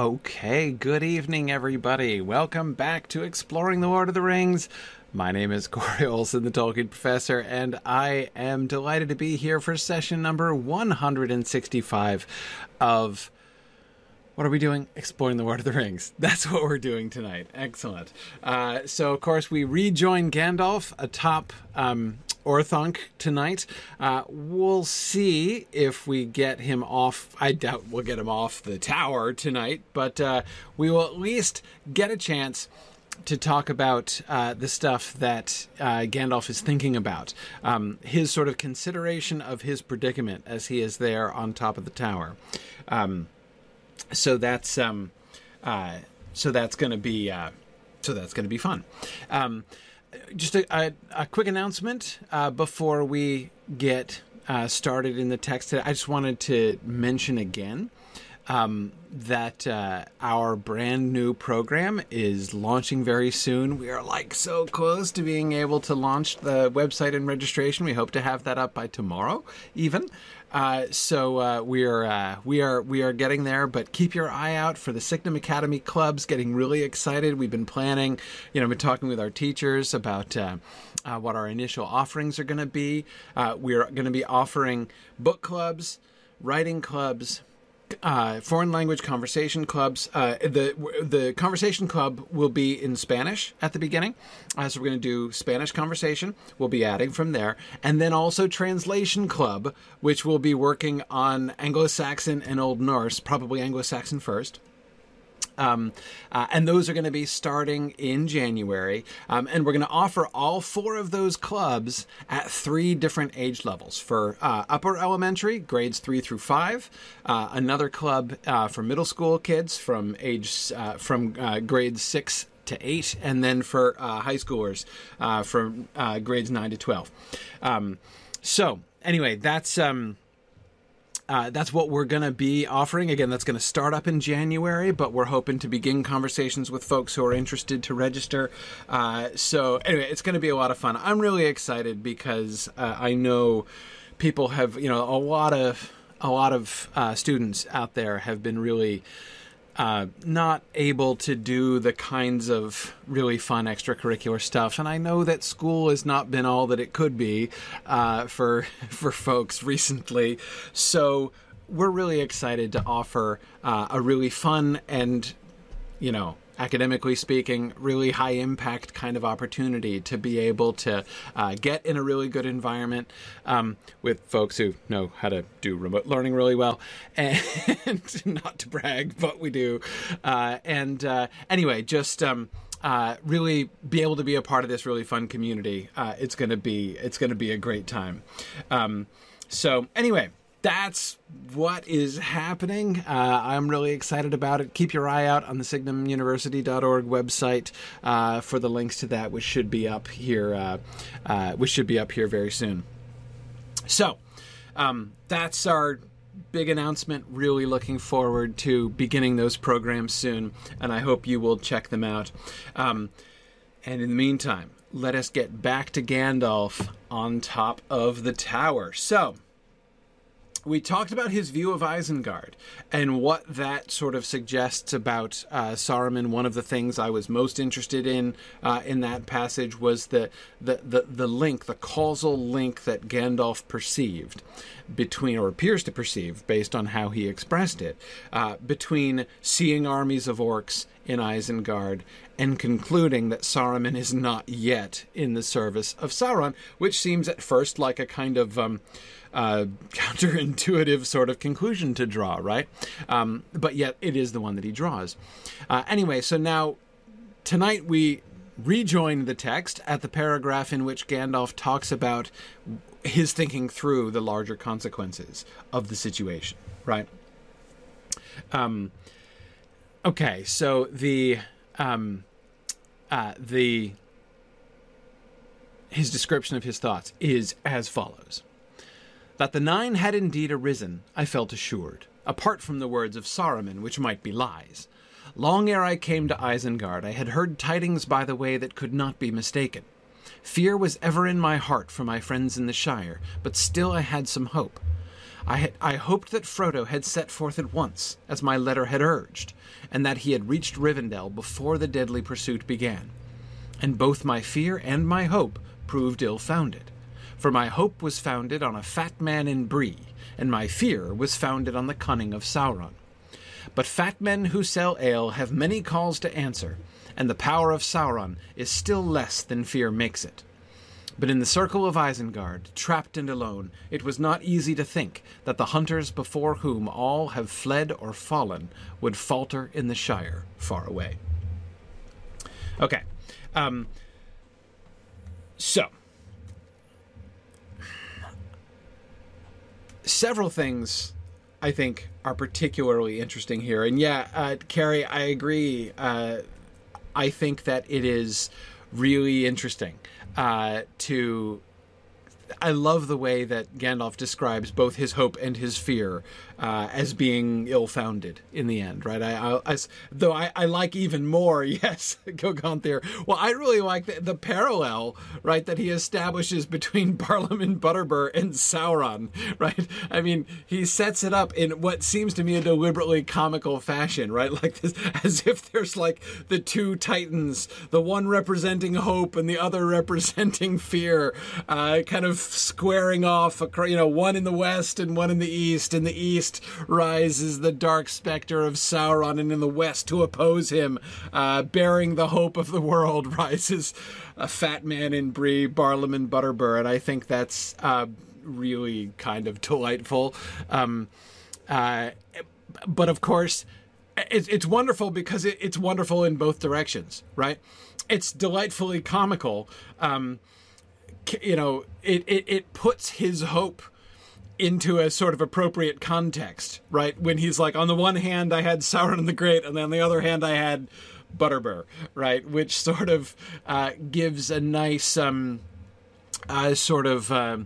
Okay, good evening, everybody. Welcome back to Exploring the Lord of the Rings. My name is Corey Olsen, the Tolkien Professor, and I am delighted to be here for session number 165 of. What are we doing? Exploring the Lord of the Rings. That's what we're doing tonight. Excellent. Uh, so, of course, we rejoin Gandalf atop um, Orthanc tonight. Uh, we'll see if we get him off. I doubt we'll get him off the tower tonight, but uh, we will at least get a chance to talk about uh, the stuff that uh, Gandalf is thinking about, um, his sort of consideration of his predicament as he is there on top of the tower. Um, so that's um, uh, so that's going to be uh, so that's going to be fun. Um, just a, a, a quick announcement uh, before we get uh, started in the text. I just wanted to mention again um, that uh, our brand new program is launching very soon. We are like so close to being able to launch the website and registration. We hope to have that up by tomorrow, even. Uh, so uh, we are uh, we are we are getting there, but keep your eye out for the Signum Academy clubs. Getting really excited. We've been planning, you know, been talking with our teachers about uh, uh, what our initial offerings are going to be. Uh, we're going to be offering book clubs, writing clubs, uh, foreign language conversation clubs. Uh, the the conversation club will be in Spanish at the beginning, uh, so we're going to do Spanish conversation. We'll be adding from there, and then also translation club, which will be working on Anglo-Saxon and Old Norse, probably Anglo-Saxon first. Um, uh, and those are going to be starting in January. Um, and we're going to offer all four of those clubs at three different age levels for uh, upper elementary, grades three through five, uh, another club uh, for middle school kids from age uh, from uh, grades six to eight, and then for high schoolers from grades nine to twelve. Um, so anyway, that's. Um, uh, that's what we're going to be offering. Again, that's going to start up in January, but we're hoping to begin conversations with folks who are interested to register. Uh, so, anyway, it's going to be a lot of fun. I'm really excited because uh, I know people have, you know, a lot of a lot of uh, students out there have been really uh, not able to do the kinds of really fun extracurricular stuff. And I know that school has not been all that it could be uh, for for folks recently. So we're really excited to offer uh, a really fun and you know academically speaking, really high impact kind of opportunity to be able to uh, get in a really good environment um, with folks who know how to do remote learning really well. And not to brag, but we do. Uh, and uh, anyway, just. Um, uh, really be able to be a part of this really fun community. Uh, it's gonna be it's gonna be a great time. Um, so anyway, that's what is happening. Uh, I'm really excited about it. Keep your eye out on the signumuniversity.org website uh, for the links to that, which should be up here, uh, uh which should be up here very soon. So, um, that's our big announcement. Really looking forward to beginning those programs soon, and I hope you will check them out. Um, and in the meantime, let us get back to Gandalf on top of the tower. So, we talked about his view of Isengard and what that sort of suggests about uh, Saruman. One of the things I was most interested in uh, in that passage was the, the, the, the link, the causal link that Gandalf perceived between, or appears to perceive based on how he expressed it, uh, between seeing armies of orcs in Isengard and concluding that Saruman is not yet in the service of Sauron, which seems at first like a kind of um, uh, counterintuitive sort of conclusion to draw, right? Um, but yet it is the one that he draws. Uh, anyway, so now tonight we rejoin the text at the paragraph in which Gandalf talks about his thinking through the larger consequences of the situation, right? Um, okay, so the um, uh, the his description of his thoughts is as follows. That the Nine had indeed arisen, I felt assured, apart from the words of Saruman, which might be lies. Long ere I came to Isengard, I had heard tidings by the way that could not be mistaken. Fear was ever in my heart for my friends in the Shire, but still I had some hope. I, had, I hoped that Frodo had set forth at once, as my letter had urged, and that he had reached Rivendell before the deadly pursuit began. And both my fear and my hope proved ill founded. For my hope was founded on a fat man in Bree, and my fear was founded on the cunning of Sauron. But fat men who sell ale have many calls to answer, and the power of Sauron is still less than fear makes it. But in the circle of Isengard, trapped and alone, it was not easy to think that the hunters before whom all have fled or fallen would falter in the Shire far away. Okay. Um, so, several things I think are particularly interesting here. And yeah, uh, Carrie, I agree. Uh, I think that it is really interesting uh, to I love the way that Gandalf describes both his hope and his fear uh, as being ill-founded in the end, right? I, I as, though I, I, like even more, yes, Gogonthir. Well, I really like the, the, parallel, right, that he establishes between Barliman Butterbur and Sauron, right? I mean, he sets it up in what seems to me a deliberately comical fashion, right? Like this, as if there's like the two titans, the one representing hope and the other representing fear, uh, kind of squaring off, you know, one in the west and one in the east. In the east rises the dark specter of Sauron, and in the west, to oppose him, uh, bearing the hope of the world, rises a fat man in Bree, Barliman Butterbur, and I think that's uh, really kind of delightful. Um, uh, but of course, it's, it's wonderful because it, it's wonderful in both directions, right? It's delightfully comical. Um, you know, it, it, it puts his hope into a sort of appropriate context, right? When he's like, on the one hand, I had Sauron the Great, and then on the other hand, I had Butterbur, right? Which sort of uh, gives a nice um, uh, sort of uh,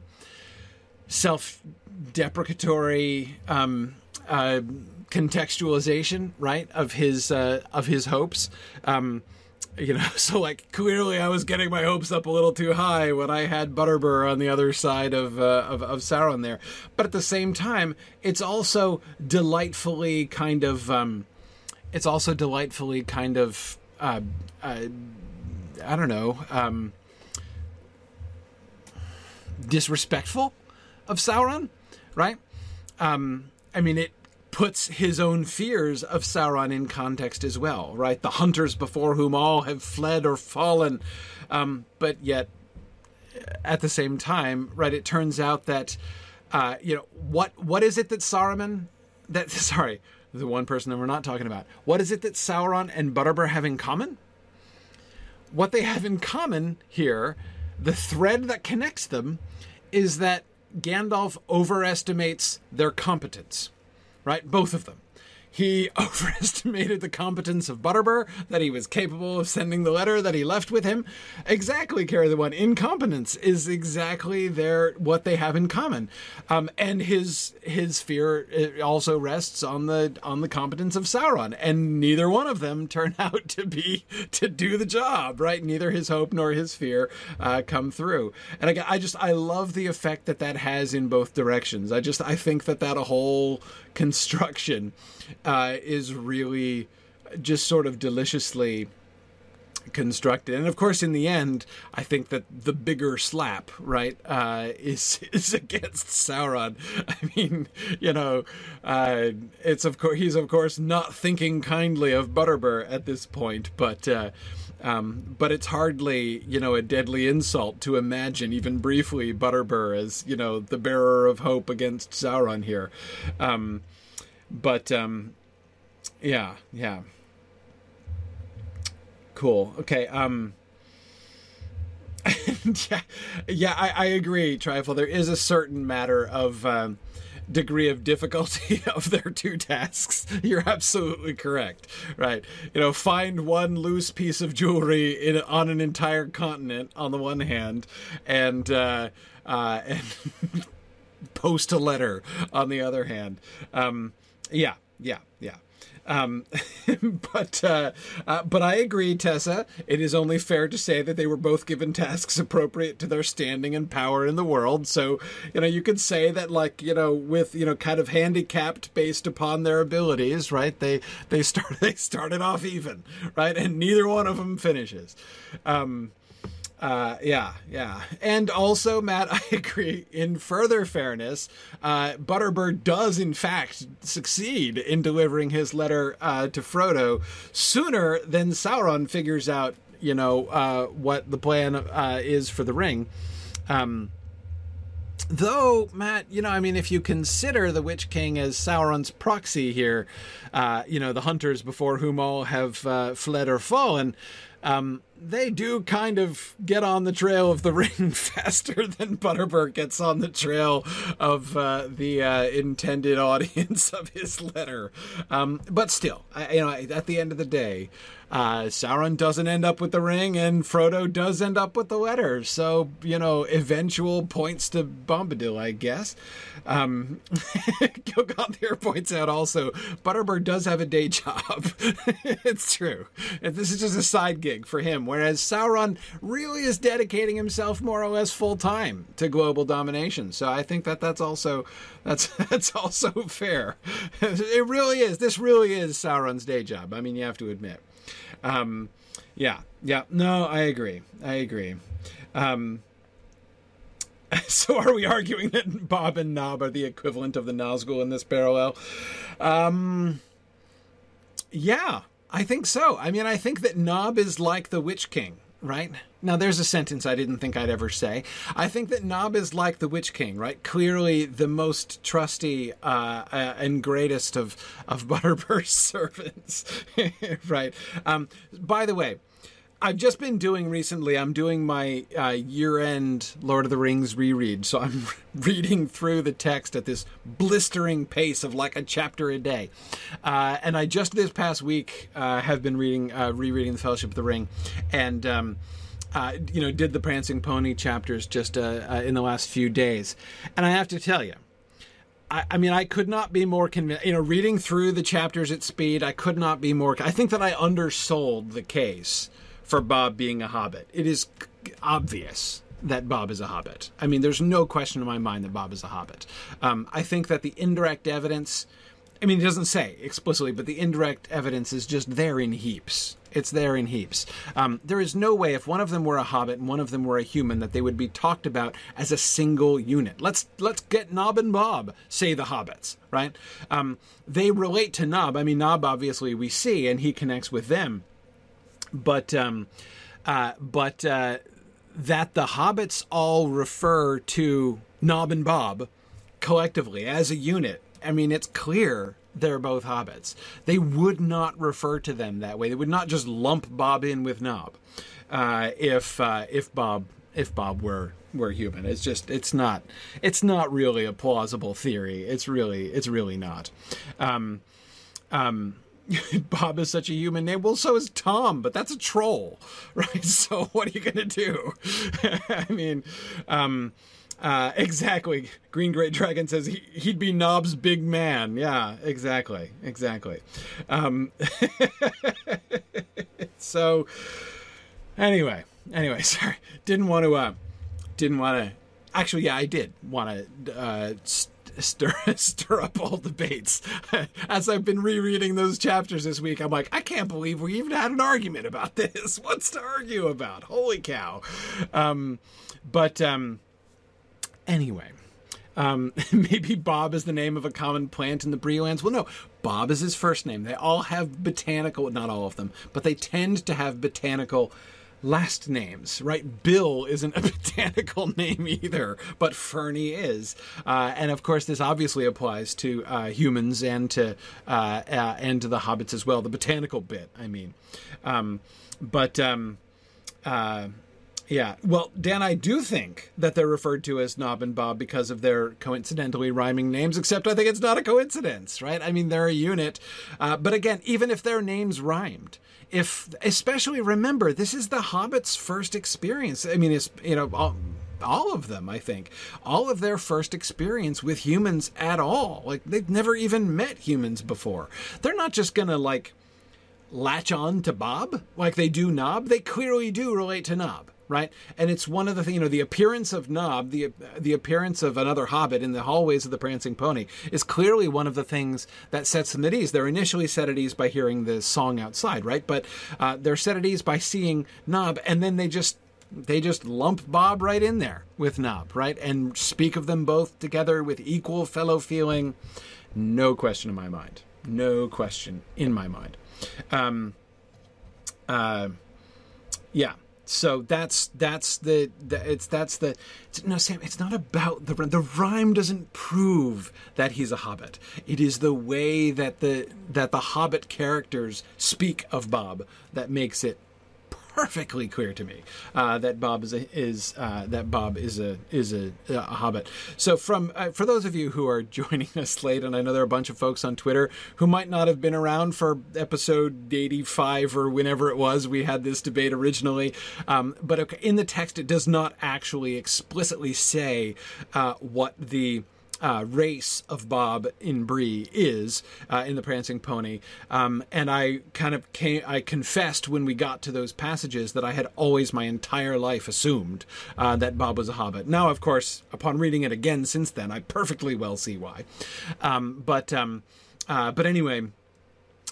self-deprecatory um, uh, contextualization, right, of his uh, of his hopes. Um, you know so like clearly i was getting my hopes up a little too high when i had butterbur on the other side of, uh, of, of sauron there. But at the same time it's also delightfully kind of um, it's also delightfully kind of uh, uh, i don't know um, disrespectful of sauron right? Um, i mean it puts his own fears of Sauron in context as well, right? The hunters before whom all have fled or fallen. Um, but yet, at the same time, right, it turns out that, uh, you know, what what is it that Saruman, that, sorry, the one person that we're not talking about, what is it that Sauron and Butterbur have in common? What they have in common here, the thread that connects them, is that Gandalf overestimates their competence right? Both of them. He overestimated the competence of Butterbur, that he was capable of sending the letter that he left with him. Exactly, Carry the One. Incompetence is exactly their what they have in common. Um, and his his fear also rests on the on the competence of Sauron. And neither one of them turn out to be to do the job, right? Neither his hope nor his fear uh, come through. And I, I just I love the effect that that has in both directions. I just I think that that whole construction uh, is really just sort of deliciously constructed. And of course, in the end, I think that the bigger slap, right, uh, is is against Sauron. I mean, you know, uh, it's of course he's of course not thinking kindly of Butterbur at this point, but. Uh, um, but it's hardly, you know, a deadly insult to imagine, even briefly, Butterbur as, you know, the bearer of hope against Sauron here. Um, but um, yeah, yeah, cool. Okay. Um, yeah, yeah, I, I agree, Trifle. There is a certain matter of. Um, degree of difficulty of their two tasks. You're absolutely correct, right? You know, find one loose piece of jewelry in on an entire continent on the one hand, and uh, uh, and post a letter on the other hand. Um, yeah, yeah, yeah. Um, but uh, uh, but I agree, Tessa. It is only fair to say that they were both given tasks appropriate to their standing and power in the world. So you know, you could say that, like you know, with you know, kind of handicapped based upon their abilities, right? They they start they started off even, right, and neither one of them finishes. Um, uh, yeah, yeah. And also, Matt, I agree. In further fairness, uh, does, in fact, succeed in delivering his letter uh, to Frodo sooner than Sauron figures out, you know, uh, what the plan uh, is for the ring. Um, Though, Matt, you know, I mean, if you consider the Witch King as Sauron's proxy here, uh, you know, the hunters before whom all have uh, fled or fallen, um, they do kind of get on the trail of the ring faster than Butterbur gets on the trail of uh, the uh, intended audience of his letter. Um, but still, I, you know, at the end of the day, uh, Sauron doesn't end up with the ring, and Frodo does end up with the letter. So, you know, eventual points to Bombadil, I guess. Um, Gilgalthier points out also, Butterbur does have a day job. it's true. This is just a side gig for him, whereas Sauron really is dedicating himself more or less full time to global domination. So I think that that's also that's that's also fair. It really is. This really is Sauron's day job. I mean, you have to admit. Um, yeah, yeah. No, I agree. I agree. Um, so are we arguing that Bob and Nob are the equivalent of the Nazgul in this parallel? Um, yeah, I think so. I mean, I think that Nob is like the Witch King, right? Now, there's a sentence I didn't think I'd ever say. I think that Nob is like the Witch King, right? Clearly the most trusty uh, uh, and greatest of, of Butterbur's servants, right? Um, by the way, I've just been doing recently. I'm doing my uh, year-end Lord of the Rings reread, so I'm reading through the text at this blistering pace of like a chapter a day. Uh, and I just this past week uh, have been reading, uh, rereading the Fellowship of the Ring, and. Um, uh, you know, did the Prancing Pony chapters just uh, in the last few days, and I have to tell you, I, I, mean, I could not be more convinced. You know, reading through the chapters at speed, I could not be more. I think that I undersold the case for Bob being a hobbit. It is obvious that Bob is a hobbit. I mean, there's no question in my mind that Bob is a hobbit. Um, I think that the indirect evidence. I mean, it doesn't say explicitly, but the indirect evidence is just there in heaps. It's there in heaps. Um, there is no way, if one of them were a hobbit and one of them were a human, that they would be talked about as a single unit. Let's let's get Nob and Bob, say the hobbits, right? Um, they relate to Nob. I mean, Nob obviously we see, and he connects with them. But um, uh, but uh, that the hobbits all refer to Nob and Bob collectively as a unit. I mean, it's clear they're both hobbits. They would not refer to them that way. They would not just lump Bob in with Nob uh, if uh, if Bob if Bob were were human. It's just it's not it's not really a plausible theory. It's really it's really not. Um, um, Bob is such a human name. Well, so is Tom, but that's a troll, right? So what are you gonna do? I mean, um, uh, exactly. Green Great Dragon says he, would be Nob's big man. Yeah, exactly, exactly. Um, so, anyway, anyway, sorry, didn't want to, uh, didn't want to. Actually, yeah, I did want to uh, stir stir up all debates. As I've been rereading those chapters this week, I'm like, I can't believe we even had an argument about this. What's to argue about? Holy cow! Um, but um, Anyway, um, maybe Bob is the name of a common plant in the Bree lands. Well, no, Bob is his first name. They all have botanical, not all of them, but they tend to have botanical last names, right? Bill isn't a botanical name either, but Fernie is, uh, and of course, this obviously applies to uh, humans and to uh, uh and to the hobbits as well. The botanical bit, I mean, um, but. Um, uh, yeah. Well, Dan, I do think that they're referred to as Nob and Bob because of their coincidentally rhyming names, except I think it's not a coincidence, right? I mean, they're a unit. Uh, but again, even if their names rhymed, if, especially remember, this is the Hobbit's first experience. I mean, it's, you know, all, all of them, I think, all of their first experience with humans at all. Like they've never even met humans before. They're not just gonna like latch on to Bob like they do Nob. They clearly do relate to Nob right? And it's one of the you know the appearance of Nob, the the appearance of another Hobbit in the hallways of the Prancing Pony is clearly one of the things that sets them at ease. They're initially set at ease by hearing the song outside, right? But uh, they're set at ease by seeing Nob, and then they just they just lump Bob right in there with Nob, right? And speak of them both together with equal fellow feeling. No question in my mind. No question in my mind. Um, uh, yeah. So that's that's the, the it's that's the it's, no Sam. It's not about the the rhyme doesn't prove that he's a hobbit. It is the way that the that the hobbit characters speak of Bob that makes it perfectly clear to me uh, that Bob is a, is uh, that Bob is a is a, a Hobbit. So from uh, for those of you who are joining us late, and I know there are a bunch of folks on Twitter who might not have been around for episode eighty five or whenever it was we had this debate originally, um, but in the text it does not actually explicitly say uh, what the uh, race of Bob in Bree is uh, in the Prancing Pony, um, and I kind of came, I confessed when we got to those passages that I had always my entire life assumed uh, that Bob was a Hobbit. Now, of course, upon reading it again since then, I perfectly well see why. Um, but um, uh, but anyway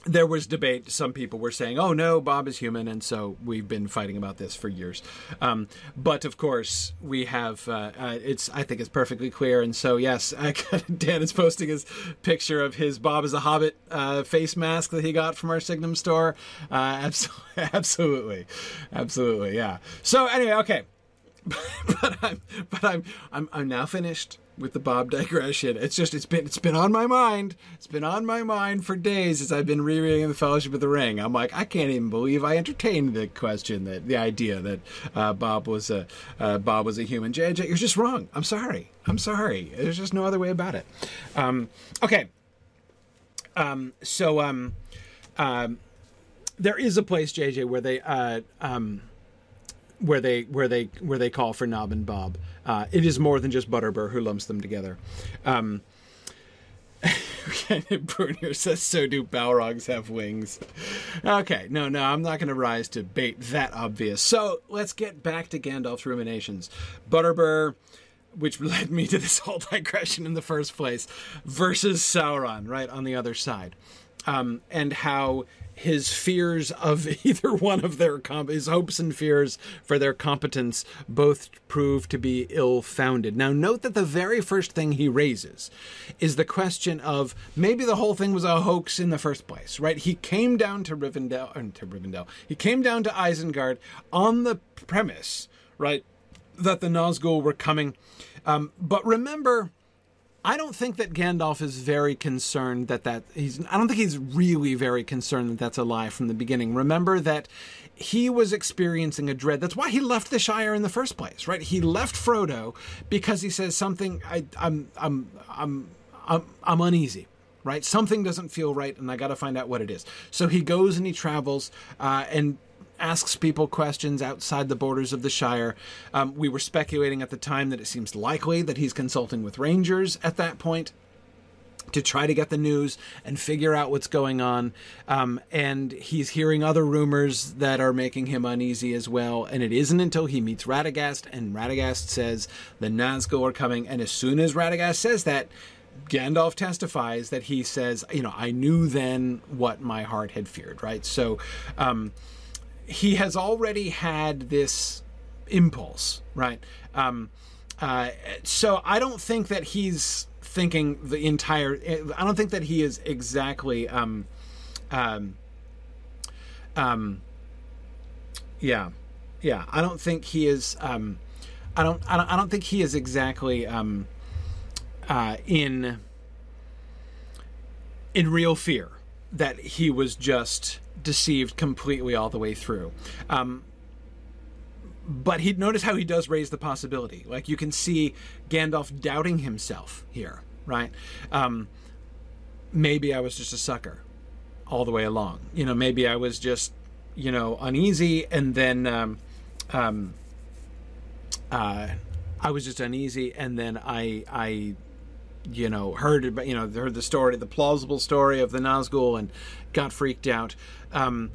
there was debate. Some people were saying, "Oh no, Bob is human," and so we've been fighting about this for years. Um, but of course, we have. Uh, uh, it's. I think it's perfectly clear. And so, yes, Dan is posting his picture of his Bob is a Hobbit uh, face mask that he got from our Signum store. Uh, absolutely, absolutely, absolutely. Yeah. So anyway, okay. but I'm. But I'm. I'm. I'm now finished with the Bob digression. It's just it's been it's been on my mind. It's been on my mind for days as I've been rereading the Fellowship of the Ring. I'm like, I can't even believe I entertained the question that the idea that uh, Bob was a uh, Bob was a human. JJ, you're just wrong. I'm sorry. I'm sorry. There's just no other way about it. Um, okay. Um, so um, um, there is a place, JJ, where they uh, um, where they where they where they call for Nob and Bob. Uh, it is more than just Butterbur who lumps them together. Um, Brunier says, "So do Balrogs have wings?" Okay, no, no, I'm not going to rise to bait that obvious. So let's get back to Gandalf's ruminations. Butterbur, which led me to this whole digression in the first place, versus Sauron, right on the other side, um, and how his fears of either one of their comp- his hopes and fears for their competence both prove to be ill-founded. Now note that the very first thing he raises is the question of maybe the whole thing was a hoax in the first place, right? He came down to Rivendell, uh, to Rivendell. He came down to Isengard on the premise, right, that the Nazgul were coming. Um, but remember I don't think that Gandalf is very concerned that that he's. I don't think he's really very concerned that that's a lie from the beginning. Remember that he was experiencing a dread. That's why he left the Shire in the first place, right? He left Frodo because he says something. I, I'm, I'm, I'm, I'm, I'm uneasy right? Something doesn't feel right, and I got to find out what it is. So he goes and he travels, uh, and asks people questions outside the borders of the Shire. Um, we were speculating at the time that it seems likely that he's consulting with rangers at that point to try to get the news and figure out what's going on. Um, and he's hearing other rumors that are making him uneasy as well. And it isn't until he meets Radagast and Radagast says the Nazgul are coming. And as soon as Radagast says that, Gandalf testifies that he says, you know, I knew then what my heart had feared, right? So, um, he has already had this impulse, right? Um, uh, so I don't think that he's thinking the entire. I don't think that he is exactly. Um, um, um, yeah, yeah. I don't think he is. Um, I don't. I don't. I don't think he is exactly um, uh, in in real fear that he was just deceived completely all the way through. Um, but he notice how he does raise the possibility. Like you can see Gandalf doubting himself here, right? Um, maybe I was just a sucker all the way along. You know, maybe I was just you know uneasy, and then um, um, uh, I was just uneasy, and then I I you know heard you know heard the story, the plausible story of the Nazgul, and got freaked out. Um,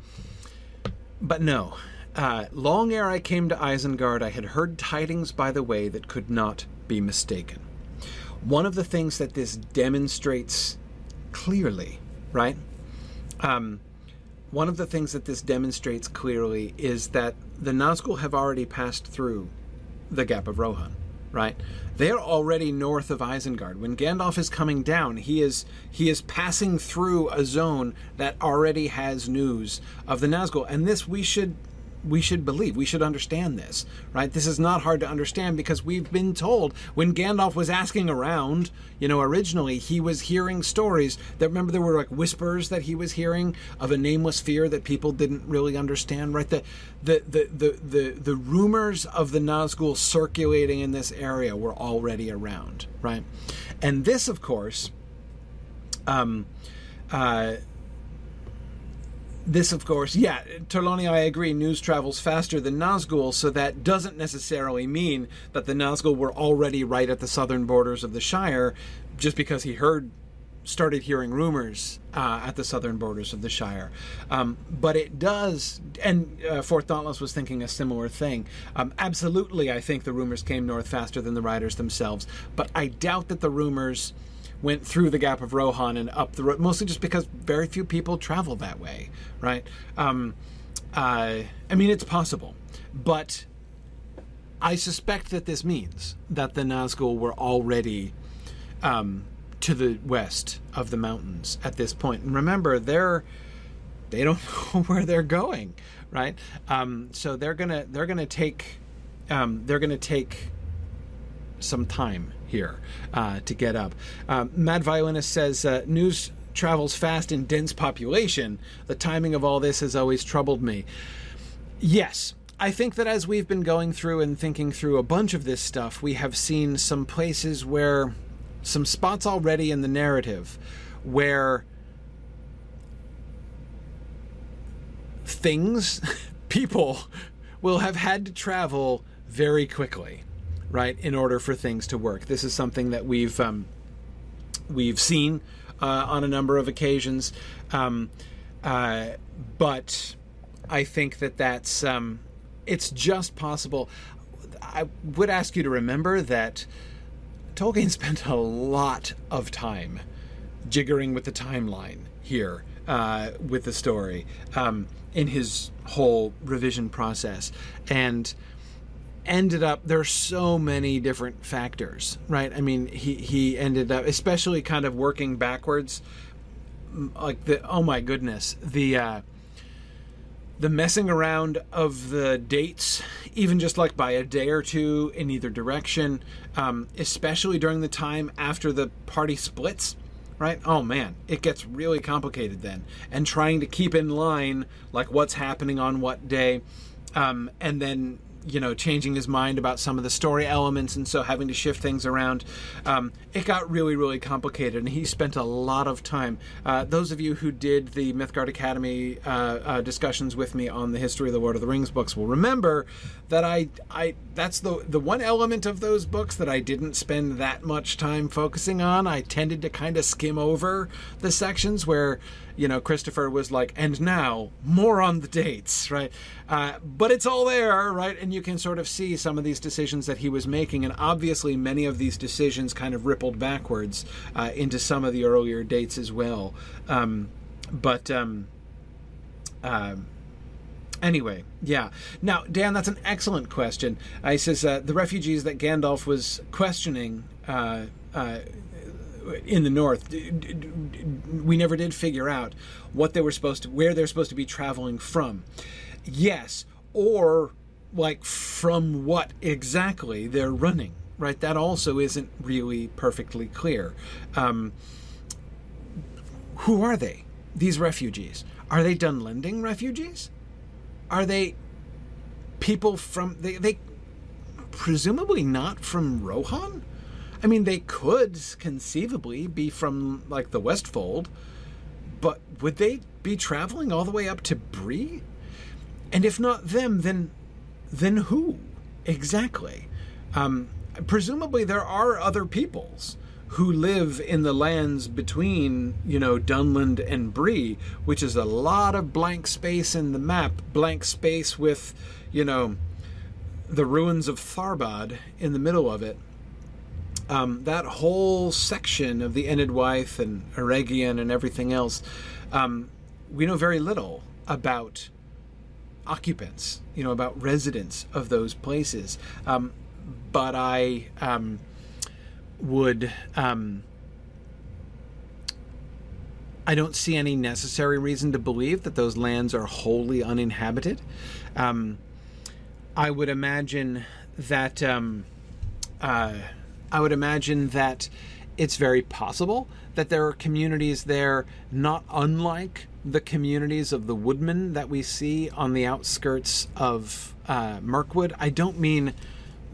but no. Uh, long ere I came to Isengard, I had heard tidings by the way that could not be mistaken. One of the things that this demonstrates clearly, right? Um, one of the things that this demonstrates clearly is that the Nazgul have already passed through the Gap of Rohan, right? They're already north of Isengard. When Gandalf is coming down, he is he is passing through a zone that already has news of the Nazgul, and this we should we should believe. We should understand this, right? This is not hard to understand because we've been told when Gandalf was asking around, you know, originally he was hearing stories that remember there were like whispers that he was hearing of a nameless fear that people didn't really understand, right? The the the the the, the rumors of the Nazgul circulating in this area were already around, right? And this, of course, um, uh, this, of course, yeah, Terloni, I agree, news travels faster than Nazgul, so that doesn't necessarily mean that the Nazgul were already right at the southern borders of the Shire, just because he heard, started hearing rumors uh, at the southern borders of the Shire. Um, but it does, and uh, Fort Dauntless was thinking a similar thing. Um, absolutely, I think the rumors came north faster than the riders themselves, but I doubt that the rumors went through the Gap of Rohan and up the road, mostly just because very few people travel that way, right? Um, uh, I mean, it's possible, but I suspect that this means that the Nazgul were already um, to the west of the mountains at this point. And remember, they're they don't know where they're going, right? Um, so they're gonna they're gonna take um, they're gonna take some time here uh, to get up. Um, Mad Violinist says uh, news travels fast in dense population. The timing of all this has always troubled me. Yes, I think that as we've been going through and thinking through a bunch of this stuff, we have seen some places where some spots already in the narrative where things, people, will have had to travel very quickly right, in order for things to work. This is something that we've um, we've seen uh, on a number of occasions, um, uh, but I think that that's um, it's just possible. I would ask you to remember that Tolkien spent a lot of time jiggering with the timeline here uh, with the story um, in his whole revision process, and ended up there are so many different factors right? I mean he he ended up especially kind of working backwards like the oh my goodness the uh the messing around of the dates even just like by a day or two in either direction um, especially during the time after the party splits right? Oh man it gets really complicated then. And trying to keep in line like what's happening on what day um, and then you know, changing his mind about some of the story elements, and so having to shift things around. Um, it got really, really complicated, and he spent a lot of time. Uh, those of you who did the Mythgard Academy uh, uh, discussions with me on the history of the Lord of the Rings books will remember that I, I that's the the one element of those books that I didn't spend that much time focusing on. I tended to kind of skim over the sections where you know, Christopher was like, and now more on the dates, right? Uh, but it's all there, right? And you can sort of see some of these decisions that he was making. And obviously, many of these decisions kind of rippled backwards uh, into some of the earlier dates as well. Um, but. Um, uh, Anyway, yeah. Now, Dan, that's an excellent question. Uh, he says uh, the refugees that Gandalf was questioning uh, uh in the north, we never did figure out what they were supposed to, where they're supposed to be traveling from. Yes, or like from what exactly they're running, right? That also isn't really perfectly clear. Um, who are they? These refugees are they Dunlending refugees? Are they people from they, they presumably not from Rohan? I mean, they could conceivably be from like the Westfold, but would they be traveling all the way up to Bree? And if not them, then then who exactly? Um, presumably there are other peoples who live in the lands between, you know, Dunland and Bree, which is a lot of blank space in the map, blank space with, you know, the ruins of Tharbad in the middle of it. Um, that whole section of the Enedwaith and Eregion and everything else, um, we know very little about occupants, you know, about residents of those places. Um, but I um, would. Um, I don't see any necessary reason to believe that those lands are wholly uninhabited. Um, I would imagine that. Uh, I would imagine that it's very possible that there are communities there not unlike the communities of the woodmen that we see on the outskirts of uh, Mirkwood. I don't mean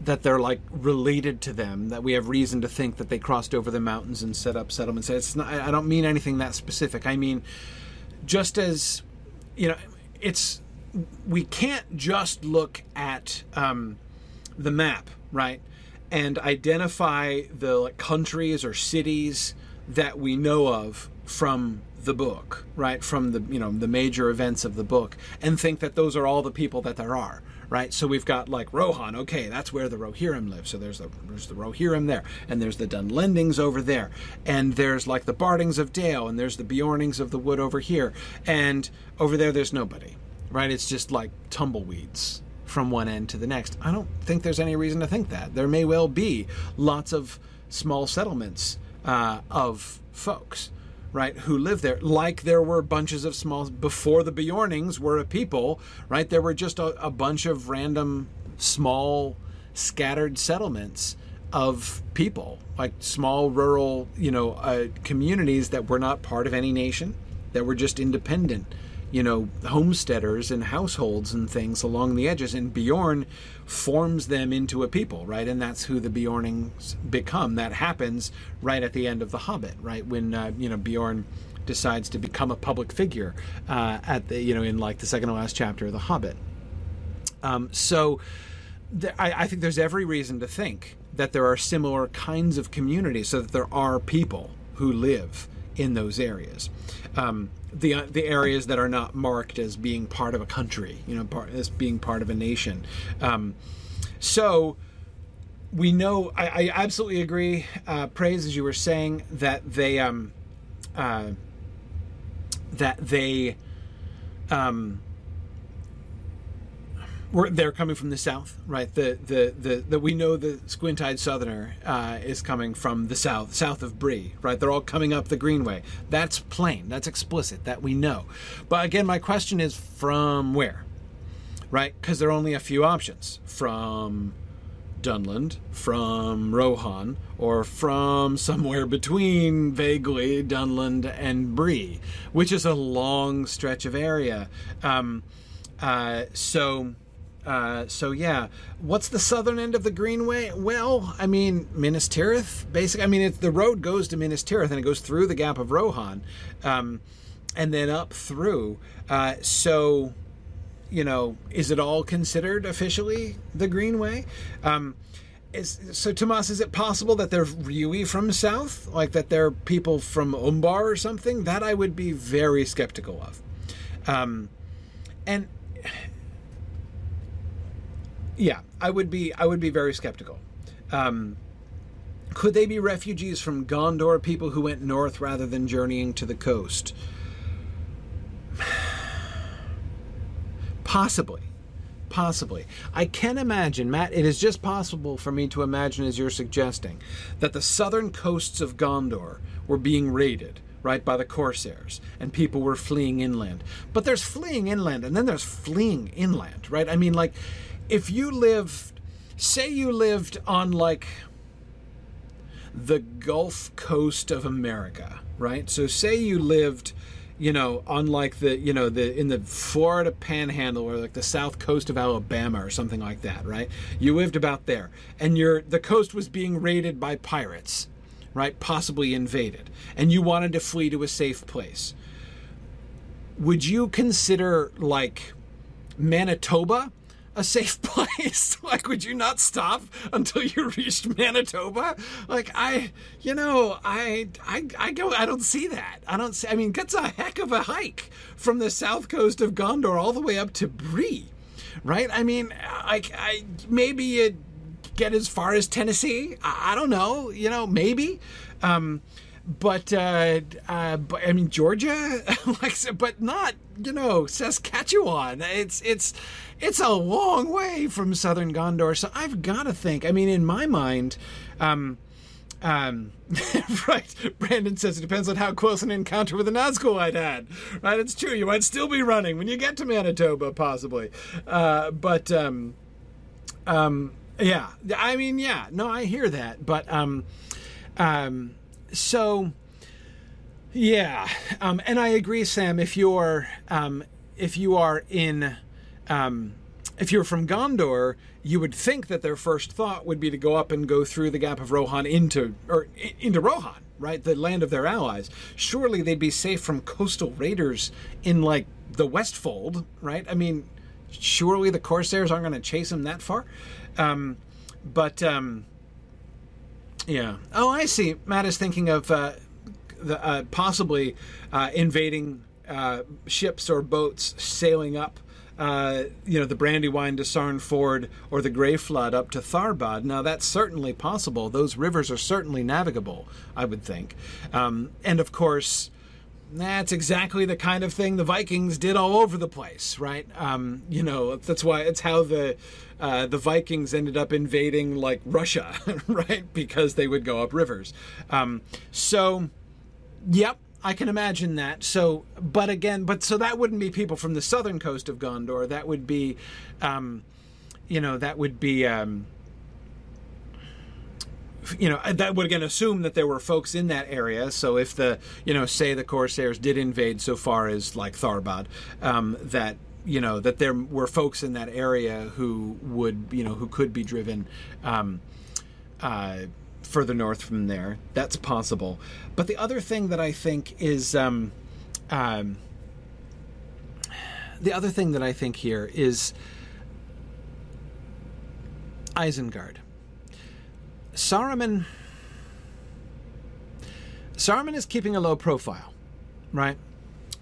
that they're like related to them, that we have reason to think that they crossed over the mountains and set up settlements. It's not, I don't mean anything that specific. I mean, just as, you know, it's, we can't just look at um, the map, right? And identify the like, countries or cities that we know of from the book, right? From the you know the major events of the book, and think that those are all the people that there are, right? So we've got like Rohan, okay, that's where the Rohirrim live. So there's the there's the Rohirrim there, and there's the Dunlendings over there, and there's like the Bardings of Dale, and there's the Beornings of the Wood over here, and over there there's nobody, right? It's just like tumbleweeds from one end to the next. I don't think there's any reason to think that. There may well be lots of small settlements uh, of folks right, who live there, like there were bunches of small, before the Beornings were a people, right, there were just a, a bunch of random, small, scattered settlements of people, like small rural, you know, uh, communities that were not part of any nation, that were just independent you know, homesteaders and households and things along the edges. And Beorn forms them into a people, right? And that's who the Beornings become. That happens right at the end of The Hobbit, right? When, uh, you know, Beorn decides to become a public figure uh, at the, you know, in like the second to last chapter of The Hobbit. Um, so I think there's every reason to think that there are similar kinds of communities so that there are people who live in those areas. Um, the uh, the areas that are not marked as being part of a country, you know, part, as being part of a nation. Um, so we know. I, I absolutely agree. Uh, praise, as you were saying, that they um, uh, that they um, they're coming from the south, right? The the the, the we know the squint-eyed southerner uh, is coming from the south, south of Bree, right? They're all coming up the Greenway. That's plain. That's explicit. That we know. But again, my question is from where, right? Because there are only a few options from Dunland, from Rohan, or from somewhere between vaguely Dunland and Bree, which is a long stretch of area. Um, uh, so uh, so yeah, what's the southern end of the Greenway? Well, I mean Minas Tirith. Basically, I mean the road goes to Minas Tirith and it goes through the Gap of Rohan, um, and then up through. Uh, so, you know, is it all considered officially the Greenway? Um, is, so Tomas, is it possible that they're really from south, like that they're people from Umbar or something? That I would be very skeptical of. Um, and yeah, I would be I would be very skeptical. Um, could they be refugees from Gondor, people who went north rather than journeying to the coast? Possibly. Possibly. I can imagine, Matt, it is just possible for me to imagine, as you're suggesting, that the southern coasts of Gondor were being raided, right, by the Corsairs, and people were fleeing inland. But there's fleeing inland, and then there's fleeing inland, right? I mean, like, if you lived, say you lived on like the Gulf Coast of America, right? So say you lived, you know, on like the, you know, the in the Florida Panhandle or like the south coast of Alabama or something like that, right? You lived about there, and your the coast was being raided by pirates, right? Possibly invaded, and you wanted to flee to a safe place. Would you consider like Manitoba? a safe place? like, would you not stop until you reached Manitoba? Like, I, you know, I, I, I go, I don't see that. I don't see, I mean, that's a heck of a hike from the south coast of Gondor all the way up to Bree, right? I mean, like, I, maybe you get as far as Tennessee. I, I don't know, you know, maybe. Um, but uh, uh, but I mean Georgia, like, but not you know Saskatchewan. It's it's it's a long way from southern Gondor. So I've got to think. I mean, in my mind. Um, um, right. Brandon says it depends on how close an encounter with a Nazgul I'd had. Right, it's true. You might still be running when you get to Manitoba, possibly. Uh, but um, um, yeah, I mean, yeah, no, I hear that, but um, um, so yeah, um, and I agree, Sam. If you're um, if you are in um, if you're from Gondor, you would think that their first thought would be to go up and go through the Gap of Rohan into or into Rohan, right, the land of their allies. Surely they'd be safe from coastal raiders in like the Westfold, right? I mean, surely the Corsairs aren't going to chase them that far. Um, but um, yeah. Oh, I see. Matt is thinking of uh, the, uh, possibly uh, invading uh, ships or boats sailing up. Uh, you know, the Brandywine to Sarn Ford or the Grey Flood up to Tharbad. Now, that's certainly possible. Those rivers are certainly navigable, I would think. Um, and of course, that's exactly the kind of thing the Vikings did all over the place, right? Um, you know, that's why it's how the uh, the Vikings ended up invading like Russia, right? Because they would go up rivers. Um, so, yep, I can imagine that. So, but again, but so that wouldn't be people from the southern coast of Gondor. That would be, um, you know, that would be. Um, you know that would again assume that there were folks in that area so if the you know say the corsairs did invade so far as like tharbad um, that you know that there were folks in that area who would you know who could be driven um, uh, further north from there. That's possible. But the other thing that I think is um, um, the other thing that I think here is Isengard. Saruman. Saruman is keeping a low profile, right?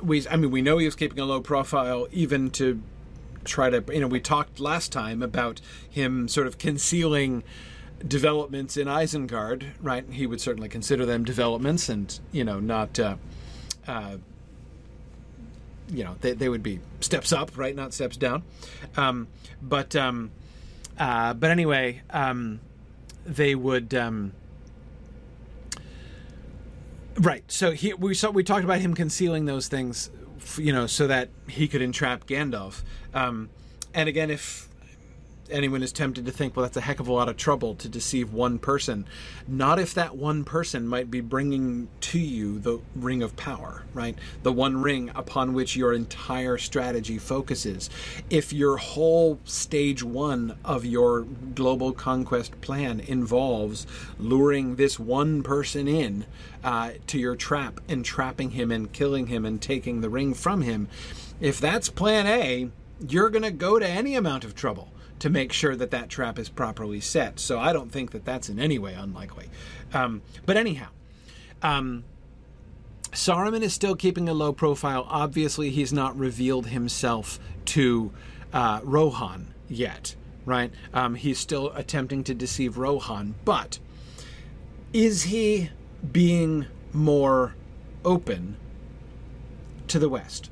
we I mean we know he was keeping a low profile even to try to you know we talked last time about him sort of concealing developments in Isengard, right? He would certainly consider them developments and you know not uh, uh, you know they, they would be steps up, right? Not steps down. Um, but um, uh, but anyway, um, they would. Um, Right. So he we saw we talked about him concealing those things, you know, so that he could entrap Gandalf. Um, and again, if anyone is tempted to think, well, that's a heck of a lot of trouble to deceive one person. Not if that one person might be bringing to you the ring of power, right? The one ring upon which your entire strategy focuses. If your whole stage one of your global conquest plan involves luring this one person in uh, to your trap and trapping him and killing him and taking the ring from him, if that's plan A, you're going to go to any amount of trouble to make sure that that trap is properly set. So I don't think that that's in any way unlikely. Um, but anyhow, um, Saruman is still keeping a low profile. Obviously, he's not revealed himself to uh, Rohan yet, right? Um, he's still attempting to deceive Rohan, but is he being more open to the West?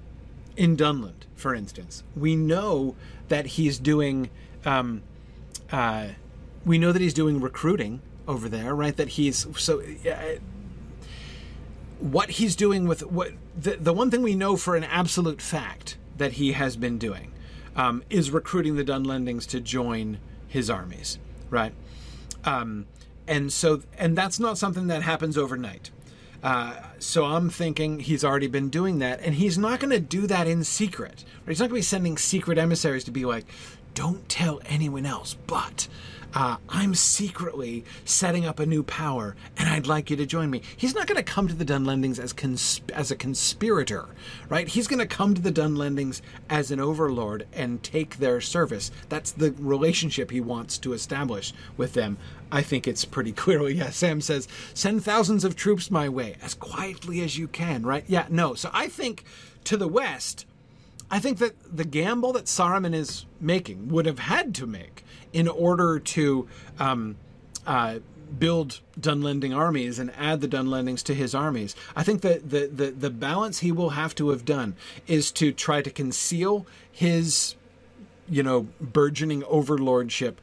In Dunland, for instance, we know that he's doing um, uh, we know that he's doing recruiting over there, right? That he's so. Uh, what he's doing with what the the one thing we know for an absolute fact that he has been doing um, is recruiting the Dunlendings to join his armies, right? Um, and so, and that's not something that happens overnight. Uh, so I'm thinking he's already been doing that, and he's not going to do that in secret. Right? He's not going to be sending secret emissaries to be like, don't tell anyone else, but uh, I'm secretly setting up a new power, and I'd like you to join me. He's not going to come to the Dunlendings as cons- as a conspirator, right? He's going to come to the Dunlendings as an overlord and take their service. That's the relationship he wants to establish with them. I think it's pretty clear. Yeah, Sam says, send thousands of troops my way as quietly as you can, right? Yeah, no. So I think to the west, I think that the gamble that Saruman is making would have had to make in order to um, uh, build Dunlending armies and add the Dunlendings to his armies. I think that the, the, the balance he will have to have done is to try to conceal his, you know, burgeoning overlordship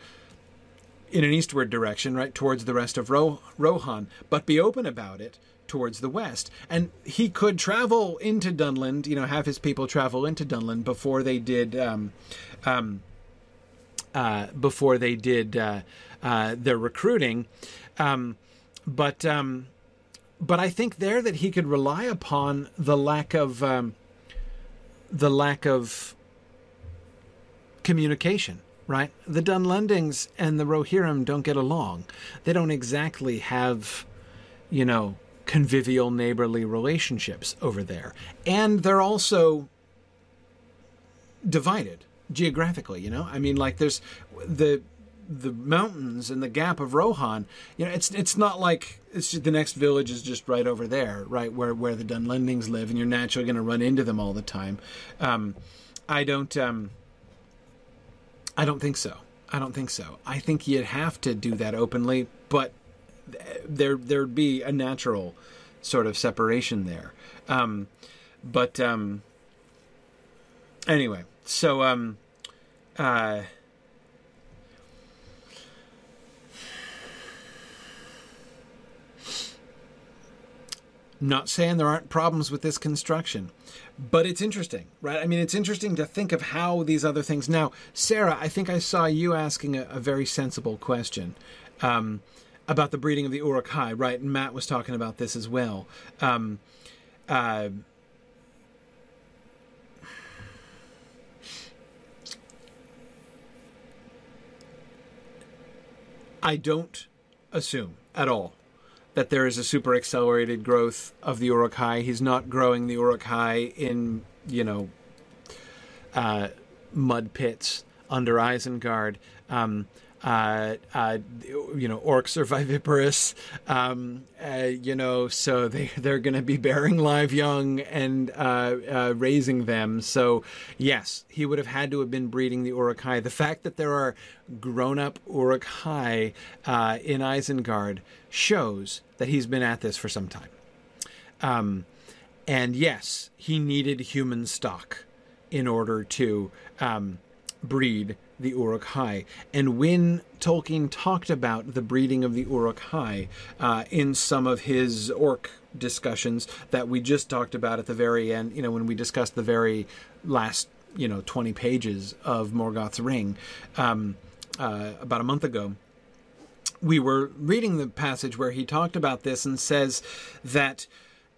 in an eastward direction, right, towards the rest of Ro- Rohan, but be open about it towards the west. And he could travel into Dunland, you know, have his people travel into Dunland before they did, um, um, uh, before they did uh, uh, their recruiting. Um, but um, but I think there that he could rely upon the lack of um, the lack of communication right? The Dunlendings and the Rohirrim don't get along. They don't exactly have, you know, convivial neighborly relationships over there. And they're also divided geographically, you know? I mean like there's the the mountains and the gap of Rohan, you know, it's it's not like it's just, the next village is just right over there, right where where the Dunlendings live, and you're naturally going to run into them all the time. Um, I don't, um, I don't think so. I don't think so. I think you'd have to do that openly, but there there'd be a natural sort of separation there. Um, but um, anyway, so um, uh, not saying there aren't problems with this construction but it's interesting right i mean it's interesting to think of how these other things now sarah i think i saw you asking a, a very sensible question um, about the breeding of the Uruk-hai, right? And Matt was talking about this as well. Um, uh, I don't assume at all that there is a super accelerated growth of the Uruk-hai. He's not growing the Uruk-hai in, you know, uh, mud pits under Isengard. Um, uh, uh, you know, orcs are viviparous, um, uh, you know, so they, they're going to be bearing live young and uh, uh, raising them. So, yes, he would have had to have been breeding the Uruk-hai. The fact that there are grown up Uruk-hai uh, in Isengard shows that he's been at this for some time. Um, and yes, he needed human stock in order to um, breed the Uruk-hai. And when Tolkien talked about the breeding of the Uruk-hai uh, in some of his orc discussions that we just talked about at the very end, you know, when we discussed the very last, you know, 20 pages of Morgoth's Ring um, uh, about a month ago, we were reading the passage where he talked about this and says that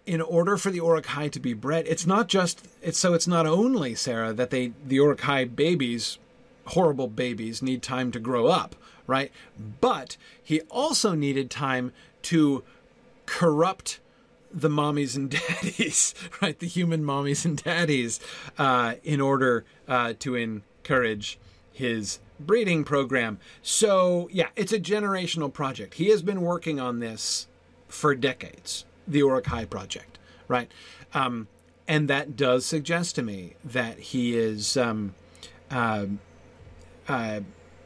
in order for the Uruk-hai to be bred, it's not just it's so it's not only Sarah that they the Uruk-hai babies horrible babies need time to grow up, right? But he also needed time to corrupt the mommies and daddies, right? The human mommies and daddies, uh, in order uh, to encourage his breeding program. So, yeah, it's a generational project. He has been working on this for decades, the Uruk-hai project, right? Um, and that does suggest to me that he is um, uh, uh,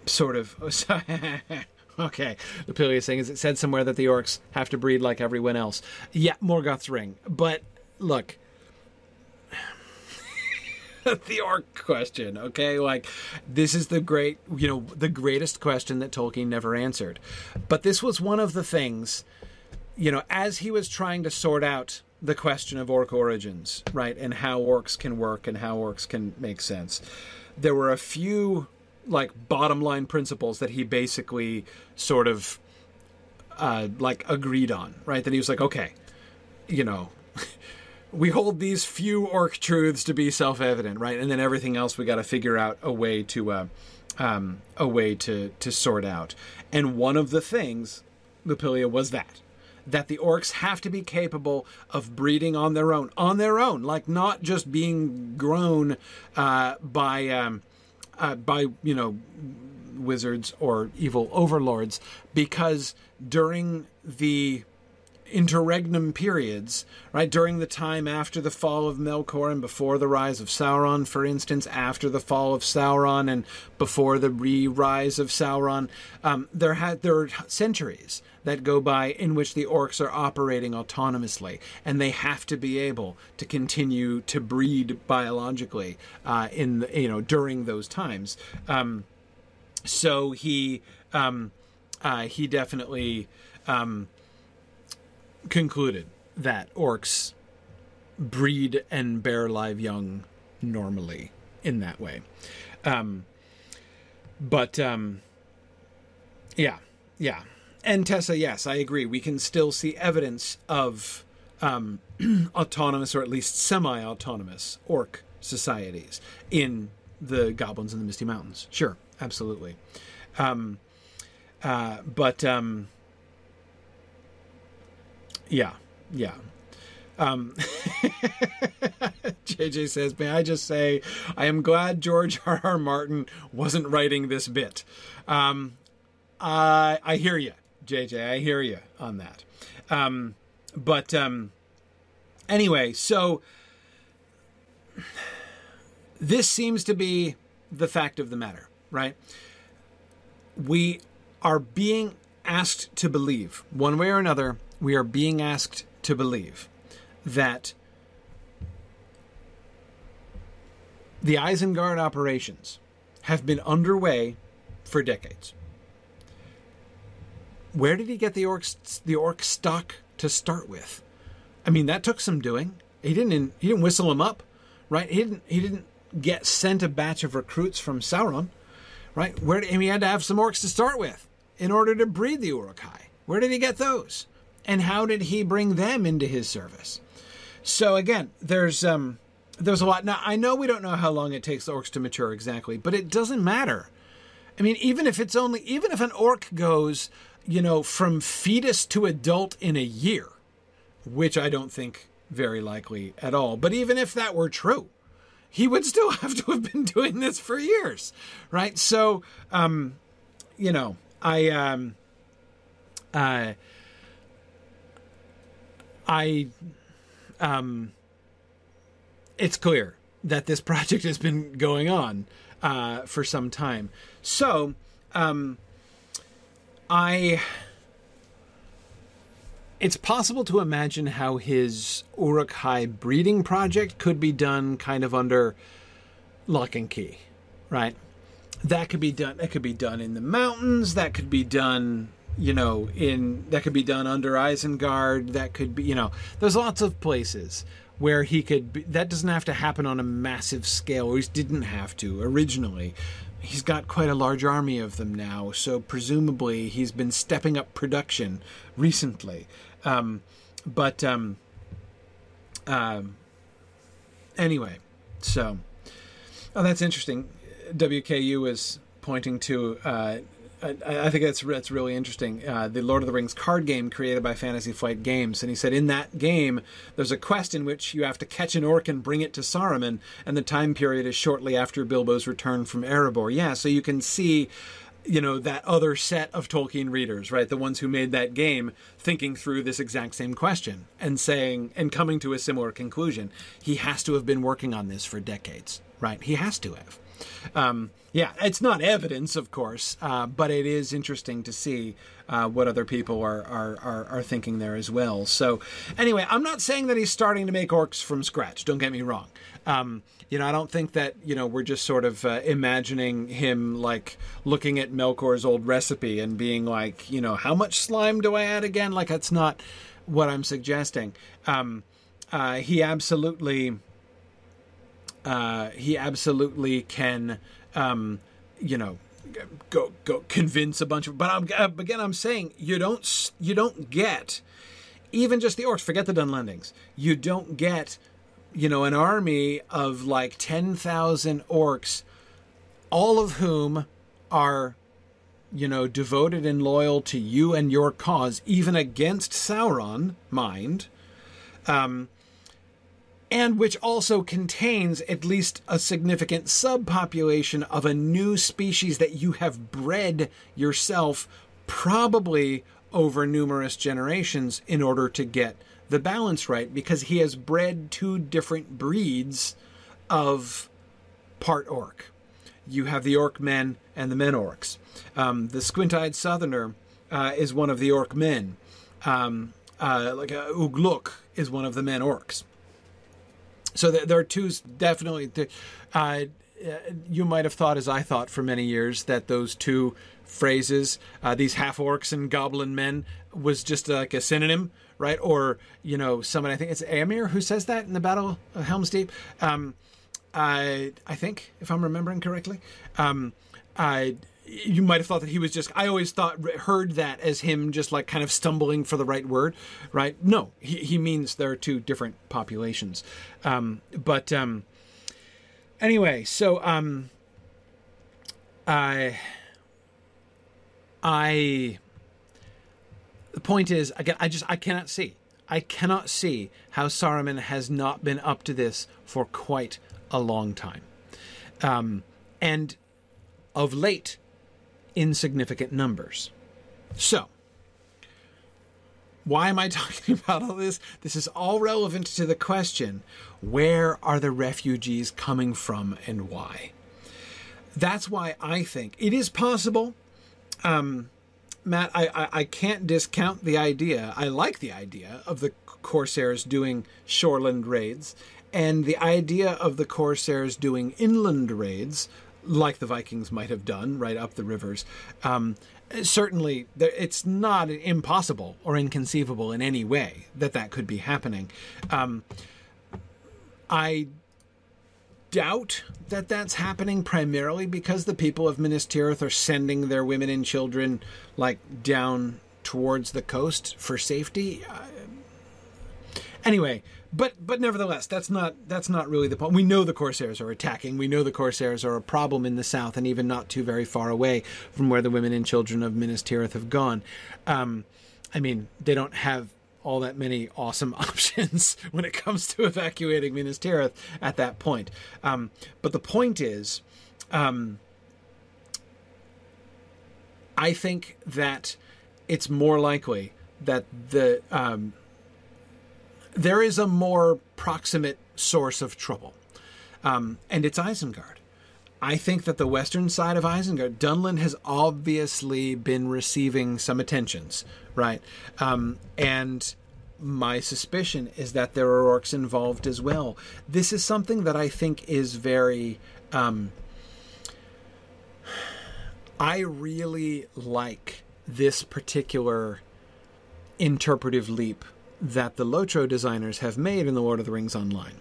sort of. okay, the Pilly is saying is it said somewhere that the orcs have to breed like everyone else. Yeah, Morgoth's ring, but look. the orc question, okay? Like, this is the great, you know, the greatest question that Tolkien never answered. But this was one of the things, you know, as he was trying to sort out the question of orc origins, right, and how orcs can work and how orcs can make sense, there were a few like bottom line principles that he basically sort of uh, like agreed on, right? That he was like, okay, you know, we hold these few orc truths to be self evident, right? And then everything else we got to figure out a way to uh, um, a way to to sort out. And one of the things, Lupilia, was that that the orcs have to be capable of breeding on their own, on their own, like not just being grown uh, by um, uh, by you know wizards or evil overlords, because during the interregnum periods, right? During the time after the fall of Melkor and before the rise of Sauron, for instance, after the fall of Sauron and before the re-rise of Sauron, um, there had there are centuries that go by in which the orcs are operating autonomously, and they have to be able to continue to breed biologically uh, in the, you know during those times. Um, so he um, uh, he definitely. Um, concluded that orcs breed and bear live young normally in that way. Um, but um, yeah, yeah. And Tessa, yes, I agree. We can still see evidence of um, autonomous or at least semi autonomous orc societies in the Goblins in the Misty Mountains. Sure, absolutely. Um, uh, but um, yeah, yeah. Um, JJ says, "May I just say, I am glad George R. R. Martin wasn't writing this bit." Um, I I hear you, JJ. I hear you on that. Um, but um, anyway, so this seems to be the fact of the matter, right? We are being asked to believe, one way or another, we are being asked to believe that the Isengard operations have been underway for decades. Where did he get the orcs the orc stock to start with? I mean, that took some doing. He didn't he didn't whistle them up, right? He didn't he didn't get sent a batch of recruits from Sauron, right? Where mean, he had to have some orcs to start with in order to breed the Uruk-hai. Where did he get those? and how did he bring them into his service? So again, there's um, there's a lot. Now I know we don't know how long it takes the orcs to mature exactly, but it doesn't matter. I mean, even if it's only even if an orc goes, you know, from fetus to adult in a year, which I don't think very likely at all. But even if that were true, he would still have to have been doing this for years, right? So, um, you know, I um, uh, I, um, it's clear that this project has been going on uh, for some time. So, um, I. It's possible to imagine how his Uruk-hai breeding project could be done kind of under lock and key, right? That could be done. That could be done in the mountains. That could be done you know, in that could be done under Isengard. That could be, you know, there's lots of places where he could. Be, that doesn't have to happen on a massive scale, or he didn't have to originally. He's got quite a large army of them now, so presumably he's been stepping up production recently. Um, but um, um, anyway, so oh, that's interesting. WKU is pointing to uh, I, I, think that's that's really interesting. Uh, the Lord of the Rings card game created by Fantasy Flight Games, and he said in that game there's a quest in which you have to catch an orc and bring it to Saruman, and the time period is shortly after Bilbo's return from Erebor. Yeah, so you can see you know that other set of Tolkien readers, right? The ones who made that game thinking through this exact same question and saying and coming to a similar conclusion. He has to have been working on this for decades, right? He has to have. Um, yeah, it's not evidence, of course, uh, but it is interesting to see uh, what other people are, are, are, are, thinking there as well. So, anyway, I'm not saying that he's starting to make orcs from scratch. Don't get me wrong. Um, you know, I don't think that you know we're just sort of uh, imagining him like looking at Melkor's old recipe and being like, you know, how much slime do I add again? Like that's not what I'm suggesting. Um, uh, he absolutely uh, he absolutely can, um, you know, go go convince a bunch of. But I'm, uh, again, I'm saying you don't you don't get even just the orcs. Forget the Dunlendings. You don't get you know an army of like ten thousand orcs, all of whom are, you know, devoted and loyal to you and your cause, even against Sauron, mind, um, and which also contains at least a significant subpopulation of a new species that you have bred yourself, probably over numerous generations, in order to get the balance right, because he has bred two different breeds of part orc. You have the orc men and the men orcs. Um, the squint-eyed southerner uh, is one of the orc men. Um, uh, like uh, Ugluk is one of the men orcs. So there, are two definitely. Uh, you might have thought, as I thought for many years, that those two phrases, uh, these half orcs and goblin men, was just like a synonym, right? Or you know, someone I think it's Éomer who says that in the Battle of Helm's Deep. Um, I I think if I'm remembering correctly. Um, I you might have thought that he was just i always thought heard that as him just like kind of stumbling for the right word right? No he, he means there are two different populations. Um, but um, anyway so um, i i the point is again i just i cannot see. I cannot see how saruman has not been up to this for quite a long time. Um, and of late insignificant numbers. So, why am I talking about all this? This is all relevant to the question where are the refugees coming from and why? That's why I think it is possible. Um, Matt, I, I, I can't discount the idea. I like the idea of the Corsairs doing shoreland raids and the idea of the Corsairs doing inland raids like the Vikings might have done right up the rivers. Um, certainly, it's not impossible or inconceivable in any way that that could be happening. Um, I doubt that that's happening primarily because the people of Minas Tirith are sending their women and children like down towards the coast for safety. Uh, anyway, but but nevertheless, that's not that's not really the point. We know the Corsairs are attacking. We know the Corsairs are a problem in the south, and even not too very far away from where the women and children of Minas Tirith have gone. Um, I mean, they don't have all that many awesome options when it comes to evacuating Minas Tirith at that point. Um, but the point is, um, I think that it's more likely that the um, there is a more proximate source of trouble, um, and it's Isengard. I think that the western side of Isengard, Dunland has obviously been receiving some attentions, right? Um, and my suspicion is that there are orcs involved as well. This is something that I think is very. Um, I really like this particular interpretive leap that the Lotro designers have made in The Lord of the Rings Online.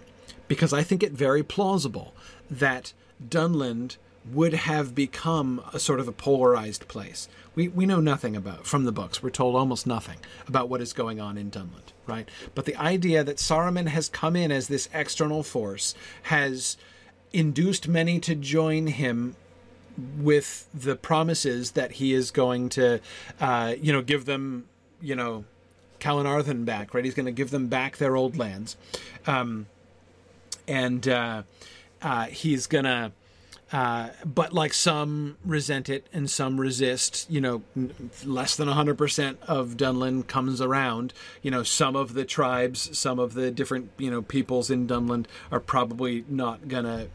Because I think it very plausible that Dunland would have become a sort of a polarized place. We, we know nothing about from the books. We're told almost nothing about what is going on in Dunland, right? But the idea that Saruman has come in as this external force has induced many to join him with the promises that he is going to, uh, you know, give them, you know, Calenardhon back, right? He's going to give them back their old lands. Um, and uh, uh, he's going to. Uh, but like some resent it and some resist, you know, less than 100% of Dunland comes around. You know, some of the tribes, some of the different, you know, peoples in Dunland are probably not going to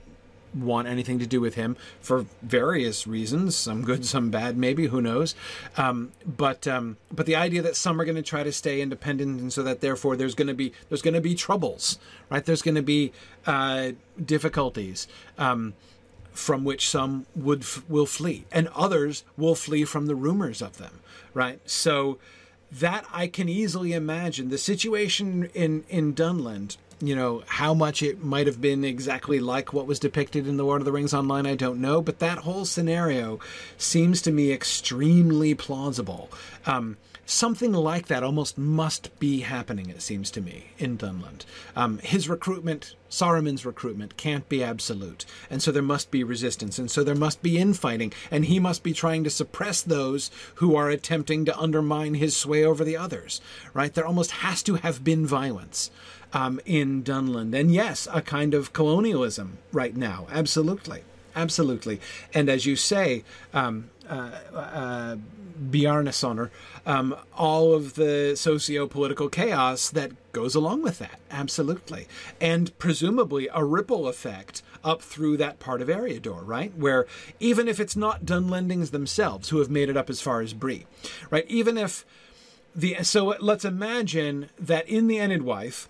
want anything to do with him for various reasons, some good, some bad, maybe who knows. Um, but um, but the idea that some are going to try to stay independent, and so that therefore there's going to be there's going to be troubles, right? There's going to be uh, difficulties. Um, from which some would will flee, and others will flee from the rumors of them. Right, so that I can easily imagine the situation in in Dunland you know, how much it might have been exactly like what was depicted in the Lord of the Rings online, I don't know. But that whole scenario seems to me extremely plausible. Um, something like that almost must be happening, it seems to me, in Dunland. Um, his recruitment, Saruman's recruitment, can't be absolute. And so there must be resistance. And so there must be infighting. And he must be trying to suppress those who are attempting to undermine his sway over the others, right? There almost has to have been violence. Um, in Dunland. And yes, a kind of colonialism right now. Absolutely. Absolutely. And as you say, um, uh, uh, Bjarnasonar, um, all of the socio-political chaos that goes along with that. Absolutely. And presumably a ripple effect up through that part of Eriador, right? Where even if it's not Dunlendings themselves who have made it up as far as Bree, right? Even if the so let's imagine that in the Enedwaith,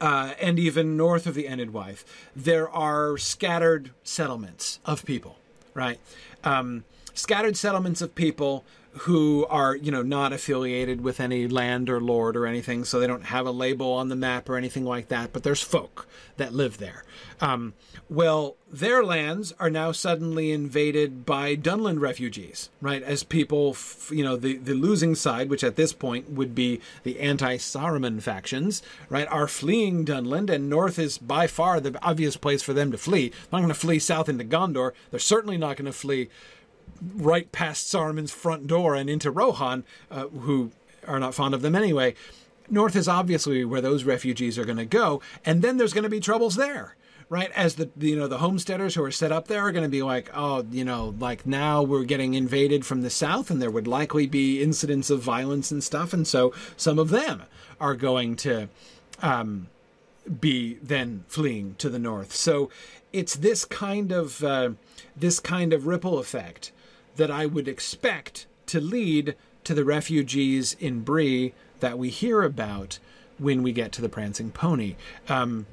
uh, and even north of the Enid Enedwaith, there are scattered settlements of people, right? Um, scattered settlements of people who are, you know, not affiliated with any land or lord or anything, so they don't have a label on the map or anything like that, but there's folk that live there. Um, well, their lands are now suddenly invaded by Dunland refugees, right? As people, f- you know, the, the losing side, which at this point would be the anti Saruman factions, right, are fleeing Dunland, and north is by far the obvious place for them to flee. They're not going to flee south into Gondor. They're certainly not going to flee right past Saruman's front door and into Rohan, uh, who are not fond of them anyway. North is obviously where those refugees are going to go, and then there's going to be troubles there. Right, as the you know the homesteaders who are set up there are going to be like, oh, you know, like now we're getting invaded from the south, and there would likely be incidents of violence and stuff, and so some of them are going to um, be then fleeing to the north. So it's this kind of uh, this kind of ripple effect that I would expect to lead to the refugees in Bree that we hear about when we get to the Prancing Pony. Um,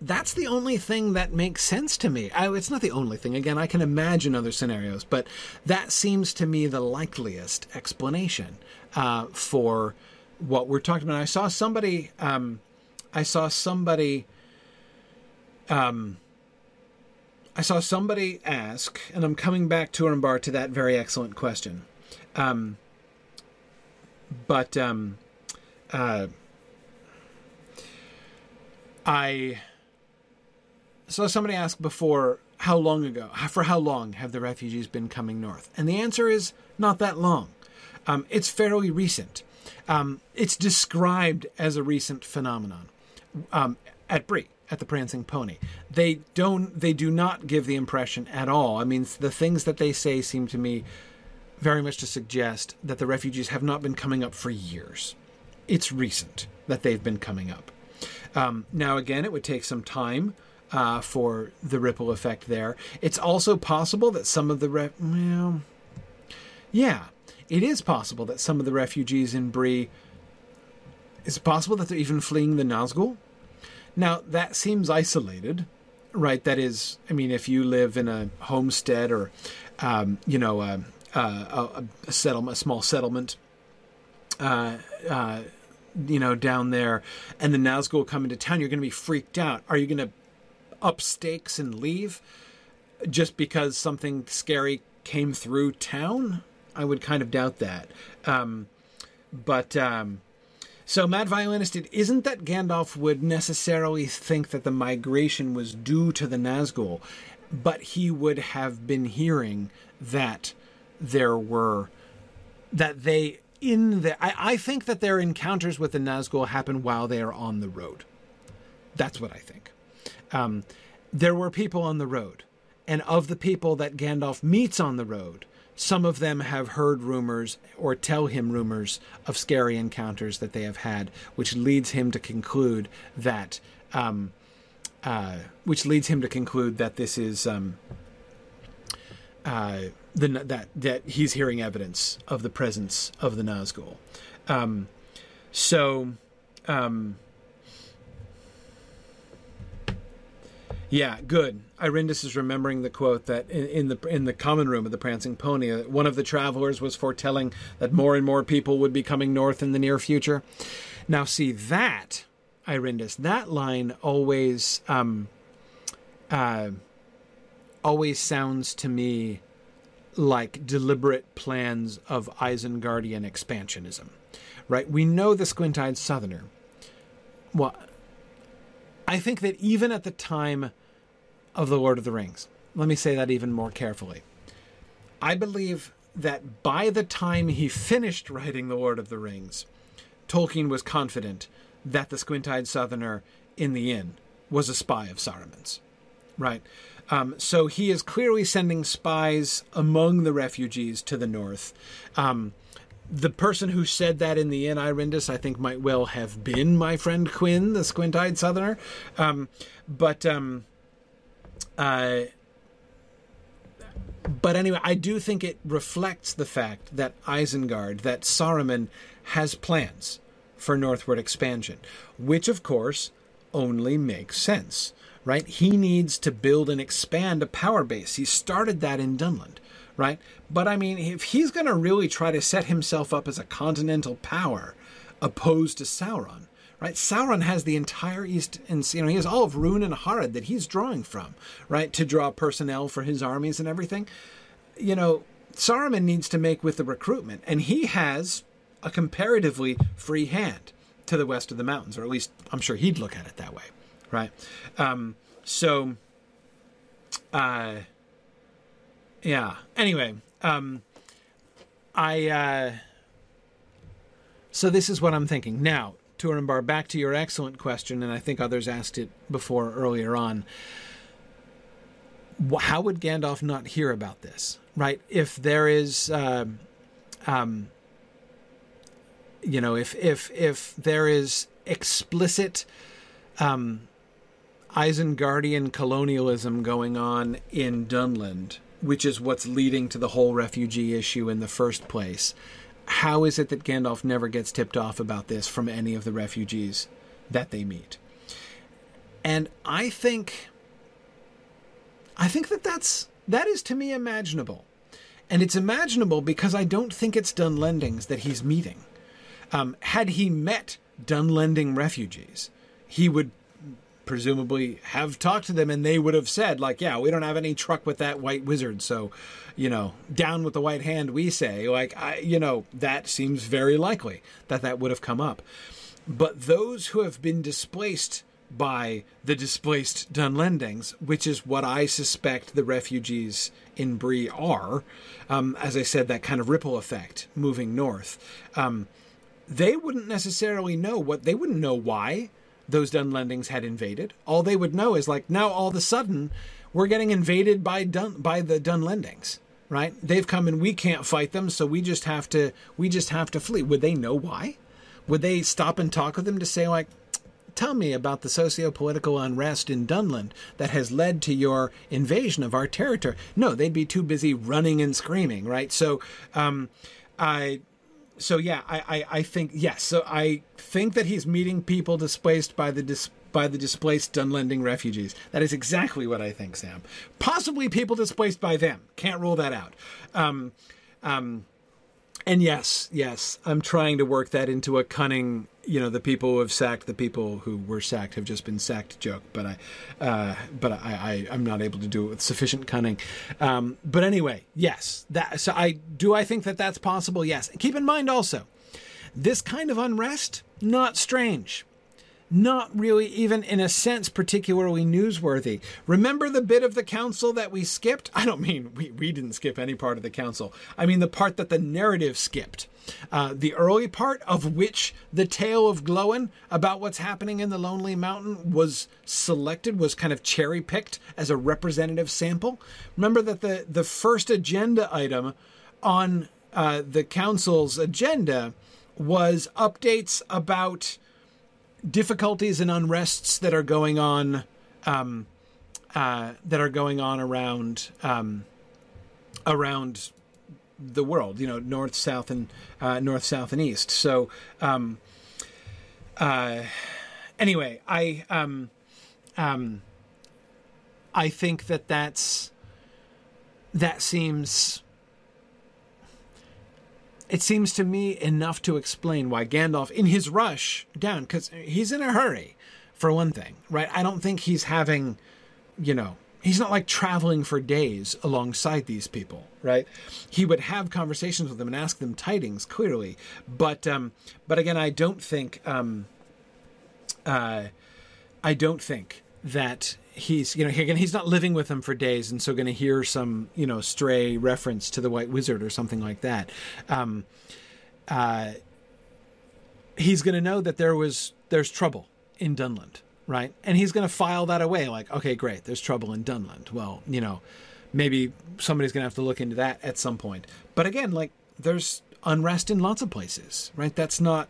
that's the only thing that makes sense to me. I, it's not the only thing. Again, I can imagine other scenarios, but that seems to me the likeliest explanation uh, for what we're talking about. I saw somebody. Um, I saw somebody. Um, I saw somebody ask, and I'm coming back to Turambar to that very excellent question. Um, but um, uh, I saw somebody ask before how long ago, for how long have the refugees been coming north? And the answer is not that long. Um, it's fairly recent. Um, it's described as a recent phenomenon um, at Bree at the Prancing Pony. They don't. They do not give the impression at all. I mean, the things that they say seem to me very much to suggest that the refugees have not been coming up for years. It's recent that they've been coming up. Um, now, again, it would take some time uh, for the ripple effect there. It's also possible that some of the re- well, yeah, it is possible that some of the refugees in Bree. Is it possible that they're even fleeing the Nazgul? Now, that seems isolated, right? That is, I mean, if you live in a homestead or, um, you know, a, a, a, settlement, a small settlement, uh, uh, you know, down there, and the Nazgul come into town, you're going to be freaked out. Are you going to up stakes and leave just because something scary came through town? I would kind of doubt that. Um, but um, so, Mad Violinist, it isn't that Gandalf would necessarily think that the migration was due to the Nazgul, but he would have been hearing that there were, that they, in the, I, I think that their encounters with the Nazgul happen while they are on the road. That's what I think. Um, there were people on the road, and of the people that Gandalf meets on the road, some of them have heard rumors or tell him rumors of scary encounters that they have had, which leads him to conclude that, um, uh, which leads him to conclude that this is um, uh, the that that he's hearing evidence of the presence of the Nazgul. Um, so. Um, Yeah, good. Irindus is remembering the quote that in, in, the in the common room of the Prancing Pony, uh, one of the travelers was foretelling that more and more people would be coming north in the near future. Now, see that Irindus. That line always um, uh, always sounds to me like deliberate plans of Isengardian expansionism, right? We know the squint-eyed Southerner. Well, I think that even at the time of the Lord of the Rings, let me say that even more carefully. I believe that by the time he finished writing The Lord of the Rings, Tolkien was confident that the squint eyed southerner in the inn was a spy of Saruman's. Right? Um, so he is clearly sending spies among the refugees to the north. Um, the person who said that in the inn, Irindus, I think might well have been my friend Quinn, the squint eyed southerner. Um, but. Um, uh, but anyway, I do think it reflects the fact that Isengard, that Saruman has plans for northward expansion, which of course only makes sense, right? He needs to build and expand a power base. He started that in Dunland, right? But I mean, if he's going to really try to set himself up as a continental power opposed to Sauron, right? Sauron has the entire east, and you know he has all of Rhûn and Harad that he's drawing from, right, to draw personnel for his armies and everything. You know, Saruman needs to make with the recruitment, and he has a comparatively free hand to the west of the mountains, or at least I'm sure he'd look at it that way, right? Um, so, uh, yeah. Anyway, um, I. Uh, so this is what I'm thinking now. Turambar, back to your excellent question, and I think others asked it before earlier on. How would Gandalf not hear about this, right? If there is, uh, um, you know, if if if there is explicit um, Isengardian colonialism going on in Dunland, which is what's leading to the whole refugee issue in the first place, how is it that Gandalf never gets tipped off about this from any of the refugees that they meet? And I think I think that that's that is to me imaginable. And it's imaginable because I don't think it's Dunlendings that he's meeting. Um, had he met Dunlending refugees, he would presumably have talked to them and they would have said like yeah we don't have any truck with that white wizard so you know down with the white hand we say like i you know that seems very likely that that would have come up but those who have been displaced by the displaced Dunlendings, which is what I suspect the refugees in Bree are. Um, as I said, that kind of ripple effect moving north. Um, they wouldn't necessarily know what they wouldn't know why those Dunlendings had invaded. All they would know is like now all of a sudden we're getting invaded by Dun by the Dunlendings, right? They've come and we can't fight them, so we just have to we just have to flee. Would they know why? Would they stop and talk with them to say like tell me about the socio-political unrest in Dunland that has led to your invasion of our territory? No, they'd be too busy running and screaming, right? So um I so yeah, I, I, I think yes. So I think that he's meeting people displaced by the dis, by the displaced Dunlending refugees. That is exactly what I think, Sam. Possibly people displaced by them. Can't rule that out. Um, um, and yes, yes, I'm trying to work that into a cunning, you know, the people who have sacked the people who were sacked have just been sacked joke. But I, uh, but I, I, am not able to do it with sufficient cunning. Um, but anyway, yes, that. So I do. I think that that's possible. Yes. Keep in mind also, this kind of unrest not strange not really even in a sense particularly newsworthy. Remember the bit of the council that we skipped? I don't mean we, we didn't skip any part of the council. I mean the part that the narrative skipped. Uh, the early part of which the tale of Glóin about what's happening in the Lonely Mountain was selected, was kind of cherry picked as a representative sample. Remember that the, the first agenda item on uh, the council's agenda was updates about difficulties and unrests that are going on um, uh, that are going on around um, around the world. You know, north, south, and uh, north, south, and east. So, um, uh, anyway, I um, um, I think that that's that seems it seems to me enough to explain why Gandalf, in his rush down, because he's in a hurry, for one thing, right? I don't think he's having, you know, he's not like traveling for days alongside these people, right? He would have conversations with them and ask them tidings clearly, but um, but again, I don't think um, uh, I don't think that he's you know again he's not living with them for days and so going to hear some you know stray reference to the white wizard or something like that. Um uh he's going to know that there was there's trouble in dunland right? And he's going to file that away like okay great there's trouble in dunland. Well you know maybe somebody's going to have to look into that at some point. But again like there's unrest in lots of places right? That's not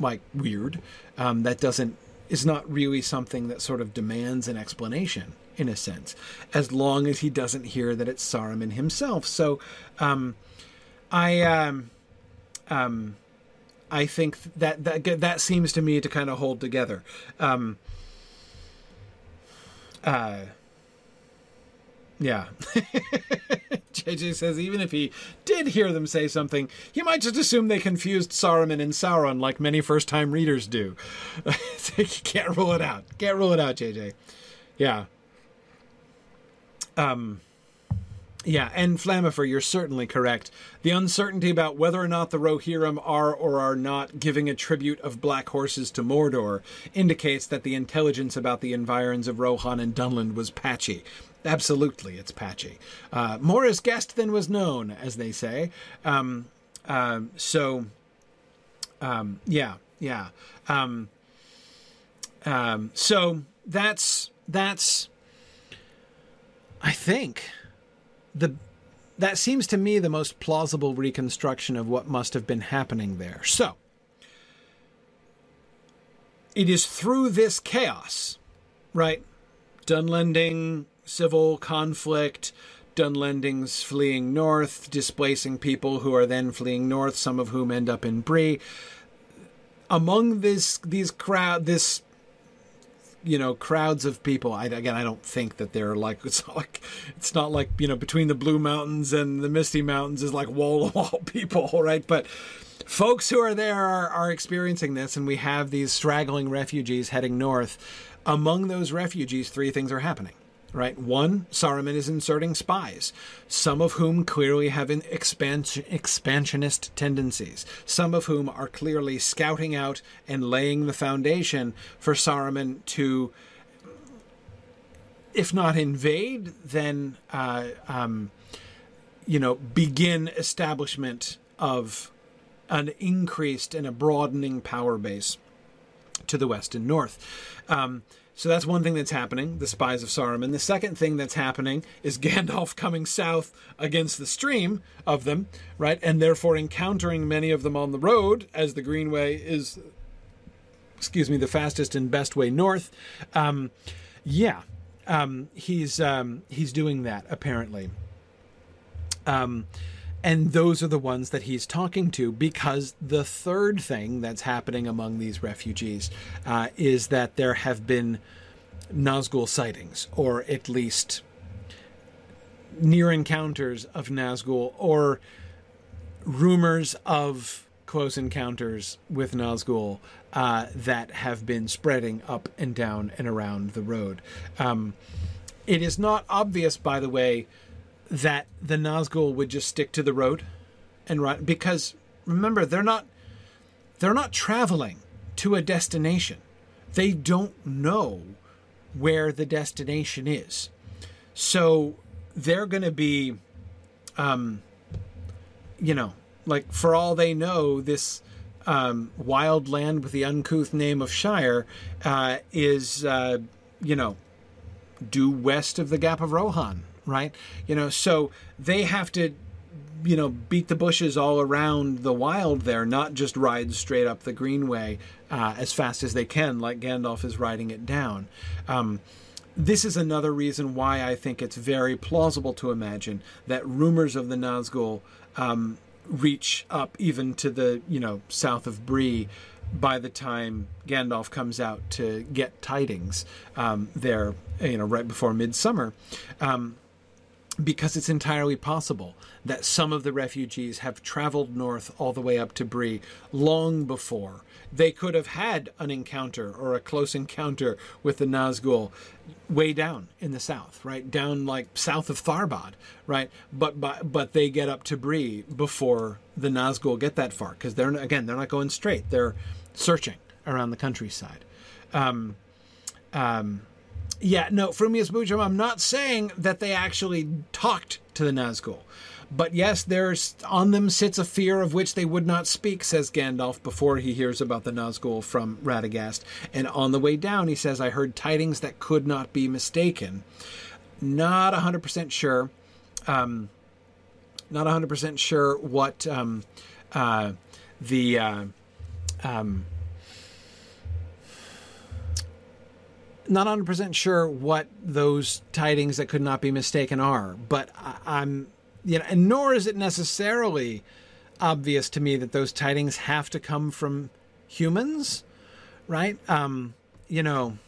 like weird. Um that doesn't is not really something that sort of demands an explanation in a sense, as long as he doesn't hear that it's Saruman himself. So, um, I, um, um, I think that that that seems to me to kind of hold together. Um, uh, yeah. JJ says even if he did hear them say something, he might just assume they confused Saruman and Sauron like many first time readers do. can't rule it out. Can't rule it out, JJ. Yeah. Um yeah, and Flamifer, you're certainly correct. The uncertainty about whether or not the Rohirrim are or are not giving a tribute of black horses to Mordor indicates that the intelligence about the environs of Rohan and Dunland was patchy. Absolutely, it's patchy. Uh, more is guessed than was known, as they say. Um, um, so, um, yeah, yeah. Um, um, so that's that's. I think the that seems to me the most plausible reconstruction of what must have been happening there. So, it is through this chaos, right? Dunlending civil conflict, Dunlendings fleeing north, displacing people who are then fleeing north, some of whom end up in Bree. Among this these crowd this you know crowds of people. I, again i don't think that they're like it's not like it's not like you know between the blue mountains and the misty mountains is like wall to wall people right? But folks who are there are, are experiencing this and we have these straggling refugees heading north. Among those refugees three things are happening right? One, Saruman is inserting spies, some of whom clearly have an expansion, expansionist tendencies, some of whom are clearly scouting out and laying the foundation for Saruman to, if not invade, then, uh, um, you know, begin establishment of an increased and a broadening power base to the west and north. Um, so that's one thing that's happening, the spies of Saruman. The second thing that's happening is Gandalf coming south against the stream of them, right? And therefore encountering many of them on the road as the Greenway is, excuse me, the fastest and best way north. Um, yeah, um, he's um, he's doing that apparently. Um, and those are the ones that he's talking to because the third thing that's happening among these refugees uh, is that there have been Nazgul sightings, or at least near encounters of Nazgul, or rumors of close encounters with Nazgul uh, that have been spreading up and down and around the road. Um, it is not obvious, by the way, that the Nazgul would just stick to the road and run because remember they're not they're not traveling to a destination. They don't know where the destination is. So they're going to be um you know, like for all they know this um, wild land with the uncouth name of Shire uh, is, uh, you know, due west of the Gap of Rohan right? You know, so they have to you know beat the bushes all around the wild there not just ride straight up the greenway uh, as fast as they can like gandalf is riding it down um, this is another reason why i think it's very plausible to imagine that rumors of the nazgul um, reach up even to the you know south of bree by the time Gandalf comes out to get tidings um, there, you know, right before midsummer. Um, because it's entirely possible that some of the refugees have traveled north all the way up to Bree long before. They could have had an encounter or a close encounter with the Nazgul way down in the south, right? Down like south of Tharbad, right? But but, but they get up to Bree before the Nazgul get that far because they're again they're not going straight. They're searching around the countryside. Um, um, yeah, no, Frumius Boojum, I'm not saying that they actually talked to the Nazgul. But yes, there's on them sits a fear of which they would not speak, says Gandalf before he hears about the Nazgul from Radagast. And on the way down, he says, I heard tidings that could not be mistaken. Not 100% sure. Um, not 100% sure what um, uh, the. Uh, um, not 100% sure what those tidings that could not be mistaken are, but I, am you know, and nor is it necessarily obvious to me that those tidings have to come from humans, right? Um, you know,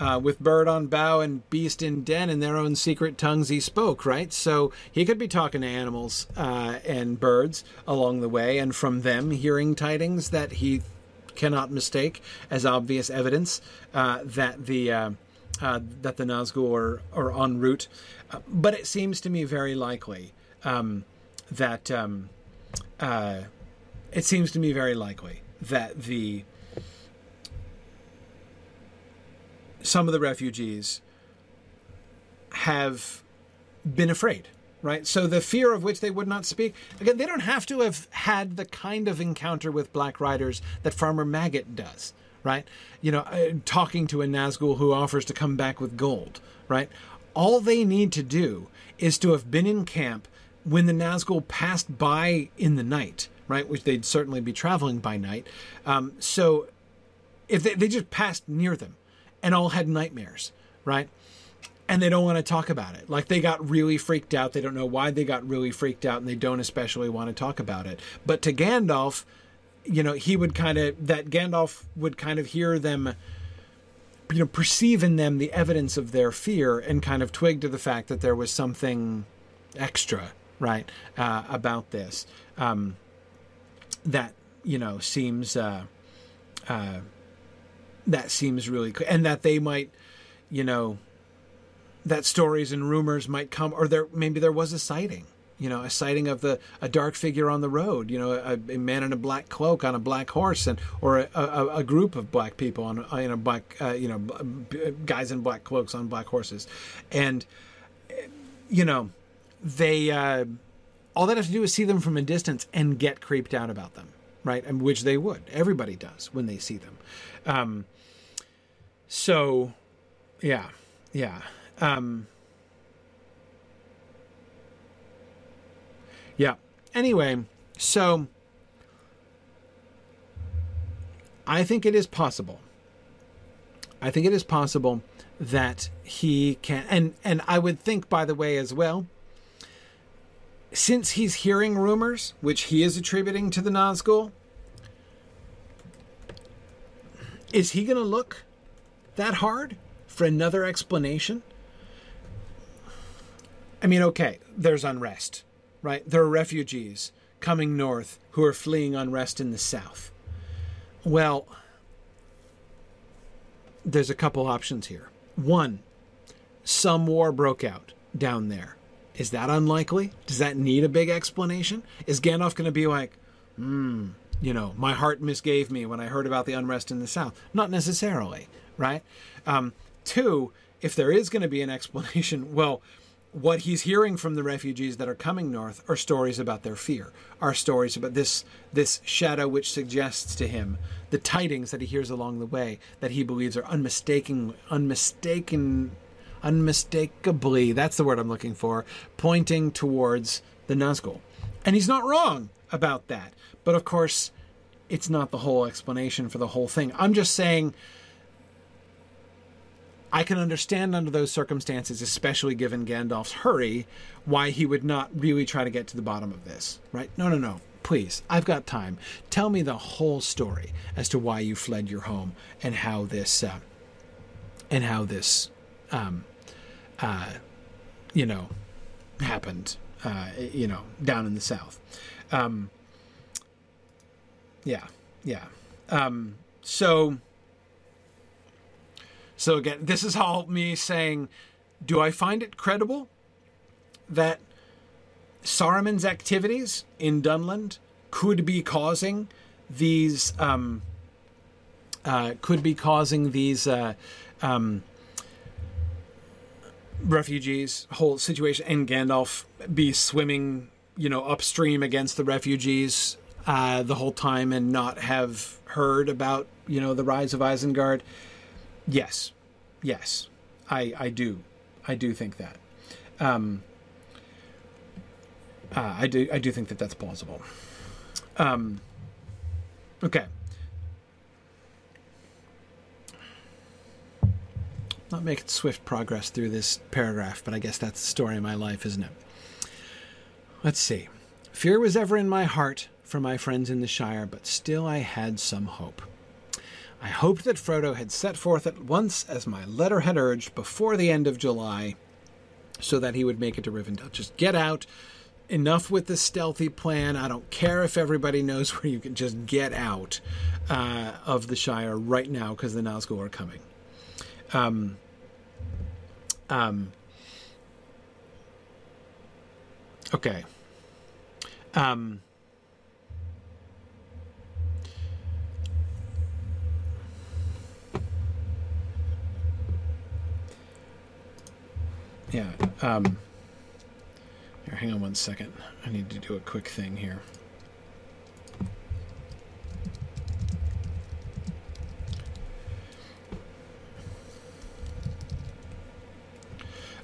uh, with bird on bough and beast in den in their own secret tongues he spoke, right? So he could be talking to animals uh, and birds along the way, and from them hearing tidings that he cannot mistake as obvious evidence uh, that the uh, uh, that the Nazgul are, are en route. Uh, but it seems to me very likely um, that um, uh, it seems to me very likely that the some of the refugees have been afraid right? So the fear of which they would not speak. Again, they don't have to have had the kind of encounter with Black Riders that Farmer Maggot does, right? You know, uh, talking to a Nazgul who offers to come back with gold, right? All they need to do is to have been in camp when the Nazgul passed by in the night, right? Which they'd certainly be traveling by night. Um, so if they, they just passed near them and all had nightmares, right? And they don't want to talk about it. Like they got really freaked out. They don't know why they got really freaked out, and they don't especially want to talk about it. But to Gandalf, you know, he would kind of that Gandalf would kind of hear them, you know, perceive in them the evidence of their fear, and kind of twig to the fact that there was something extra, right, uh, about this um, that you know seems uh, uh, that seems really, and that they might, you know that stories and rumors might come, or there maybe there was a sighting, you know, a sighting of the a dark figure on the road, you know, a, a man in a black cloak on a black horse, and or a, a, a group of black people on in a black, uh, you know, guys in black cloaks on black horses, and you know, they uh, all they have to do is see them from a distance and get creeped out about them, right? And which they would. Everybody does when they see them. Um, so, yeah, yeah. Um, yeah. Anyway, so I think it is possible. I think it is possible that he can and and I would think by the way as well since he's hearing rumors which he is attributing to the Nazgul is he going to look that hard for another explanation I mean, okay, there's unrest, right? There are refugees coming north who are fleeing unrest in the south. Well, there's a couple options here. One, some war broke out down there. Is that unlikely? Does that need a big explanation? Is Gandalf going to be like, hmm, you know, my heart misgave me when I heard about the unrest in the south? Not necessarily, right? Um, two, if there is going to be an explanation, well, what he's hearing from the refugees that are coming north are stories about their fear, are stories about this this shadow which suggests to him the tidings that he hears along the way that he believes are unmistaken, unmistaken, unmistakably. That's the word I'm looking for, pointing towards the Nazgul, and he's not wrong about that. But of course, it's not the whole explanation for the whole thing. I'm just saying I can understand under those circumstances, especially given Gandalf's hurry, why he would not really try to get to the bottom of this, right? No, no, no. Please, I've got time. Tell me the whole story as to why you fled your home and how this, uh, and how this, um, uh, you know, happened, uh, you know, down in the south. Um, yeah, yeah. Um, so, so again, this is all me saying, do I find it credible that Saruman's activities in Dunland could be causing these, um, uh, could be causing these, uh, um, refugees whole situation and Gandalf be swimming you know upstream against the refugees uh, the whole time and not have heard about you know the rise of Isengard? Yes yes I I do I do think that um uh, I do I do think that that's plausible um okay not making swift progress through this paragraph, but I guess that's the story of my life, isn't it? Let's see. Fear was ever in my heart for my friends in the Shire, but still I had some hope. I hoped that Frodo had set forth at once, as my letter had urged, before the end of July, so that he would make it to Rivendell. Just get out. Enough with the stealthy plan. I don't care if everybody knows where you can just get out uh, of the Shire right now because the Nazgul are coming. Um, um, okay. Um, yeah. Um, here, hang on one second. I need to do a quick thing here.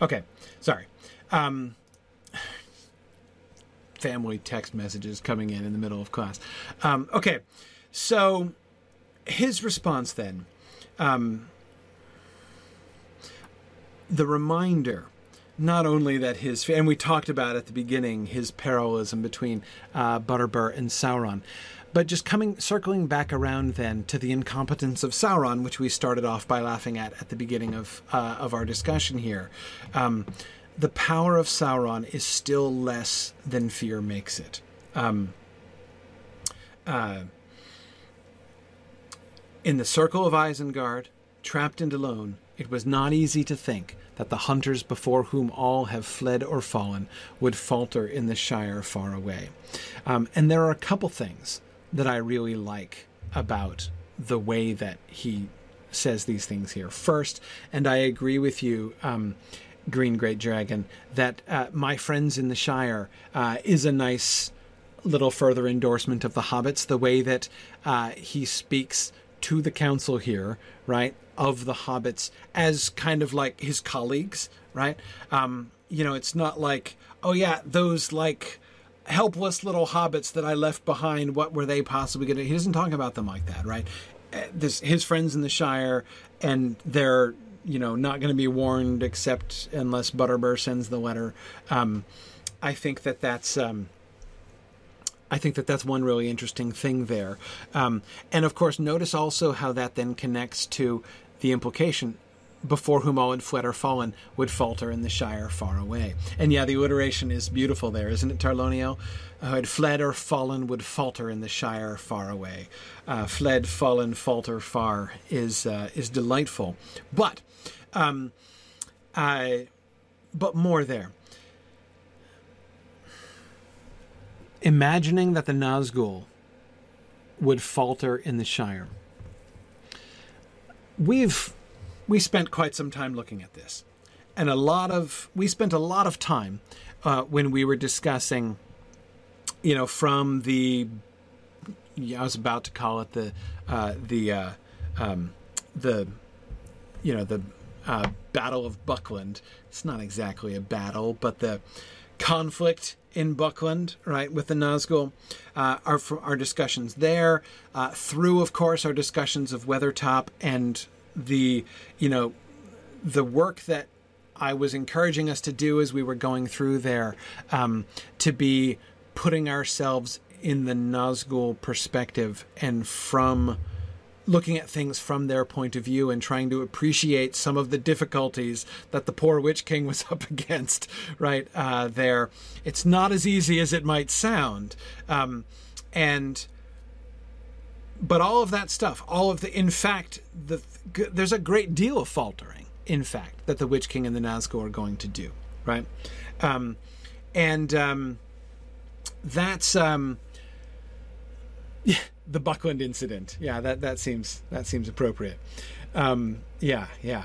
Okay, sorry. Um, family text messages coming in in the middle of class. Um, okay, so his response then, um, the reminder, not only that his and we talked about at the beginning his parallelism between uh, Butterbur and Sauron, but just coming circling back around then to the incompetence of Sauron, which we started off by laughing at at the beginning of uh, of our discussion here. Um, the power of Sauron is still less than fear makes it. Um, uh, in the circle of Isengard, trapped and alone, it was not easy to think that the hunters before whom all have fled or fallen would falter in the Shire far away. Um, and there are a couple things that I really like about the way that he says these things here. First, and I agree with you, um, Green Great Dragon, that uh, My Friends in the Shire uh, is a nice little further endorsement of the hobbits, the way that uh, he speaks to the council here, right, of the hobbits as kind of like his colleagues, right? Um, you know, it's not like, oh yeah, those like helpless little hobbits that I left behind, what were they possibly going to? He doesn't talk about them like that, right? Uh, this his friends in the Shire, and they're you know not going to be warned except unless Butterbur sends the letter. Um, I think that that's. Um, I think that that's one really interesting thing there. Um, and of course, notice also how that then connects to the implication before whom all had fled or fallen would falter in the Shire far away. And yeah, the alliteration is beautiful there, isn't it, Tarlonio? Who had fled or fallen would falter in the Shire far away. Uh, fled, fallen, falter, far is uh, is delightful. But, um, I, but more there. Imagining that the Nazgul would falter in the Shire. We've we spent quite some time looking at this, and a lot of we spent a lot of time uh, when we were discussing, you know, from the yeah, I was about to call it the uh, the uh, um, the you know the uh, Battle of Buckland. It's not exactly a battle, but the conflict in Buckland, right, with the Nazgul, uh, our our discussions there, uh, through of course our discussions of Weathertop and the you know the work that I was encouraging us to do as we were going through there um, to be putting ourselves in the Nazgul perspective and from looking at things from their point of view and trying to appreciate some of the difficulties that the poor Witch King was up against, right uh, there. It's not as easy as it might sound. Um, and but all of that stuff, all of the, in fact, the there's a great deal of faltering, in fact, that the Witch King and the Nazgul are going to do, right? Um, and um, that's um, yeah, the Buckland incident. Yeah, that that seems that seems appropriate. Um, yeah, yeah.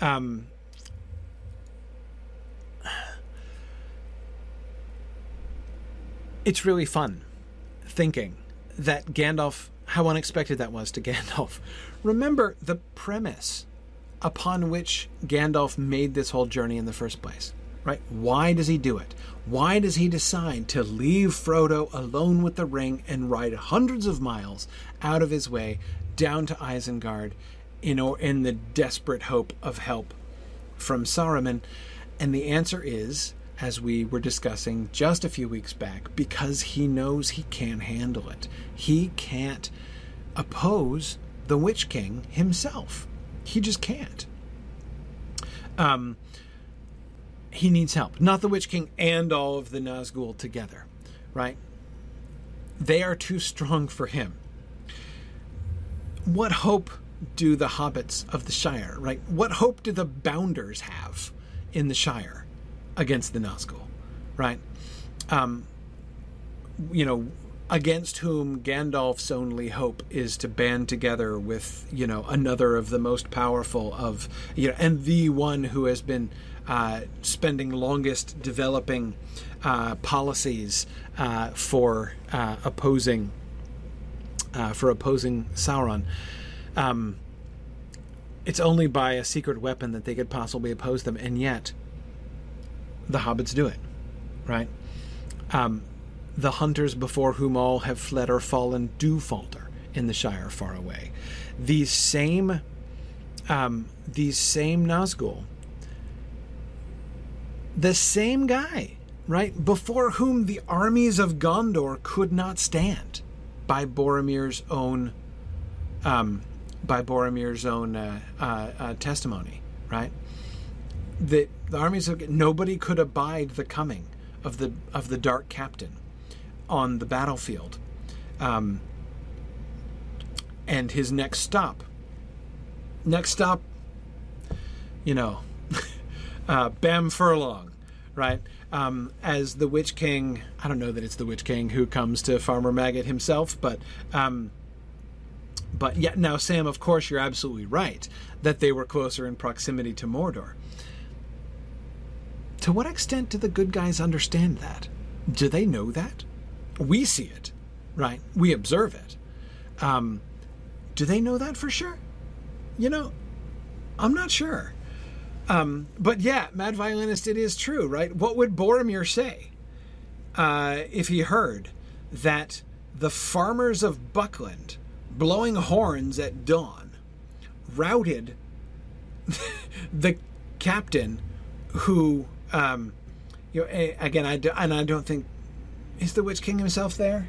Um, it's really fun thinking that Gandalf, how unexpected that was to Gandalf. Remember the premise upon which Gandalf made this whole journey in the first place, right? Why does he do it? Why does he decide to leave Frodo alone with the ring and ride hundreds of miles out of his way down to Isengard in, or, in the desperate hope of help from Saruman? And the answer is, as we were discussing just a few weeks back, because he knows he can't handle it. He can't oppose the Witch King himself. He just can't. Um, he needs help. Not the Witch King and all of the Nazgul together, right? They are too strong for him. What hope do the hobbits of the Shire, right? What hope do the Bounders have in the Shire against the Nazgul, right? Um, you know, against whom Gandalf's only hope is to band together with, you know, another of the most powerful of, you know, and the one who has been uh, spending longest developing uh, policies uh, for uh, opposing for opposing Sauron. Um, it's only by a secret weapon that they could possibly oppose them, and yet the hobbits do it, right? Um, the hunters before whom all have fled or fallen do falter in the Shire far away. These same um, these same Nazgul the same guy, right? Before whom the armies of Gondor could not stand by Boromir's own um, by Boromir's own uh, uh, uh, testimony, right? The, the armies of nobody could abide the coming of the of the Dark Captain on the battlefield, um, and his next stop. Next stop, you know, uh, Bamfurlong, right? Um, as the Witch King, I don't know that it's the Witch King who comes to Farmer Maggot himself, but um, but yeah. Now, Sam, of course, you're absolutely right that they were closer in proximity to Mordor. To what extent do the good guys understand that? Do they know that? We see it, right? We observe it. Um, do they know that for sure? You know, I'm not sure. Um, but yeah, Mad Violinist, it is true, right? What would Boromir say uh, if he heard that the farmers of Buckland, blowing horns at dawn, routed the captain who, um, you know, again, I do, and I don't think is the Witch King himself there.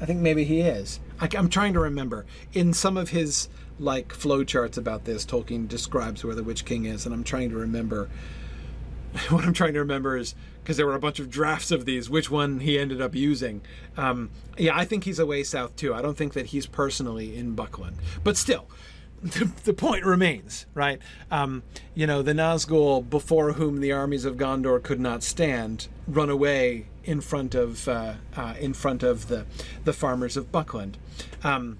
I think maybe he is. I, I'm trying to remember in some of his like flowcharts about this. Tolkien describes where the Witch King is, and I'm trying to remember. What I'm trying to remember is because there were a bunch of drafts of these, which one he ended up using. Um, yeah, I think he's away south too. I don't think that he's personally in Buckland, but still, the, the point remains, right? Um, you know, the Nazgul, before whom the armies of Gondor could not stand, run away in front of uh, uh, in front of the the farmers of Buckland. Um,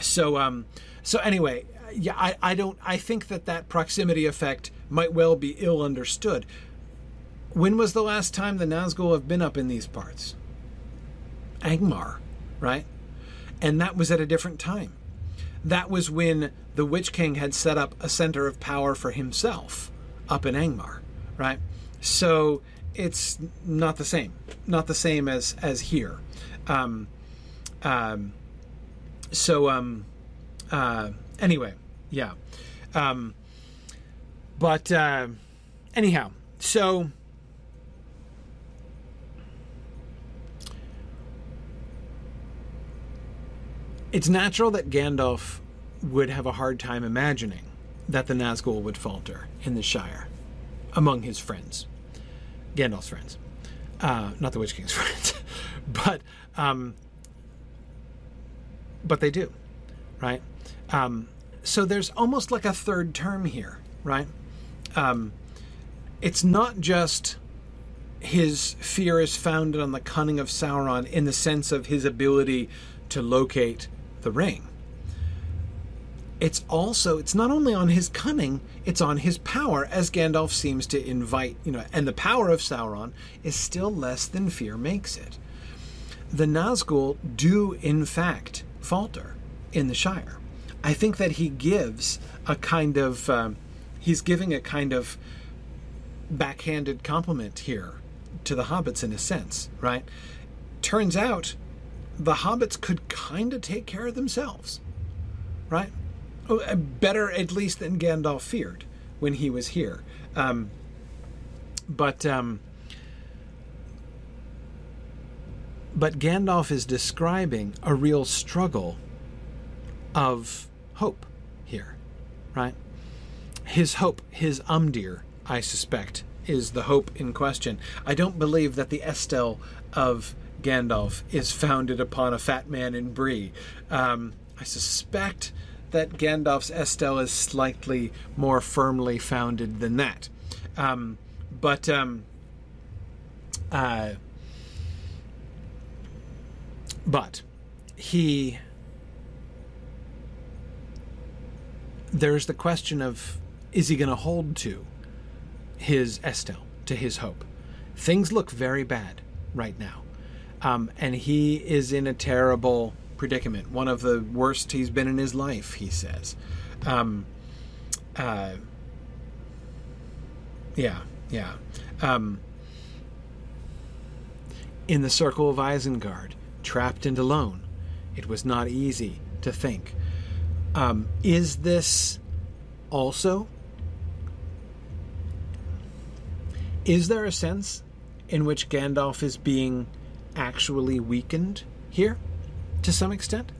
so, um, so anyway, yeah, I, I don't. I think that that proximity effect might well be ill understood. When was the last time the Nazgul have been up in these parts? Angmar, right? And that was at a different time. That was when the Witch King had set up a center of power for himself up in Angmar, right? So it's not the same, not the same as as here. Um, um, so um, uh, anyway, yeah. Um, but uh, anyhow, so it's natural that Gandalf would have a hard time imagining that the Nazgul would falter in the Shire among his friends, Gandalf's friends, uh, not the Witch King's friends, but um, but they do, right? Um, so there's almost like a third term here, right? Um, it's not just his fear is founded on the cunning of Sauron in the sense of his ability to locate the ring. It's also, it's not only on his cunning, it's on his power, as Gandalf seems to invite, you know, and the power of Sauron is still less than fear makes it. The Nazgul do, in fact, falter in the Shire. I think that he gives a kind of, um, he's giving a kind of backhanded compliment here to the hobbits in a sense, right? Turns out the hobbits could kind of take care of themselves, right? Oh, uh, better, at least, than Gandalf feared when he was here. Um, but um, but Gandalf is describing a real struggle of hope here, right? His hope, his Amdir, I suspect, is the hope in question. I don't believe that the Estel of Gandalf is founded upon a fat man in Bree. Um, I suspect that Gandalf's Estel is slightly more firmly founded than that. Um, but um, uh, but he there's the question of is he going to hold to his Estel, to his hope? Things look very bad right now. Um, and he is in a terrible predicament, one of the worst he's been in his life, he says. Um, uh, yeah, yeah. Um, in the circle of Isengard, trapped and alone, it was not easy to think. Um, is this also? Is there a sense in which Gandalf is being actually weakened here to some extent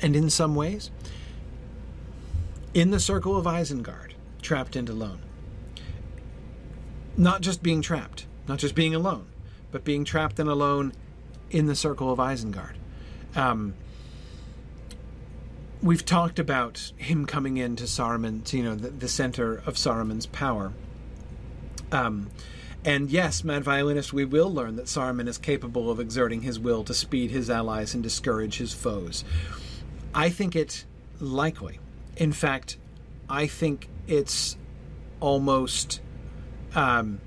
and in some ways? In the circle of Isengard, trapped and alone. Not just being trapped, not just being alone, but being trapped and alone in the circle of Isengard. Um, we've talked about him coming into Saruman, you know, the, the center of Saruman's power. Um, and yes, Mad Violinist, we will learn that Saruman is capable of exerting his will to speed his allies and discourage his foes. I think it likely. In fact, I think it's almost um,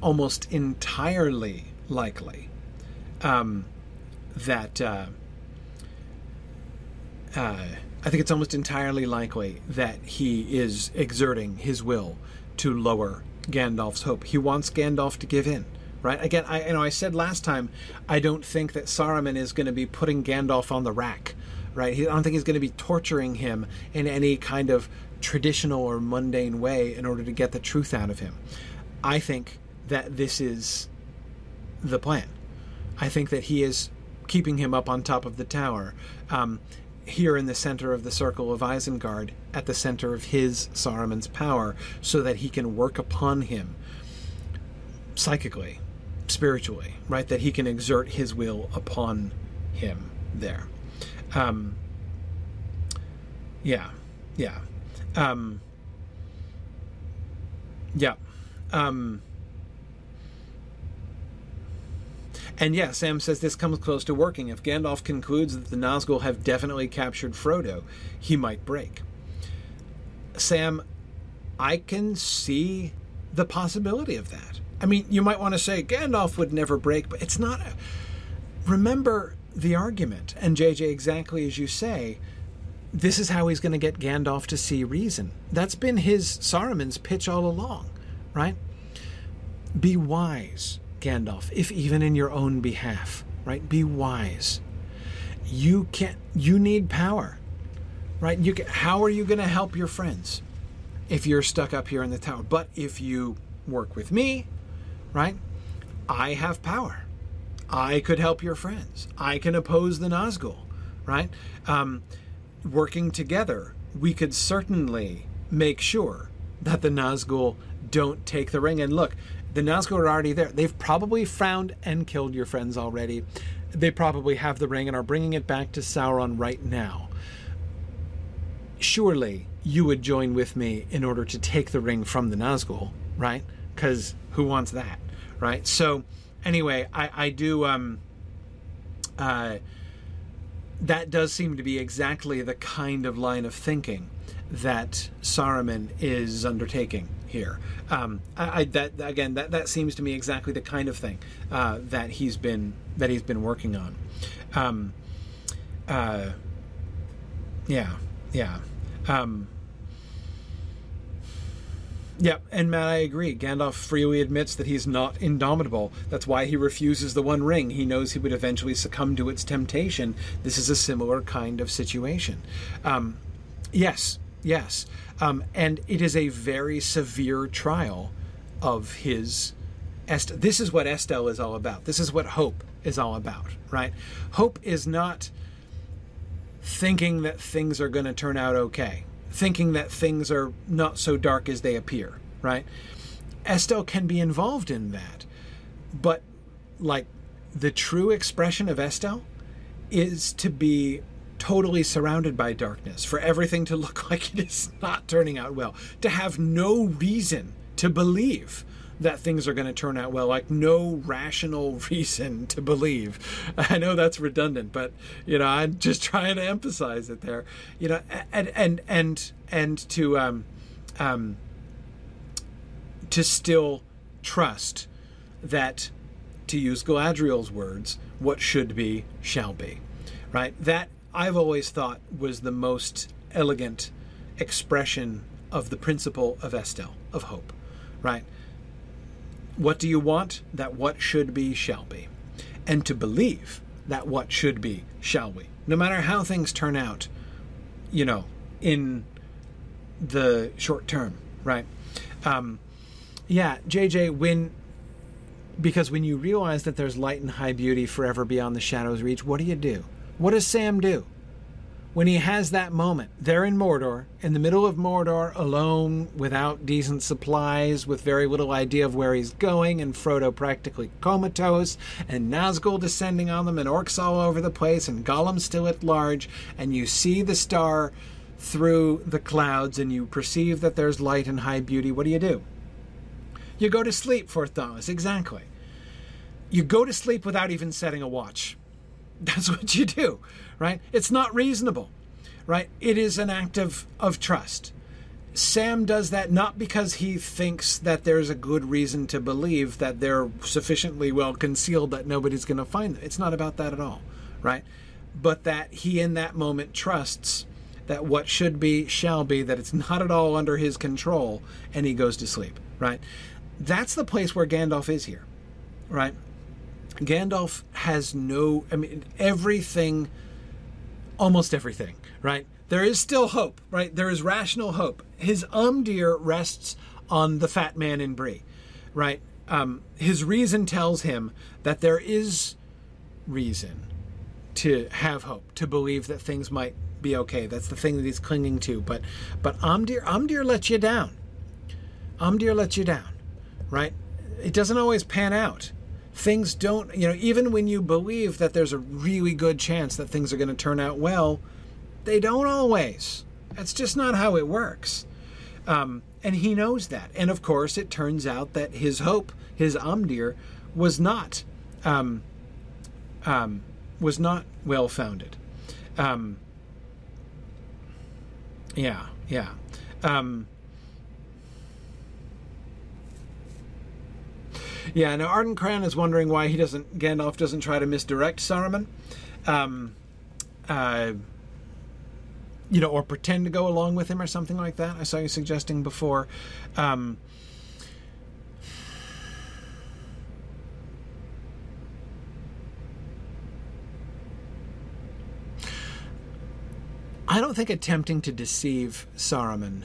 almost entirely likely um, that uh, uh, I think it's almost entirely likely that he is exerting his will to lower Gandalf's hope. He wants Gandalf to give in, right? Again, I you know I said last time I don't think that Saruman is going to be putting Gandalf on the rack, right? I don't think he's going to be torturing him in any kind of traditional or mundane way in order to get the truth out of him. I think that this is the plan. I think that he is keeping him up on top of the tower. Um, here in the center of the circle of Isengard, at the center of his Saruman's power, so that he can work upon him psychically, spiritually, right? That he can exert his will upon him there. Um, yeah, yeah, um, yeah. Um, And yeah, Sam says this comes close to working. If Gandalf concludes that the Nazgul have definitely captured Frodo, he might break. Sam, I can see the possibility of that. I mean, you might want to say Gandalf would never break, but it's not. A... Remember the argument, and JJ, exactly as you say, this is how he's going to get Gandalf to see reason. That's been his Saruman's pitch all along, right? Be wise Gandalf, if even in your own behalf, right? Be wise. You can't, you need power. Right? You can, how are you going to help your friends if you're stuck up here in the tower? But if you work with me, right? I have power. I could help your friends. I can oppose the Nazgul, right? Um, working together, we could certainly make sure that the Nazgul don't take the ring. And look, the Nazgul are already there. They've probably found and killed your friends already. They probably have the ring and are bringing it back to Sauron right now. Surely you would join with me in order to take the ring from the Nazgul, right? Because who wants that, right? So, anyway, I, I do. Um, uh, that does seem to be exactly the kind of line of thinking that Saruman is undertaking here. Um, I, I, that again, that, that seems to me exactly the kind of thing uh, that he's been that he's been working on. Um, uh, yeah, yeah. Um, yeah, and Matt, I agree. Gandalf freely admits that he's not indomitable. That's why he refuses the One Ring. He knows he would eventually succumb to its temptation. This is a similar kind of situation. Um, yes, yes. Um, and it is a very severe trial of his. Est- this is what Estel is all about. This is what hope is all about, right? Hope is not thinking that things are going to turn out okay thinking that things are not so dark as they appear, right? Estel can be involved in that. But, like, the true expression of Estel is to be totally surrounded by darkness, for everything to look like it is not turning out well, to have no reason to believe that things are going to turn out well like no rational reason to believe. I know that's redundant but you know i'm just trying to emphasize it there. You know and and and and to um um to still trust that to use galadriel's words what should be shall be right? That i've always thought was the most elegant expression of the principle of Estel, of hope right what do you want? That what should be shall be. And to believe that what should be shall be. No matter how things turn out, you know, in the short term, right? Um, yeah, JJ, when because when you realize that there's light and high beauty forever beyond the shadow's reach, what do you do? What does Sam do? when he has that moment there in Mordor, in the middle of Mordor, alone, without decent supplies, with very little idea of where he's going, and Frodo practically comatose, and Nazgul descending on them, and orcs all over the place, and Gollum still at large, and you see the star through the clouds, and you perceive that there's light and high beauty, what do you do? You go to sleep, for Thomas, exactly. You go to sleep without even setting a watch. That's what you do, right? It's not reasonable, right? It is an act of, of trust. Sam does that not because he thinks that there's a good reason to believe that they're sufficiently well concealed that nobody's going to find them. It's not about that at all, right? But that he in that moment trusts that what should be shall be, that it's not at all under his control, and he goes to sleep, right? That's the place where Gandalf is here, right? Gandalf has no, I mean, everything, almost everything, right? There is still hope, right? There is rational hope. His Amdir rests on the fat man in Bree, right? Um, his reason tells him that there is reason to have hope, to believe that things might be okay. That's the thing that he's clinging to. But but Amdir Amdir lets you down. Amdir lets you down, right? It doesn't always pan out things don't, you know, even when you believe that there's a really good chance that things are going to turn out well, they don't always. That's just not how it works. Um, and he knows that. And of course, it turns out that his hope, his Amdir, was not um, um, was not well founded. Um, yeah, yeah. Yeah, now Arden Cran is wondering why he doesn't Gandalf doesn't try to misdirect Saruman. Um, uh, you know, or pretend to go along with him or something like that. I saw you suggesting before. Um, I don't think attempting to deceive Saruman.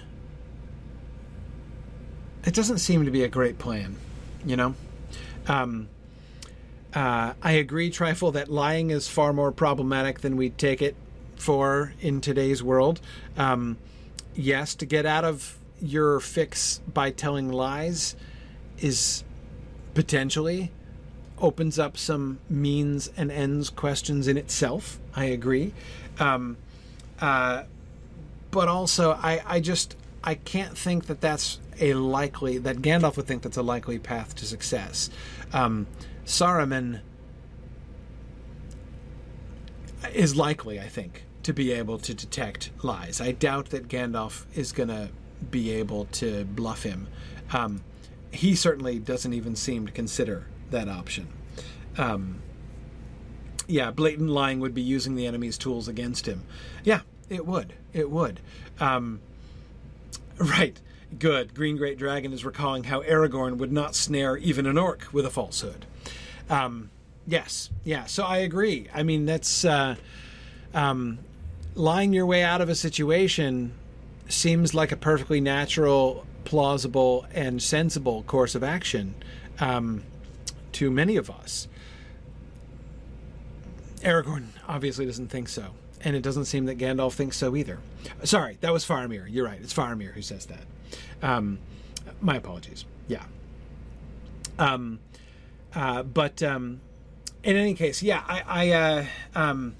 It doesn't seem to be a great plan, you know? Um, uh, I agree, Trifle, that lying is far more problematic than we take it for in today's world. Um, yes, to get out of your fix by telling lies is potentially opens up some means and ends questions in itself. I agree. Um, uh, but also, I, I just I can't think that that's a likely that Gandalf would think that's a likely path to success. Um, Saruman is likely, I think, to be able to detect lies. I doubt that Gandalf is going to be able to bluff him. Um, he certainly doesn't even seem to consider that option. Um, yeah, blatant lying would be using the enemy's tools against him. Yeah, it would. It would. Um, right. Good. Green Great Dragon is recalling how Aragorn would not snare even an orc with a falsehood. Um, yes. Yeah. So I agree. I mean, that's uh, um, lying your way out of a situation seems like a perfectly natural, plausible, and sensible course of action um, to many of us. Aragorn obviously doesn't think so, and it doesn't seem that Gandalf thinks so either. Sorry, that was Faramir. You're right. It's Faramir who says that. Um, my apologies. Yeah. Um, uh, but um, in any case, yeah, I, I uh, um,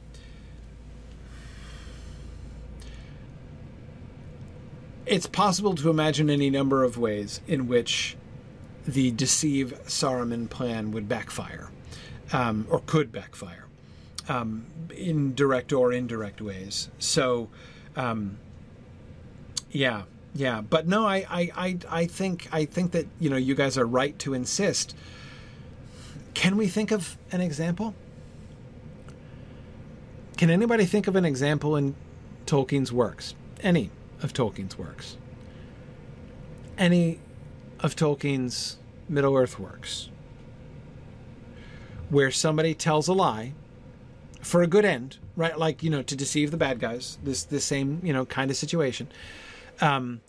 it's possible to imagine any number of ways in which the deceive Saruman plan would backfire, um, or could backfire, um, in direct or indirect ways. So, um, yeah, yeah, but no, I, I, I, I think I think that you know you guys are right to insist. Can we think of an example? Can anybody think of an example in Tolkien's works? Any of Tolkien's works? Any of Tolkien's Middle Earth works? Where somebody tells a lie for a good end, right? Like, you know, to deceive the bad guys, this this same, you know, kind of situation. Um,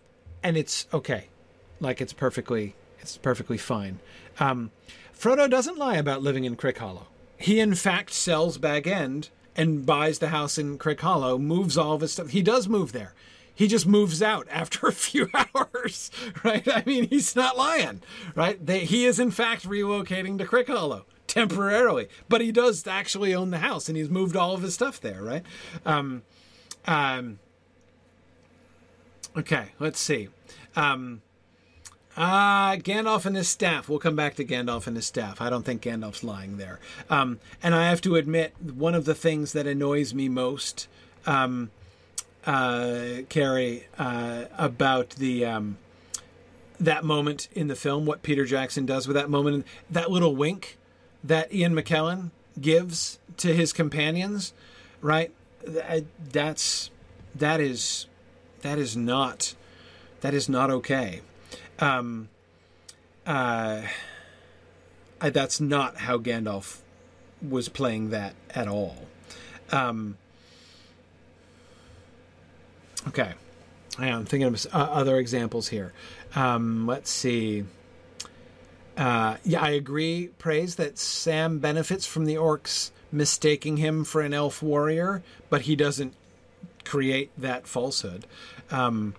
and it's okay. Like it's perfectly it's perfectly fine. Um, Frodo doesn't lie about living in Crickhollow. He in fact sells Bag End and buys the house in Crickhollow, moves all of his stuff. He does move there. He just moves out after a few hours, right? I mean, he's not lying, right? They, he is in fact relocating to Crickhollow temporarily, but he does actually own the house and he's moved all of his stuff there, right? Um, um, okay, let's see. Um, uh, Gandalf and his staff. We'll come back to Gandalf and his staff. I don't think Gandalf's lying there. Um, and I have to admit, one of the things that annoys me most, um, uh, Carrie, uh, about the um, that moment in the film, what Peter Jackson does with that moment, that little wink that Ian McKellen gives to his companions, right? That's that is that is not that is not okay. Um, uh, I, that's not how Gandalf was playing that at all. Um, okay, I'm thinking of uh, other examples here. Um, let's see. Uh, yeah, I agree. Praise that Sam benefits from the orcs mistaking him for an elf warrior, but he doesn't create that falsehood. Um,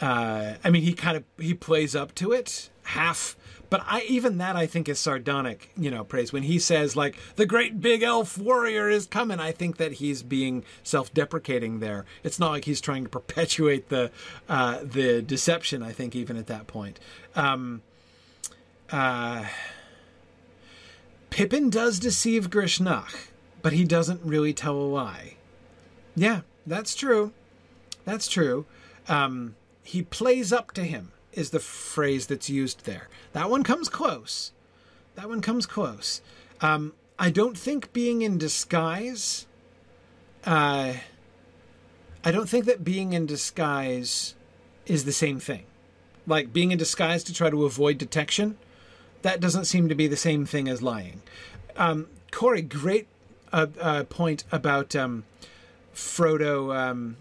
uh, I mean, he kind of he plays up to it half, but I even that I think is sardonic. You know, praise when he says like the great big elf warrior is coming. I think that he's being self-deprecating there. It's not like he's trying to perpetuate the uh, the deception. I think even at that point. Um, uh, Pippin does deceive Grishnákh, but he doesn't really tell a lie. Yeah, that's true. That's true. Um, he plays up to him is the phrase that's used there. That one comes close. That one comes close. Um, I don't think being in disguise. Uh, I don't think that being in disguise is the same thing. Like being in disguise to try to avoid detection, that doesn't seem to be the same thing as lying. Um, Corey, great uh, uh, point about um, Frodo um,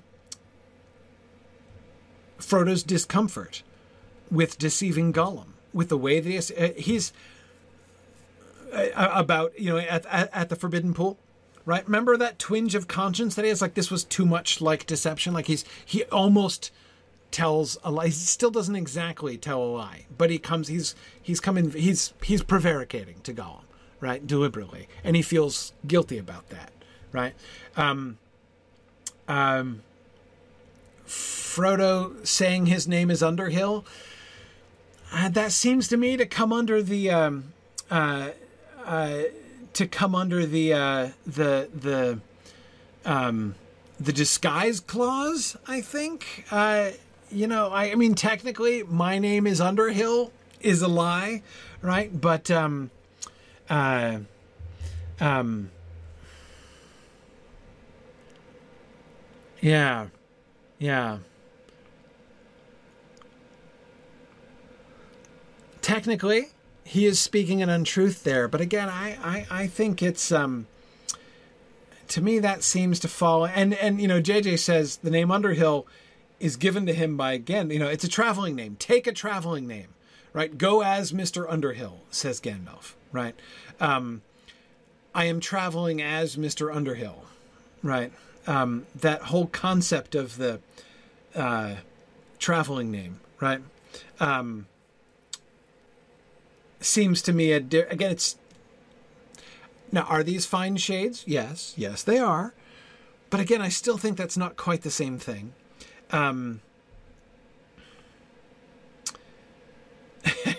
Frodo's discomfort with deceiving Gollum, with the way that he's, uh, he's uh, about, you know, at, at, at, the Forbidden Pool, right? Remember that twinge of conscience that he has? Like this was too much like deception. Like he's he almost tells a lie. He still doesn't exactly tell a lie, but he comes. He's he's coming. He's he's prevaricating to Gollum, right? Deliberately, and he feels guilty about that, right? Um, um, Frodo saying his name is Underhill. Uh, that seems to me to come under the um, uh, uh, to come under the uh, the the um, the disguise clause. I think. You know, I, I, mean, technically, my name is Underhill is a lie, right? But um, uh, um, yeah, yeah. Technically, he is speaking an untruth there, but again, I, I, I think it's um, to me that seems to fall and and you know JJ says the name Underhill is given to him by again you know it's a traveling name. Take a traveling name right? Go as Mr. Underhill says Gandalf right? Um, I am traveling as Mr. Underhill right? Um, that whole concept of the uh, traveling name right? Um, seems to me a di- again it's now are these fine shades? Yes yes they are. But again i still think that's not quite the same thing um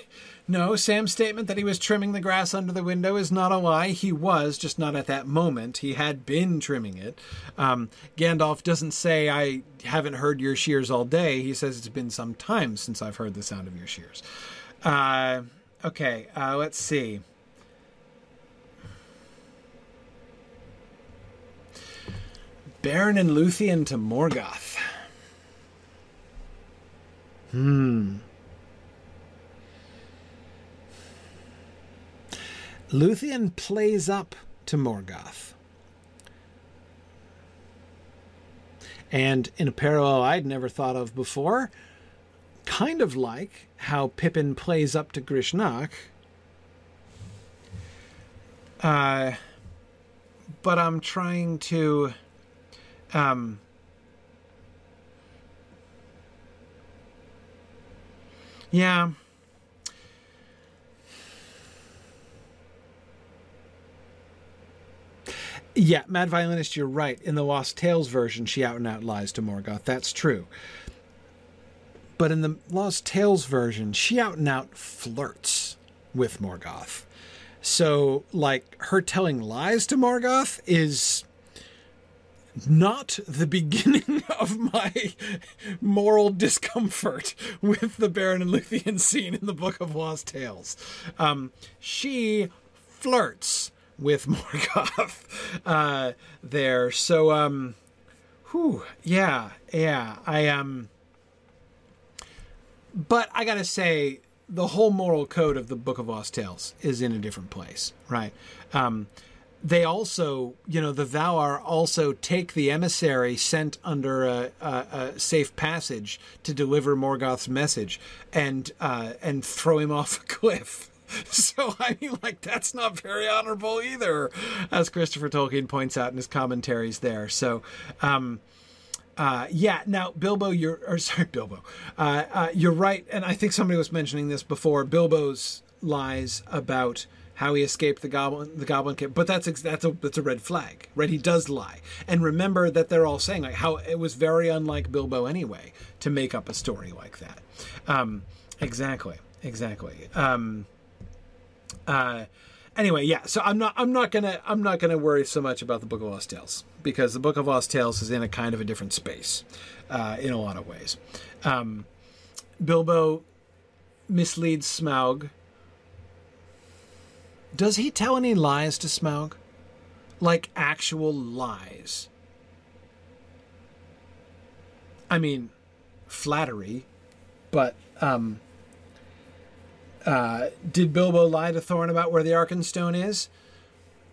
No, Sam's statement that he was trimming the grass under the window is not a lie. He was, just not at that moment. He had been trimming it. Um, Gandalf doesn't say, I haven't heard your shears all day. He says, It's been some time since I've heard the sound of your shears. Uh, Okay, uh, let's see. Beren and Luthien to Morgoth. Hmm. Luthien plays up to Morgoth. And in a parallel I'd never thought of before, kind of like how Pippin plays up to Grishnákh. Uh, but I'm trying to. Um, yeah. Yeah, Mad Violinist, you're right. In the Lost Tales version, she out and out lies to Morgoth. That's true. But in the Lost Tales version, she out and out flirts with Morgoth. So, like, her telling lies to Morgoth is not the beginning of my moral discomfort with the Beren and Luthien scene in the Book of Lost Tales. Um, she flirts with Morgoth uh, there. So, um, whew, yeah, yeah, I um but I gotta say, the whole moral code of the Book of Lost Tales is in a different place, right? Um, they also, you know, the Valar also take the emissary sent under a, a, a safe passage to deliver Morgoth's message and uh, and throw him off a cliff. So I mean, like that's not very honorable either, as Christopher Tolkien points out in his commentaries there. So. Um, uh, yeah. Now, Bilbo, you're or sorry, Bilbo. Uh, uh, you're right, and I think somebody was mentioning this before. Bilbo's lies about how he escaped the goblin the goblin camp, but that's that's a that's a red flag, right? He does lie, and remember that they're all saying like how it was very unlike Bilbo anyway to make up a story like that. Um, exactly, exactly. Um, uh, anyway, yeah. So I'm not I'm not gonna I'm not gonna worry so much about the Book of Lost Tales because the Book of Lost Tales is in a kind of a different space uh, in a lot of ways. Um, Bilbo misleads Smaug. Does he tell any lies to Smaug? Like actual lies? I mean, flattery, but um, uh, did Bilbo lie to Thorin about where the Arkenstone is?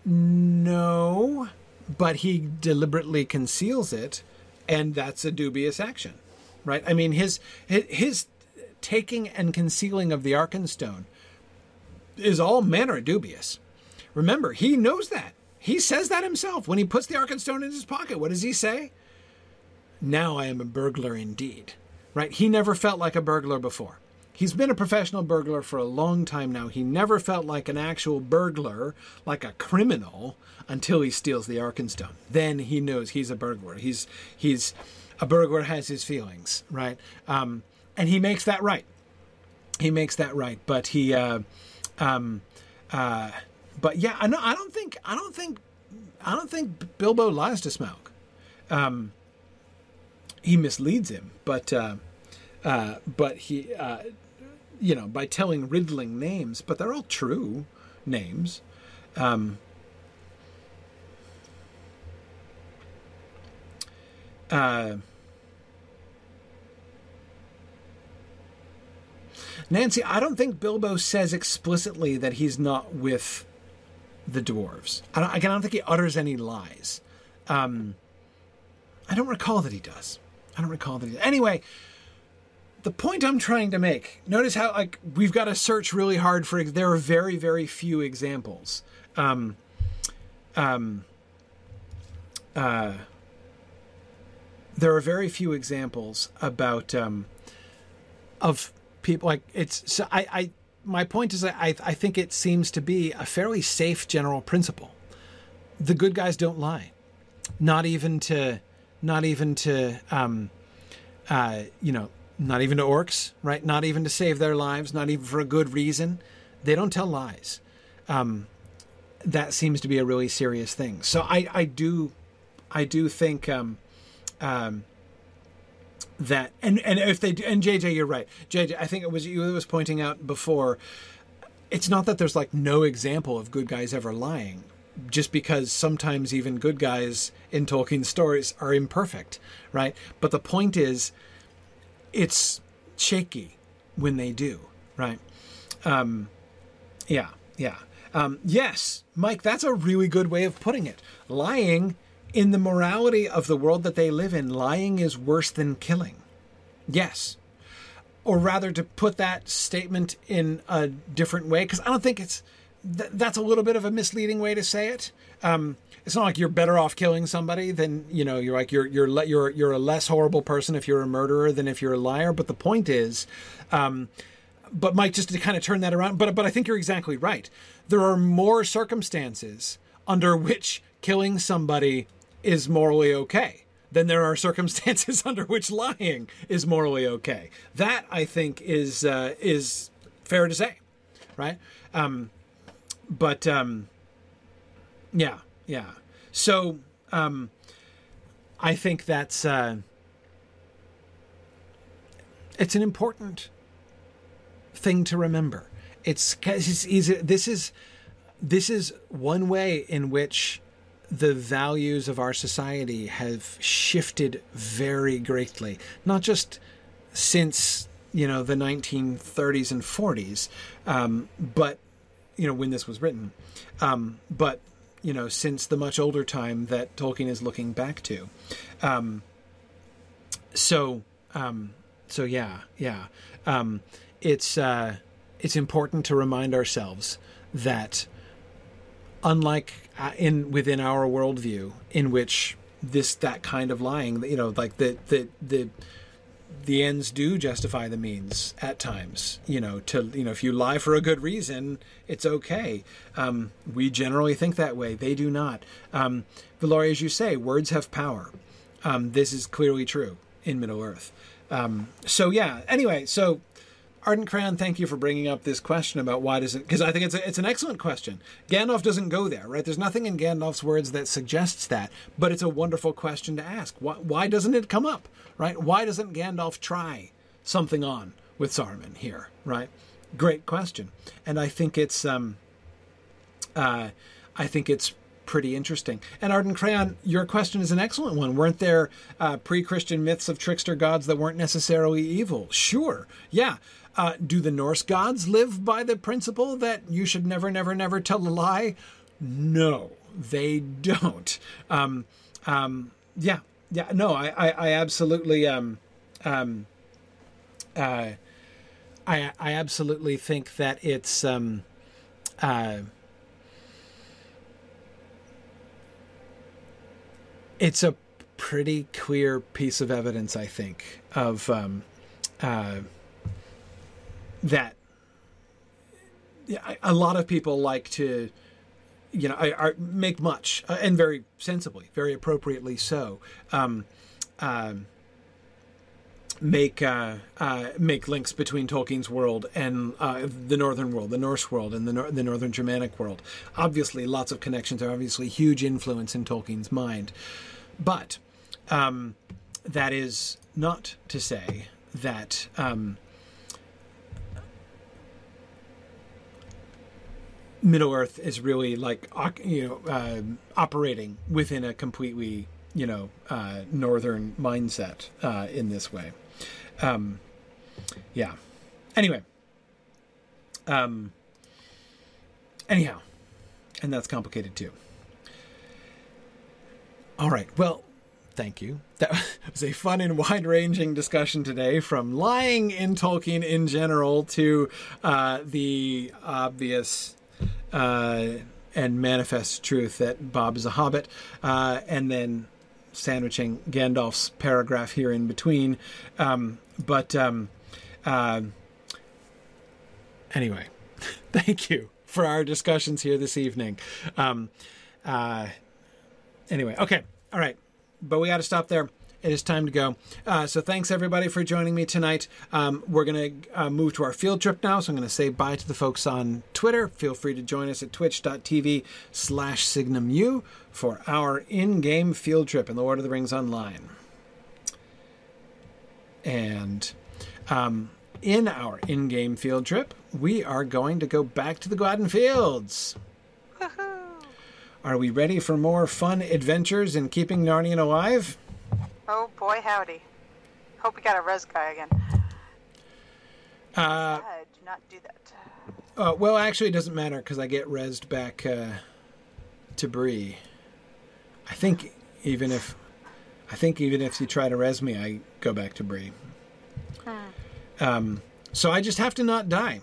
No, but he deliberately conceals it, and that's a dubious action, right? I mean, his his taking and concealing of the Arkenstone is all manner of dubious. Remember, he knows that. He says that himself when he puts the Arkenstone in his pocket. What does he say? Now I am a burglar indeed. Right? He never felt like a burglar before. He's been a professional burglar for a long time now. He never felt like an actual burglar, like a criminal, until he steals the Arkenstone. Then he knows he's a burglar. He's he's a burglar has his feelings, right? Um, and he makes that right. He makes that right. But he, uh, um, uh, but yeah, I know. I don't think. I don't think. I don't think Bilbo lies to Smaug. Um, he misleads him, but uh, uh, but he uh, you know, by telling riddling names, but they're all true names. Um, uh, Nancy, I don't think Bilbo says explicitly that he's not with the dwarves. I don't, I don't think he utters any lies. Um, I don't recall that he does. I don't recall that he. Does. Anyway, the point I'm trying to make. Notice how like we've got to search really hard for. There are very very few examples. Um, um, uh, there are very few examples about um, of people like it's. So I, I my point is I I think it seems to be a fairly safe general principle. The good guys don't lie, not even to not even to um, uh, you know not even to orcs, right? Not even to save their lives, not even for a good reason. They don't tell lies. Um, that seems to be a really serious thing. So I, I do, I do think um, um, that, and and if they do, and JJ, you're right, JJ. I think it was you was pointing out before. It's not that there's like no example of good guys ever lying, just because sometimes even good guys in Tolkien stories are imperfect, right? But the point is it's shaky when they do, right? Um, yeah, yeah. Um, yes, Mike, that's a really good way of putting it. Lying, in the morality of the world that they live in, lying is worse than killing. Yes. Or rather, to put that statement in a different way, because I don't think it's th- that's a little bit of a misleading way to say it. Um, it's not like you're better off killing somebody than you know you're like you're you're you're you're a less horrible person if you're a murderer than if you're a liar. But the point is, um, but Mike, just to kind of turn that around, but but I think you're exactly right. There are more circumstances under which killing somebody is morally okay then there are circumstances under which lying is morally okay. That I think is uh, is fair to say, right? Um, but um, yeah, yeah. So um, I think that's uh, it's an important thing to remember. It's, it's, it's this is this is one way in which the values of our society have shifted very greatly. Not just since you know the 1930s and 40s, um, but you know when this was written, um, but you know, since the much older time that Tolkien is looking back to. Um, so, um, so yeah, yeah, um, it's uh, it's important to remind ourselves that, unlike uh, in within our worldview, in which this that kind of lying, you know, like the the the the ends do justify the means at times. You know, to you know, if you lie for a good reason, it's okay. Um, we generally think that way. They do not. Um, Valoria, as you say, words have power. Um, this is clearly true in Middle Earth. Um, so yeah. Anyway, so Ardent Crayon, thank you for bringing up this question about why does it? Because I think it's a, it's an excellent question. Gandalf doesn't go there, right? There's nothing in Gandalf's words that suggests that, but it's a wonderful question to ask. Why, why doesn't it come up, right? Why doesn't Gandalf try something on with Saruman here, right? Great question, and I think it's um, uh, I think it's pretty interesting. And Arden Crayon, your question is an excellent one. Weren't there uh, pre-Christian myths of trickster gods that weren't necessarily evil? Sure, yeah. Uh, do the Norse gods live by the principle that you should never, never, never tell a lie? No, they don't. Um, um, yeah, yeah, no, I, I, I absolutely, um, um, uh, I, I absolutely think that it's, um, uh, it's a pretty clear piece of evidence, I think, of um, uh, that. A lot of people like to, you know, are, make much uh, and very sensibly, very appropriately so. Um, um, make uh, uh, make links between Tolkien's world and uh, the Northern world, the Norse world, and the, Nor- the Northern Germanic world. Obviously, lots of connections are obviously huge influence in Tolkien's mind, but um, that is not to say that. Um, Middle Earth is really like you know uh, operating within a completely you know uh, northern mindset uh, in this way. Um, yeah. Anyway. Um. Anyhow, and that's complicated too. All right. Well, thank you. That was a fun and wide ranging discussion today from lying in Tolkien in general to uh, the obvious uh, and manifest truth that Bob is a hobbit, uh, and then sandwiching Gandalf's paragraph here in between. Um, but um, uh, anyway, thank you for our discussions here this evening. Um, uh, anyway, okay, all right, but we got to stop there. It is time to go. Uh, so thanks everybody for joining me tonight. Um, we're going to uh, move to our field trip now. So I'm going to say bye to the folks on Twitter. Feel free to join us at twitch.tv slash signumu for our in-game field trip in the Lord of the Rings Online. And um, in our in-game field trip, we are going to go back to the Gladden Fields. Are we ready for more fun adventures in keeping Narnian alive? Oh boy, howdy! Hope we got a res guy again. Uh, do not do that. Uh, well, actually, it doesn't matter because I get resed back uh, to Bree. I think even if I think even if you try to res me, I go back to Bree. Hmm. Um, so I just have to not die,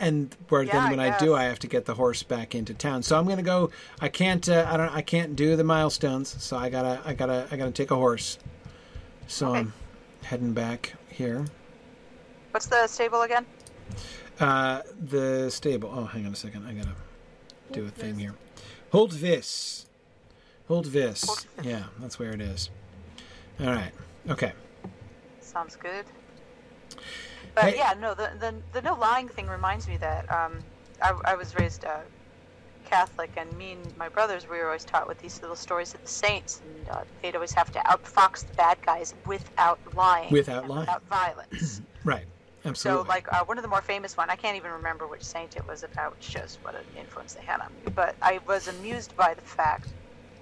and where Yeah, then when I, do. I have to get the horse back into town. So I'm gonna go. I can't. Uh, I don't. I can't do the milestones. So I gotta. I gotta. I gotta take a horse. So Okay. I'm heading back here. What's the stable again? Uh, the stable. Oh, hang on a second. I gotta do a thing here. Hold this. Hold this. Yeah, that's where it is. All right. Okay. Sounds good. But Hey- yeah, no, the, the the no lying thing reminds me that um, I, I was raised uh, Catholic, and me and my brothers we were always taught with these little stories of the saints, and uh, they'd always have to outfox the bad guys without lying, Without lying. without violence. Right. Absolutely. So, like uh, one of the more famous one, I can't even remember which saint it was about, which shows what an influence they had on me. But I was amused by the fact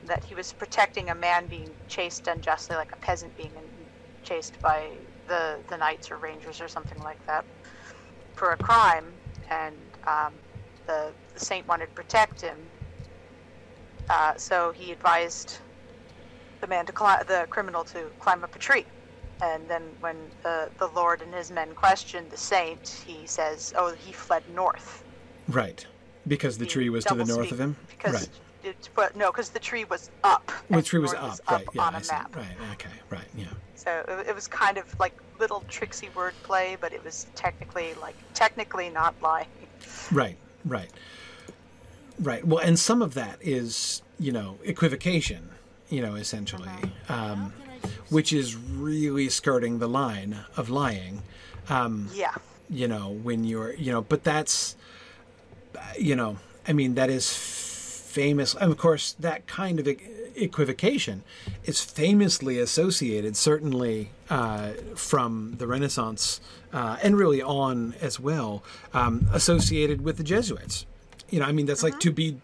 that he was protecting a man being chased unjustly, like a peasant being chased by the the knights or rangers or something like that, for a crime, and um, the the saint wanted to protect him. Uh, so he advised the man to climb, the criminal to climb up a tree. And then when the, the Lord and his men questioned the saint, he says, "Oh, he fled north." right. Because the He tree was to the north of him. Because right. it, but no, because the tree was up. The tree was north up. Right. Yeah. on a map. Right. Okay. Right. Yeah. So it, it was kind of like little tricksy wordplay, but it was technically like technically not lying. Right, right, right. Well, and some of that is, you know, equivocation, you know, essentially, um, which is really skirting the line of lying. Um, Yeah. you know, when you're, you know, but that's, you know, I mean, that is famous. And of course, that kind of equivocation is famously associated, certainly uh, from the Renaissance uh, and really on as well, um, associated with the Jesuits. You know, I mean, that's like to be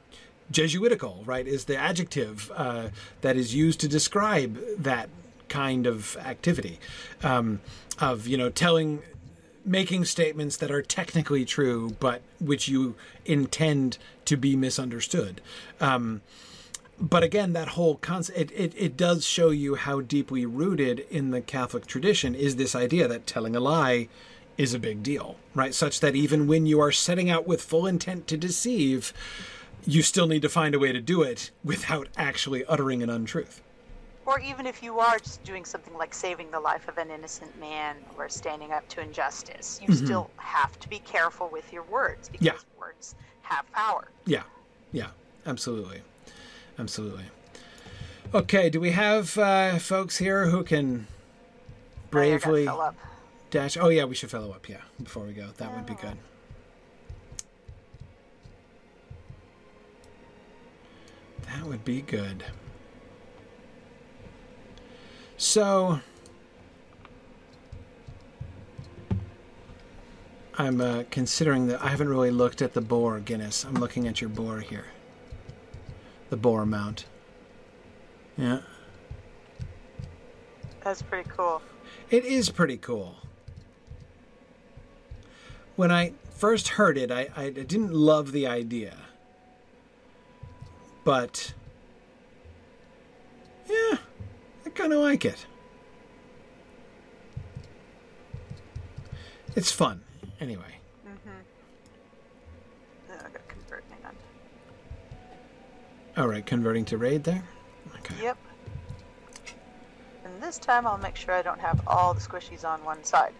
Jesuitical, right? Is the adjective uh, that is used to describe that kind of activity um, of you know telling making statements that are technically true, but which you intend to be misunderstood. Um, but again, that whole concept, it, it, it does show you how deeply rooted in the Catholic tradition is this idea that telling a lie is a big deal, right? Such that even when you are setting out with full intent to deceive, you still need to find a way to do it without actually uttering an untruth. Or even if you are just doing something like saving the life of an innocent man or standing up to injustice, you still have to be careful with your words because Mm-hmm. Yeah. words have power. Yeah, yeah, absolutely, absolutely. Okay, do we have uh, folks here who can Now you're gonna bravely dash? Oh yeah, we should follow up. Yeah, before we go, that would be good. That would be good. So, I'm uh, considering that I haven't really looked at the boar, Guinness. I'm looking at your boar here. The boar mount. Yeah. That's pretty cool. It is pretty cool. When I first heard it, I, I didn't love the idea. But, yeah, kind of like it. It's fun, anyway. Uh, I gotta convert. Hang on. All right, converting to raid there. Okay. Yep. And this time I'll make sure I don't have all the squishies on one side.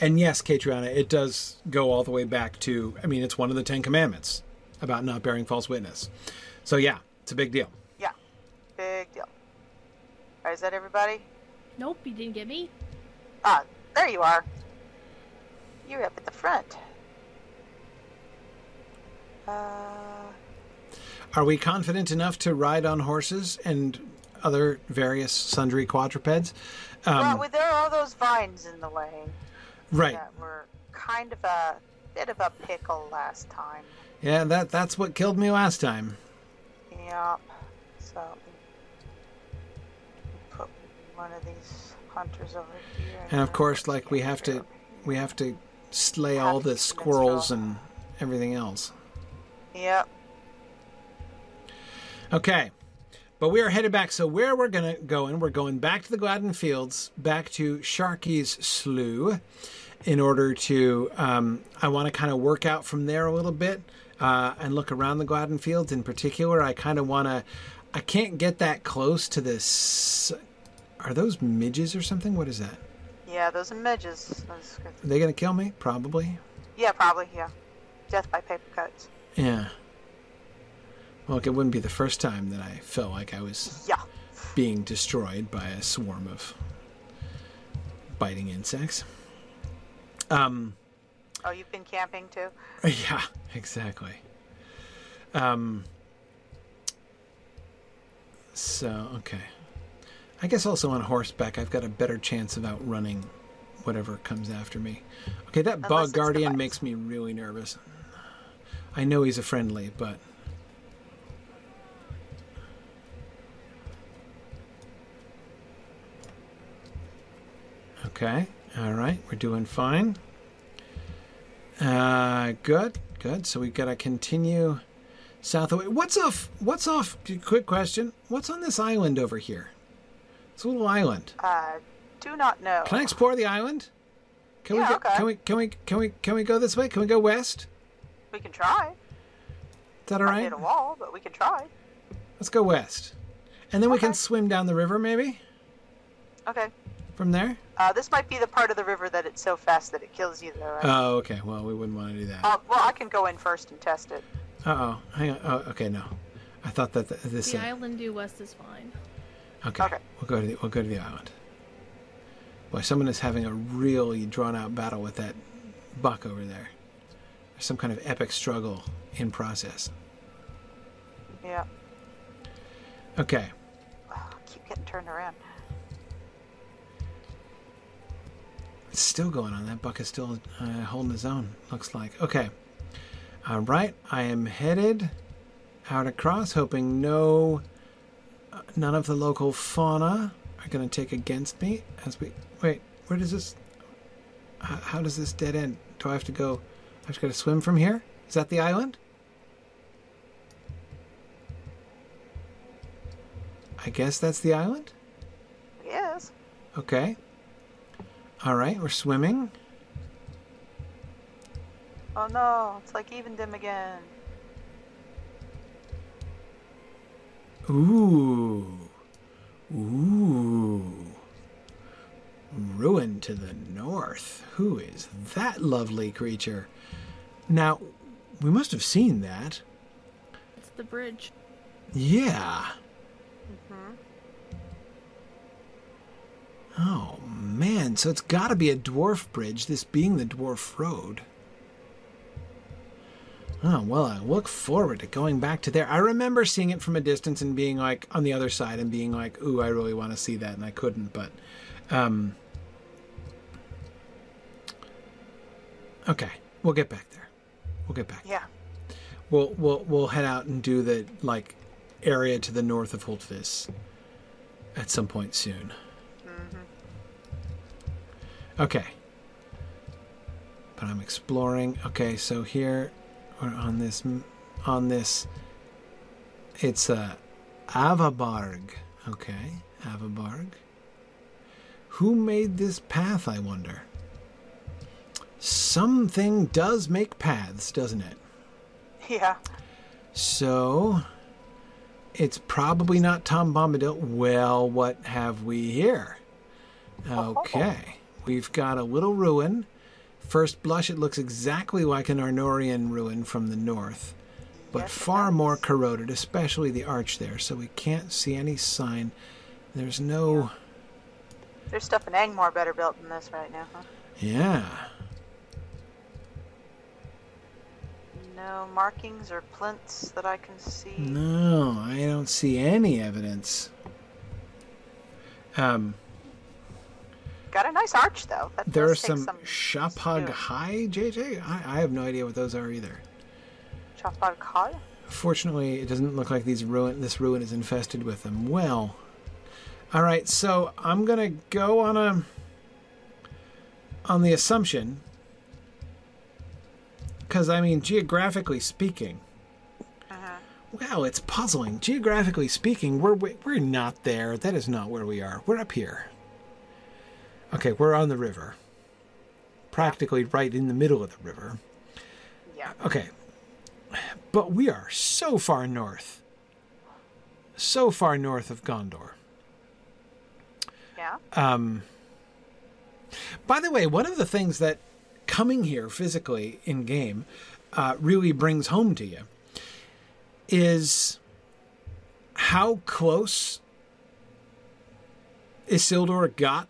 And yes, Catriona, it does go all the way back to, I mean, it's one of the Ten Commandments about not bearing false witness. So, yeah, it's a big deal. Yeah. Big deal. Alright, is that everybody? Nope, you didn't get me. Ah, there you are. You're up at the front. Uh, Are we confident enough to ride on horses and other various sundry quadrupeds? Um, well, there are those vines in the way right. that were kind of a bit of a pickle last time. Yeah, that that's what killed me last time. Yep. So put one of these hunters over here. And of course, like we have to we have to slay all the squirrels and everything else. Yep. Okay. But we are headed back. So where we're gonna go and we're going back to the Gladden Fields, back to Sharky's Slough, in order to um, I want to kind of work out from there a little bit uh, and look around the Gladden Fields in particular. I kind of want to. I can't get that close to this. Are those midges or something? What is that? Yeah, those are midges. Those- Are they gonna kill me? Probably. Yeah, probably. Yeah. Death by paper cuts. Yeah. Well, it wouldn't be the first time that I felt like I was Yeah. being destroyed by a swarm of biting insects. Um, Oh, you've been camping too? yeah, exactly. Um, so, okay. I guess also on horseback, I've got a better chance of outrunning whatever comes after me. Okay, that Unless bog guardian makes me really nervous. I know he's a friendly, but Okay. All right. We're doing fine. Uh, good. Good. So we've got to continue south away. What's off? What's off? Quick question. What's on this island over here? It's a little island. Uh, do not know. Can I explore the island? Can Yeah, we go, okay. can we can we can we can we go this way? Can we go west? We can try. Is that all right? I hit a wall, but we can try. Let's go west. And then we can swim down the river maybe Okay. From there? Uh, this might be the part of the river that it's so fast that it kills you, though. Right? Oh, okay. Well, we wouldn't want to do that. uh, well, I can go in first and test it. Uh-oh. Hang on. Oh, okay, no. I thought that th- this The uh, island due west is fine. Okay. Okay. We'll go to the we'll go to the island. Boy, someone is having a really drawn out battle with that buck over there. There's some kind of epic struggle in process. Yeah. Okay. Oh, I keep getting turned around. It's still going on. That buck is still uh, holding his own, looks like. Okay. All right. I am headed out across, hoping no, uh, none of the local fauna are going to take against me as we. Wait, where does this. How, how does this dead end? Do I have to go. I have to go to swim from here? Is that the island? I guess that's the island? Yes. Okay. All right, we're swimming. Oh no, it's like even dim again. Ooh. Ooh. Ruin to the north. Who is that lovely creature? Now, we must have seen that. It's the bridge. Yeah. Mm-hmm. Oh, man. So it's got to be a dwarf bridge, this being the dwarf road. Oh, well, I look forward to going back to there. I remember seeing it from a distance and being like on the other side and being like, ooh, I really want to see that. And I couldn't, but. Um, okay, we'll get back there. We'll get back. Yeah. We'll we'll we'll head out and do the like area to the north of Hultvís at some point soon. Okay. But I'm exploring. Okay, so here we're on this on this. It's a Avabarg. Okay, Avabarg. Who made this path? I wonder. Something does make paths, doesn't it? Yeah. So it's probably not Tom Bombadil. Well, what have we here? Oh. Okay. We've got a little ruin. First blush, it looks exactly like an Arnorian ruin from the north, but Yes, far more corroded, especially the arch there. So we can't see any sign. There's no. There's stuff in Angmar better built than this right now, huh? Yeah. No markings or plinths that I can see. No, I don't see any evidence. Um, Got a nice arch though. That there are some, some Shapag. High, JJ? I, I have no idea what those are either. Chapag Hall? Fortunately, it doesn't look like these ruin this ruin is infested with them. Well, all right. So I'm gonna go on a on the assumption, because I mean, geographically speaking, uh-huh. wow, it's puzzling. Geographically speaking, we're we're not there. That is not where we are. We're up here. Okay, we're on the river, practically right in the middle of the river. Yeah. Okay. But we are so far north. So far north of Gondor. Yeah. Um, by the way, one of the things that coming here physically in game uh, really brings home to you is how close Isildur got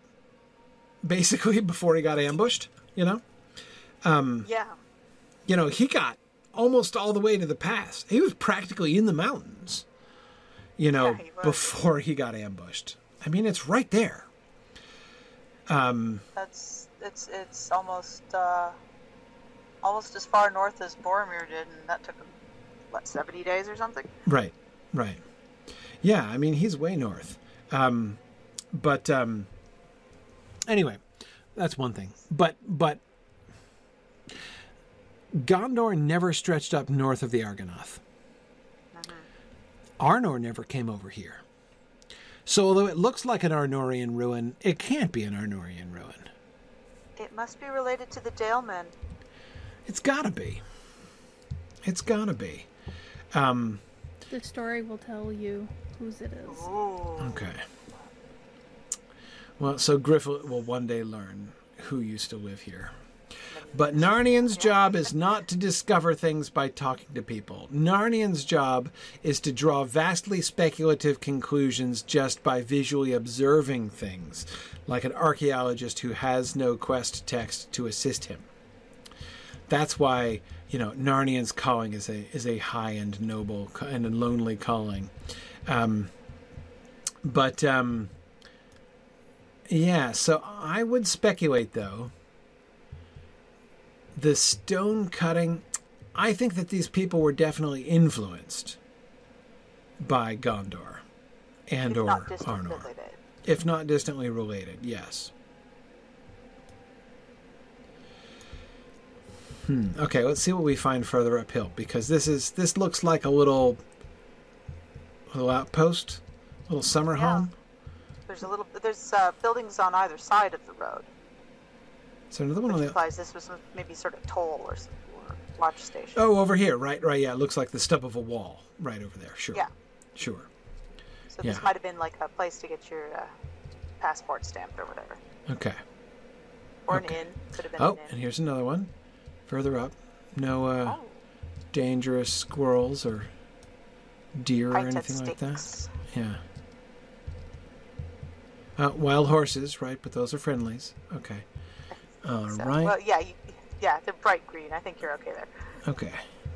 basically before he got ambushed, you know? Yeah. you know, he got almost all the way to the pass. He was practically in the mountains, you know, Yeah, he before he got ambushed. I mean, it's right there. That's it's it's almost uh, almost as far north as Boromir did, and that took him what seventy days or something. Right, right. Yeah, I mean, he's way north. Um, but um, anyway, that's one thing. But but Gondor never stretched up north of the Argonath. Arnor never came over here. So although it looks like an Arnorian ruin, it can't be an Arnorian ruin. It must be related to the Dalemen. It's gotta be. It's gotta be. Um, The story will tell you whose it is. Ooh. okay. Well, so Griffith will one day learn who used to live here. But Narnian's job is not to discover things by talking to people. Narnian's job is to draw vastly speculative conclusions just by visually observing things, like an archaeologist who has no quest text to assist him. That's why you know Narnian's calling is a is a high and noble and a lonely calling. Um, but um, yeah, so I would speculate though. The stone cutting, I think that these people were definitely influenced by Gondor and If or Arnor, related. if not distantly related. Yes. Hmm. Okay, let's see what we find further uphill because this is this looks like a little little outpost, little summer Yeah. home. There's a little. There's uh, buildings on either side of the road, So another one which on the implies this was maybe sort of toll or, or watch station. Oh, over here, right, right, yeah. It looks like the stub of a wall right over there. Sure. Yeah. Sure. So Yeah. this might have been like a place to get your uh, passport stamped or whatever, Okay. or Okay. an inn. Could have been Oh, an and here's another one. Further up. No uh, oh, dangerous squirrels or deer or anything like that. Yeah. Uh, wild horses, right? But those are friendlies. Okay. All So, right. Well, yeah, you, yeah, they're bright green. I think you're okay there. Okay.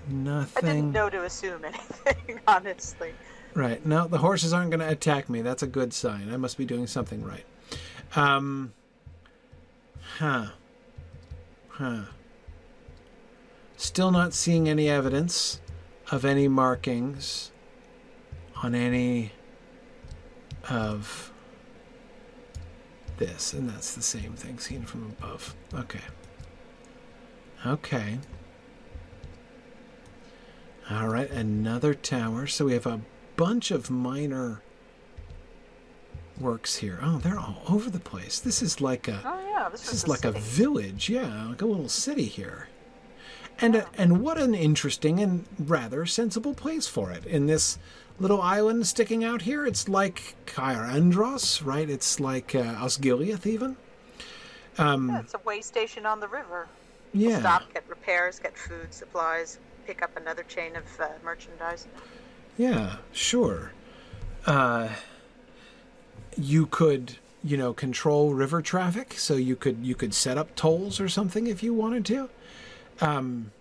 Nothing. I didn't know to assume anything, honestly. Right. No, the horses aren't going to attack me. That's a good sign. I must be doing something right. Um. Huh. Huh. Still not seeing any evidence of any markings on any of this. And that's the same thing seen from above. Okay. Okay. All right, another tower. So we have a bunch of minor works here. Oh, they're all over the place. This is like a Oh yeah, this, this is a like a village, yeah, like a little city here. And uh, and what an interesting and rather sensible place for it. In this little island sticking out here, it's like Cair Andros, right? It's like uh, Osgiliath even. Yeah, it's a way station on the river. Yeah. Stop, get repairs, get food, supplies, pick up another chain of uh, merchandise. Yeah, sure. Uh, you could, you know, control river traffic, so you could you could set up tolls or something if you wanted to. Um,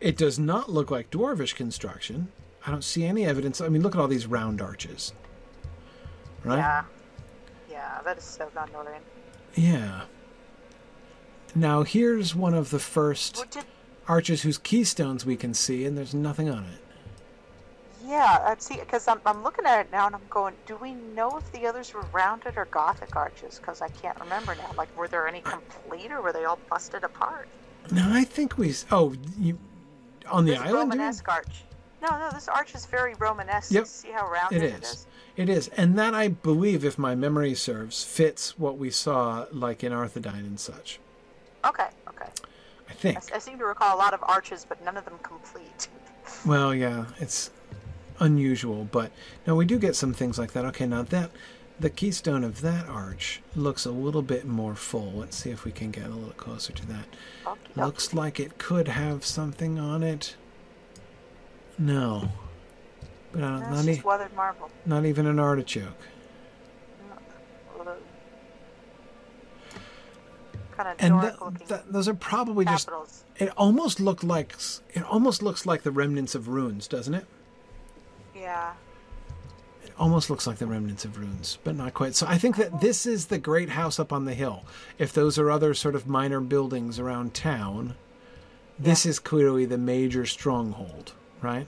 it does not look like dwarvish construction. I don't see any evidence. I mean, look at all these round arches. Right? Yeah, yeah, that is so non-Northern. Yeah. Now here's one of the first arches whose keystones we can see, and there's nothing on it. yeah, I'd see because I'm, I'm looking at it now and I'm going. Do we know if the others were rounded or Gothic arches? Because I can't remember now. Like, were there any complete or were they all busted apart? No, I think we. Oh, you on the This island? Romanesque arch. No, no, this arch is very Romanesque. Yep. See how rounded it is. it is. It is. and that I believe, if my memory serves, fits what we saw like in Arthedain and such. Okay, okay. I think. I, I seem to recall a lot of arches, but none of them complete. Well, yeah, it's unusual, but no, we do get some things like that. Okay, now that the keystone of that arch looks a little bit more full. Let's see if we can get a little closer to that. Okey-doke. Looks like it could have something on it. No, but uh, That's not, e- weathered marble. not even an artichoke. Kind of And those are probably just. It almost looked like it almost looks like the remnants of runes, doesn't it? Yeah. It almost looks like the remnants of runes, but not quite. So I think that this is the great house up on the hill. If those are other sort of minor buildings around town, this is clearly the major stronghold, right?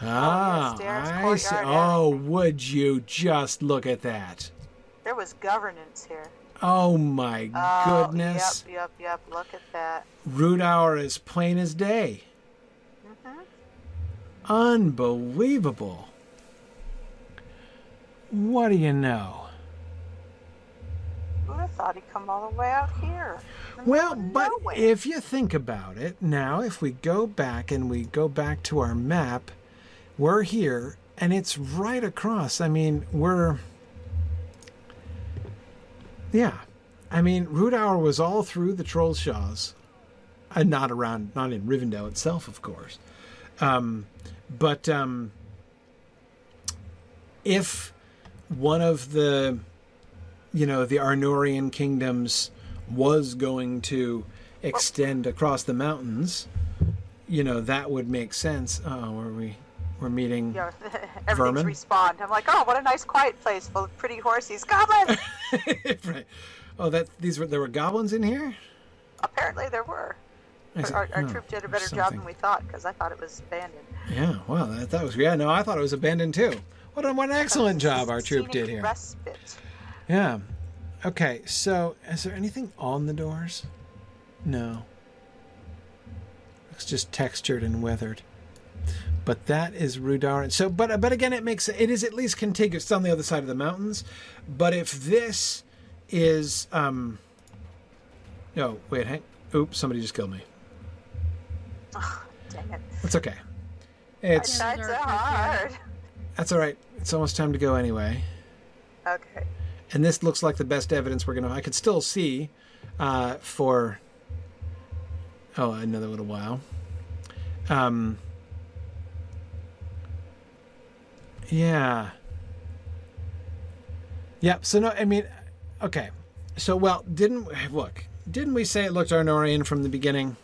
Ah, stairs, I see. Oh, would you just look at that? There was governance here. Oh my Oh, goodness! Yep, yep, yep. Look at that. Rudaur is plain as day. hmm Unbelievable. What do you know? Who would have thought he'd come all the way out here? Well, but nowhere? if you think about it, now if we go back and we go back to our map, we're here and it's right across. I mean, we're. Yeah. I mean, Rudaur was all through the Trollshaws. And not around, not in Rivendell itself, of course. Um, but um, if one of the you know the Arnorian kingdoms was going to extend across the mountains, you know that would make sense. Uh, oh, were we we're meeting? Yeah, everything's Vermin? respawned. I'm like, oh, what a nice quiet place full of pretty horses. Goblins! right. Oh, that these were there were goblins in here. Apparently there were. Our, our Oh, troop did a better job than we thought because I thought it was abandoned. Yeah. Well, that, that was yeah. No, I thought it was abandoned too. What a, what an excellent job our troop did here. Respite. Yeah. Okay, so is there anything on the doors? No. It's just textured and weathered. But that is Rudaur. So, but but again, it makes it is at least contiguous. It's on the other side of the mountains. But if this is, um, no, wait, hang. Oops, somebody just killed me. Oh, Dang it. That's okay. It's I tried so hard. That's all right. It's almost time to go anyway. Okay. And this looks like the best evidence we're gonna. I could still see uh, for oh another little while. Um. Yeah. Yep. So no, I mean, okay. So well, didn't look? Didn't we say it looked Arnorian from the beginning?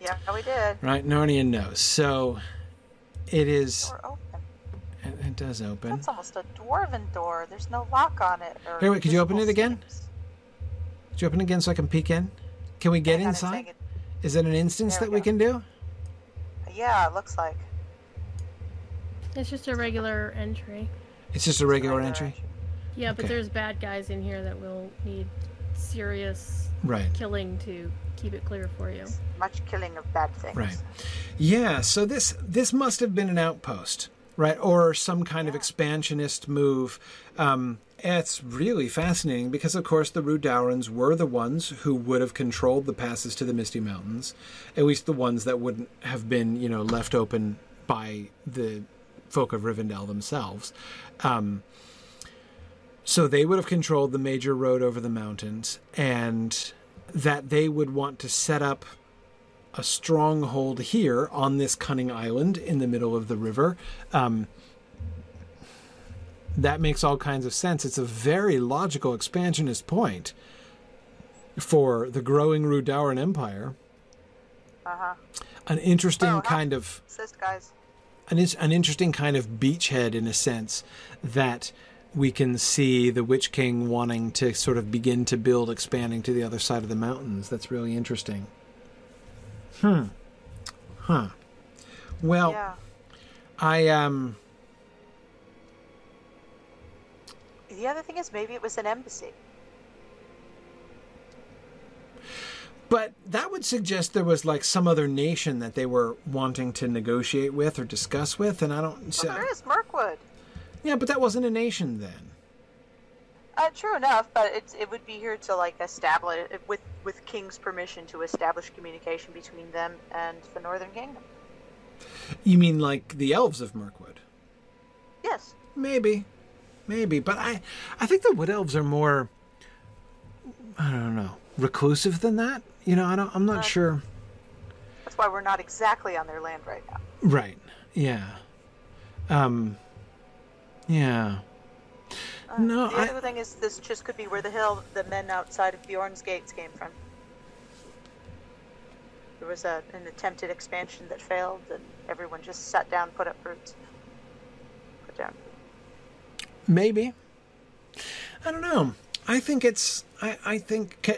Yeah, we did. Right, Narnian knows. So it is. Door open. It, it does open. That's almost a dwarven door. There's no lock on it. Or Here, wait, could you open it again? seams. Did you open it again so I can peek in? Can we get Hang inside? saying it- Is it an instance There that we we can do? Yeah, it looks like. It's just a regular entry. It's just a regular entry. Yeah, but there's bad guys in here that will need serious Right. killing to keep it clear for you. Much killing of bad things. Right. Yeah, so this this must have been an outpost, right? Or some kind of expansionist move. Um, it's really fascinating because, of course, the Rudaurans were the ones who would have controlled the passes to the Misty Mountains, at least the ones that wouldn't have been, you know, left open by the folk of Rivendell themselves. Um, so they would have controlled the major road over the mountains, and that they would want to set up a stronghold here on this cunning island in the middle of the river. Um, that makes all kinds of sense. It's a very logical expansionist point for the growing Rudauran Empire. Uh huh. An interesting Oh, kind of Assist, guys. an, an interesting kind of beachhead in a sense that we can see the Witch King wanting to sort of begin to build, expanding to the other side of the mountains. That's really interesting. Hmm. Huh. Well, yeah. I um. The other thing is maybe it was an embassy. But that would suggest there was like some other nation that they were wanting to negotiate with or discuss with, and I don't. Well, there is Mirkwood. yeah, but that wasn't a nation then. Uh, true enough, but it's, it would be here to like establish with with King's permission to establish communication between them and the Northern Kingdom. You mean like the elves of Mirkwood? Yes. Maybe, maybe, but I, I think the wood elves are more. I don't know, reclusive than that. You know, I don't. I'm not Uh, sure. That's why we're not exactly on their land right now. Right. Yeah. Um. Yeah. Uh, No, the I- other thing is this just could be where the hill the men outside of Beorn's gates came from. There was a, an attempted expansion that failed, and everyone just sat down, put up roots. Put down. Maybe. I don't know. I think it's. I. I think.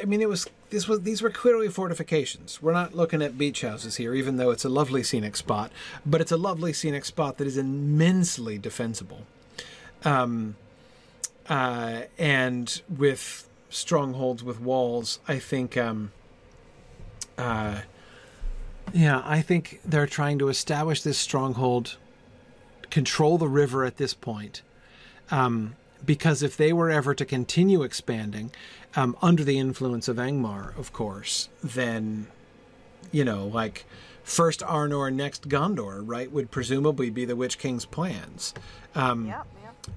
I mean, it was. This was. These were clearly fortifications. We're not looking at beach houses here, even though it's a lovely scenic spot. But it's a lovely scenic spot that is immensely defensible. Um. Uh. And with strongholds with walls, I think. Um. Uh. Yeah, I think they're trying to establish this stronghold, control the river at this point, um, because if they were ever to continue expanding um, under the influence of Angmar, of course, then you know, like first Arnor, next Gondor, right, would presumably be the Witch King's plans. Um.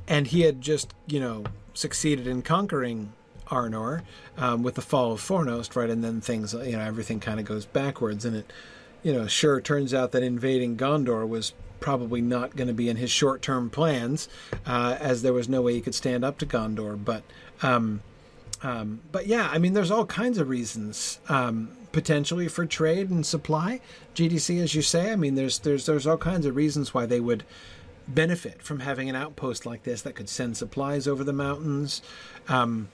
And he had just you know succeeded in conquering Arnor um, with the fall of Fornost, right? And then things, you know, everything kind of goes backwards, and it, you know, sure turns out that invading Gondor was probably not going to be in his short-term plans, uh, as there was no way he could stand up to Gondor. But, um, um, but yeah, I mean, there's all kinds of reasons. Um, potentially for trade and supply gdc as you say i mean there's there's there's all kinds of reasons why they would benefit from having an outpost like this that could send supplies over the mountains. Um,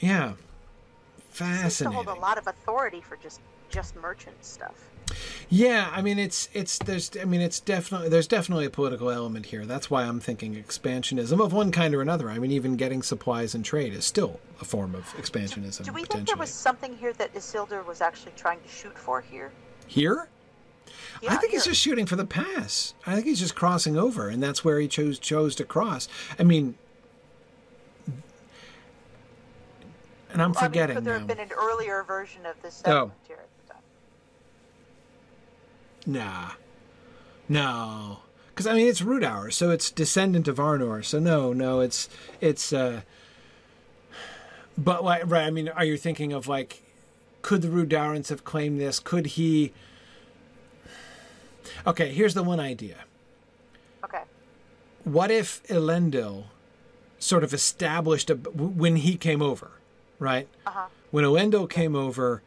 yeah, Seems to fascinating. hold a lot of authority for just just merchant stuff. Yeah, I mean it's it's there's I mean it's definitely there's definitely a political element here. That's why I'm thinking expansionism of one kind or another. I mean even getting supplies and trade is still a form of expansionism. Do we think there was something here that Isildur was actually trying to shoot for here? here? Yeah, I think he's just shooting for the pass. I think he's just crossing over, and that's where he chose chose to cross. I mean, and I'm Well, I mean, forgetting could there now. have been an earlier version of this Oh. here at the time? Nah, no, because I mean it's Rudaur, so it's descendant of Arnor. So no, no, it's it's. uh But like, right? I mean, are you thinking of like, could the Rudaurans have claimed this? Could he? Okay, here's the one idea. Okay. What if Elendil sort of established a when he came over, right? Uh-huh. When Elendil came over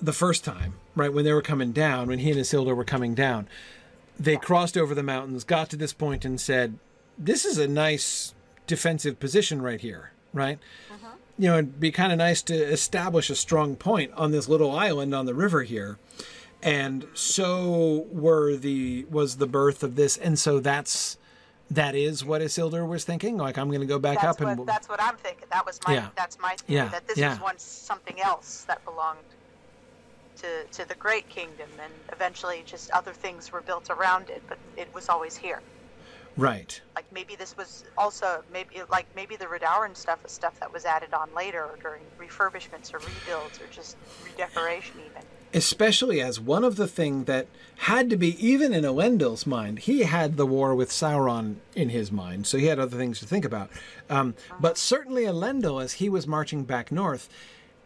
the first time, right when they were coming down, when he and Isildur were coming down, they crossed over the mountains, got to this point, and said, "This is a nice defensive position right here, right?" You know, it'd be kind of nice to establish a strong point on this little island on the river here. And so were the was the birth of this, and so that's that is what Isildur was thinking. Like I'm going to go back That's up and what, that's what I'm thinking. That was my Yeah. that's my theory. Yeah, That this yeah. was once something else that belonged to to the Great Kingdom, and eventually just other things were built around it. But it was always here. right. Like maybe this was also maybe like maybe the Rudauran stuff was stuff that was added on later or during refurbishments or rebuilds or just redecoration even. Especially as one of the thing that had to be even in Elendil's mind. He had the war with Sauron in his mind, so he had other things to think about. Um, but certainly Elendil, as he was marching back north,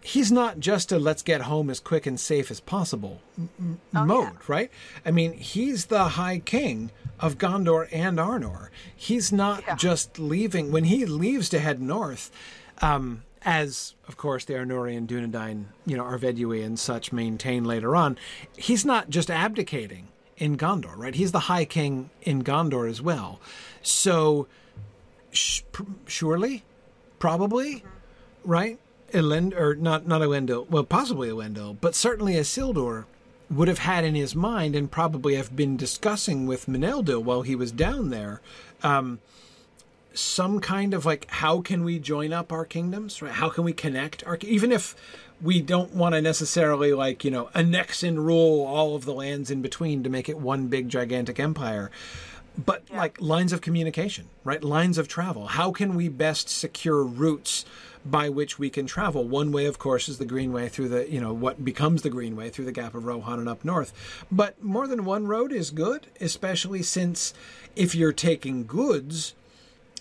he's not just a let's get home as quick and safe as possible m- m- mode, right? I mean, he's the High King of Gondor and Arnor. He's not Yeah. just leaving when he leaves to head north. Um, as of course the Arnorian Dunedain, you know, Arvedui and such maintain later on, he's not just abdicating in Gondor, right? He's the High King in Gondor as well. So, sh- pr- surely, probably, right? Elend or not not Elendil, well, possibly Elendil, but certainly Isildur would have had in his mind and probably have been discussing with Meneldil while he was down there. Um, some kind of like how can we join up our kingdoms right? How can we connect our even if we don't want to necessarily like you know annex and rule all of the lands in between to make it one big gigantic empire. But like lines of communication right? Lines of travel. How can we best secure routes by which we can travel? One way of course is the greenway through the you know what becomes the greenway through the gap of rohan and up north. But more than one road is good especially since if you're taking goods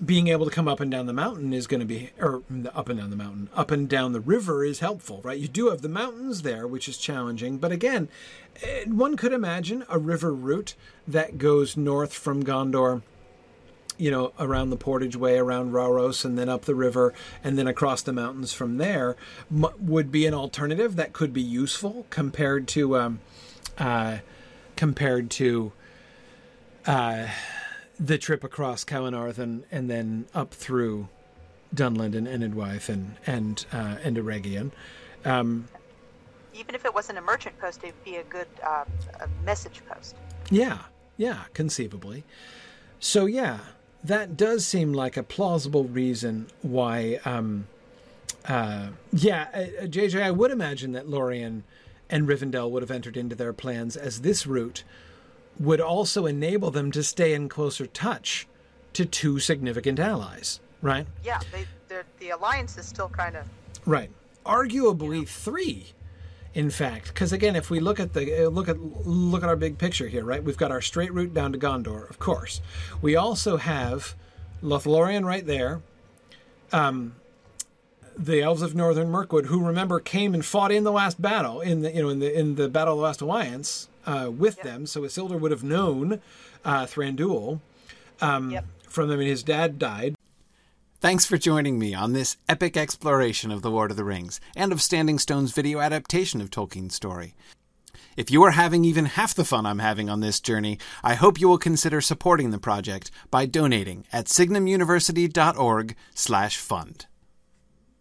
being able to come up and down the mountain is going to be, or up and down the mountain, up and down the river is helpful, right? You do have the mountains there, which is challenging. But again, eh, one could imagine a river route that goes north from Gondor, you know, around the Portage Way, around Rauros, and then up the river, and then across the mountains from there m- would be an alternative that could be useful compared to, um, uh, compared to, uh, the trip across Calenardhon and, and then up through Dunland and Enedwaith and and uh, and Eregion. Um, Even if it wasn't a merchant post, it'd be a good uh, a message post. yeah, yeah, conceivably. So yeah, that does seem like a plausible reason why. Um, uh, yeah, uh, uh, JJ, I would imagine that Lorien and Rivendell would have entered into their plans as this route would also enable them to stay in closer touch to two significant allies, right? Yeah, they, the alliance is still kind of Right. Arguably three, in fact, because again, if we look at the uh, look at look at our big picture here, right? We've got our straight route down to Gondor, of course. We also have Lothlorien right there. Um, the elves of northern Mirkwood, who remember came and fought in the last battle in the you know in the in the battle of the last alliance uh, with them. So Isildur would have known uh, Thranduil um, Yep. from them, and his dad died. Thanks for joining me on this epic exploration of The Lord of the Rings and of Standing Stone's video adaptation of Tolkien's story. If you are having even half the fun I'm having on this journey, I hope you will consider supporting the project by donating at signumuniversity.org/fund.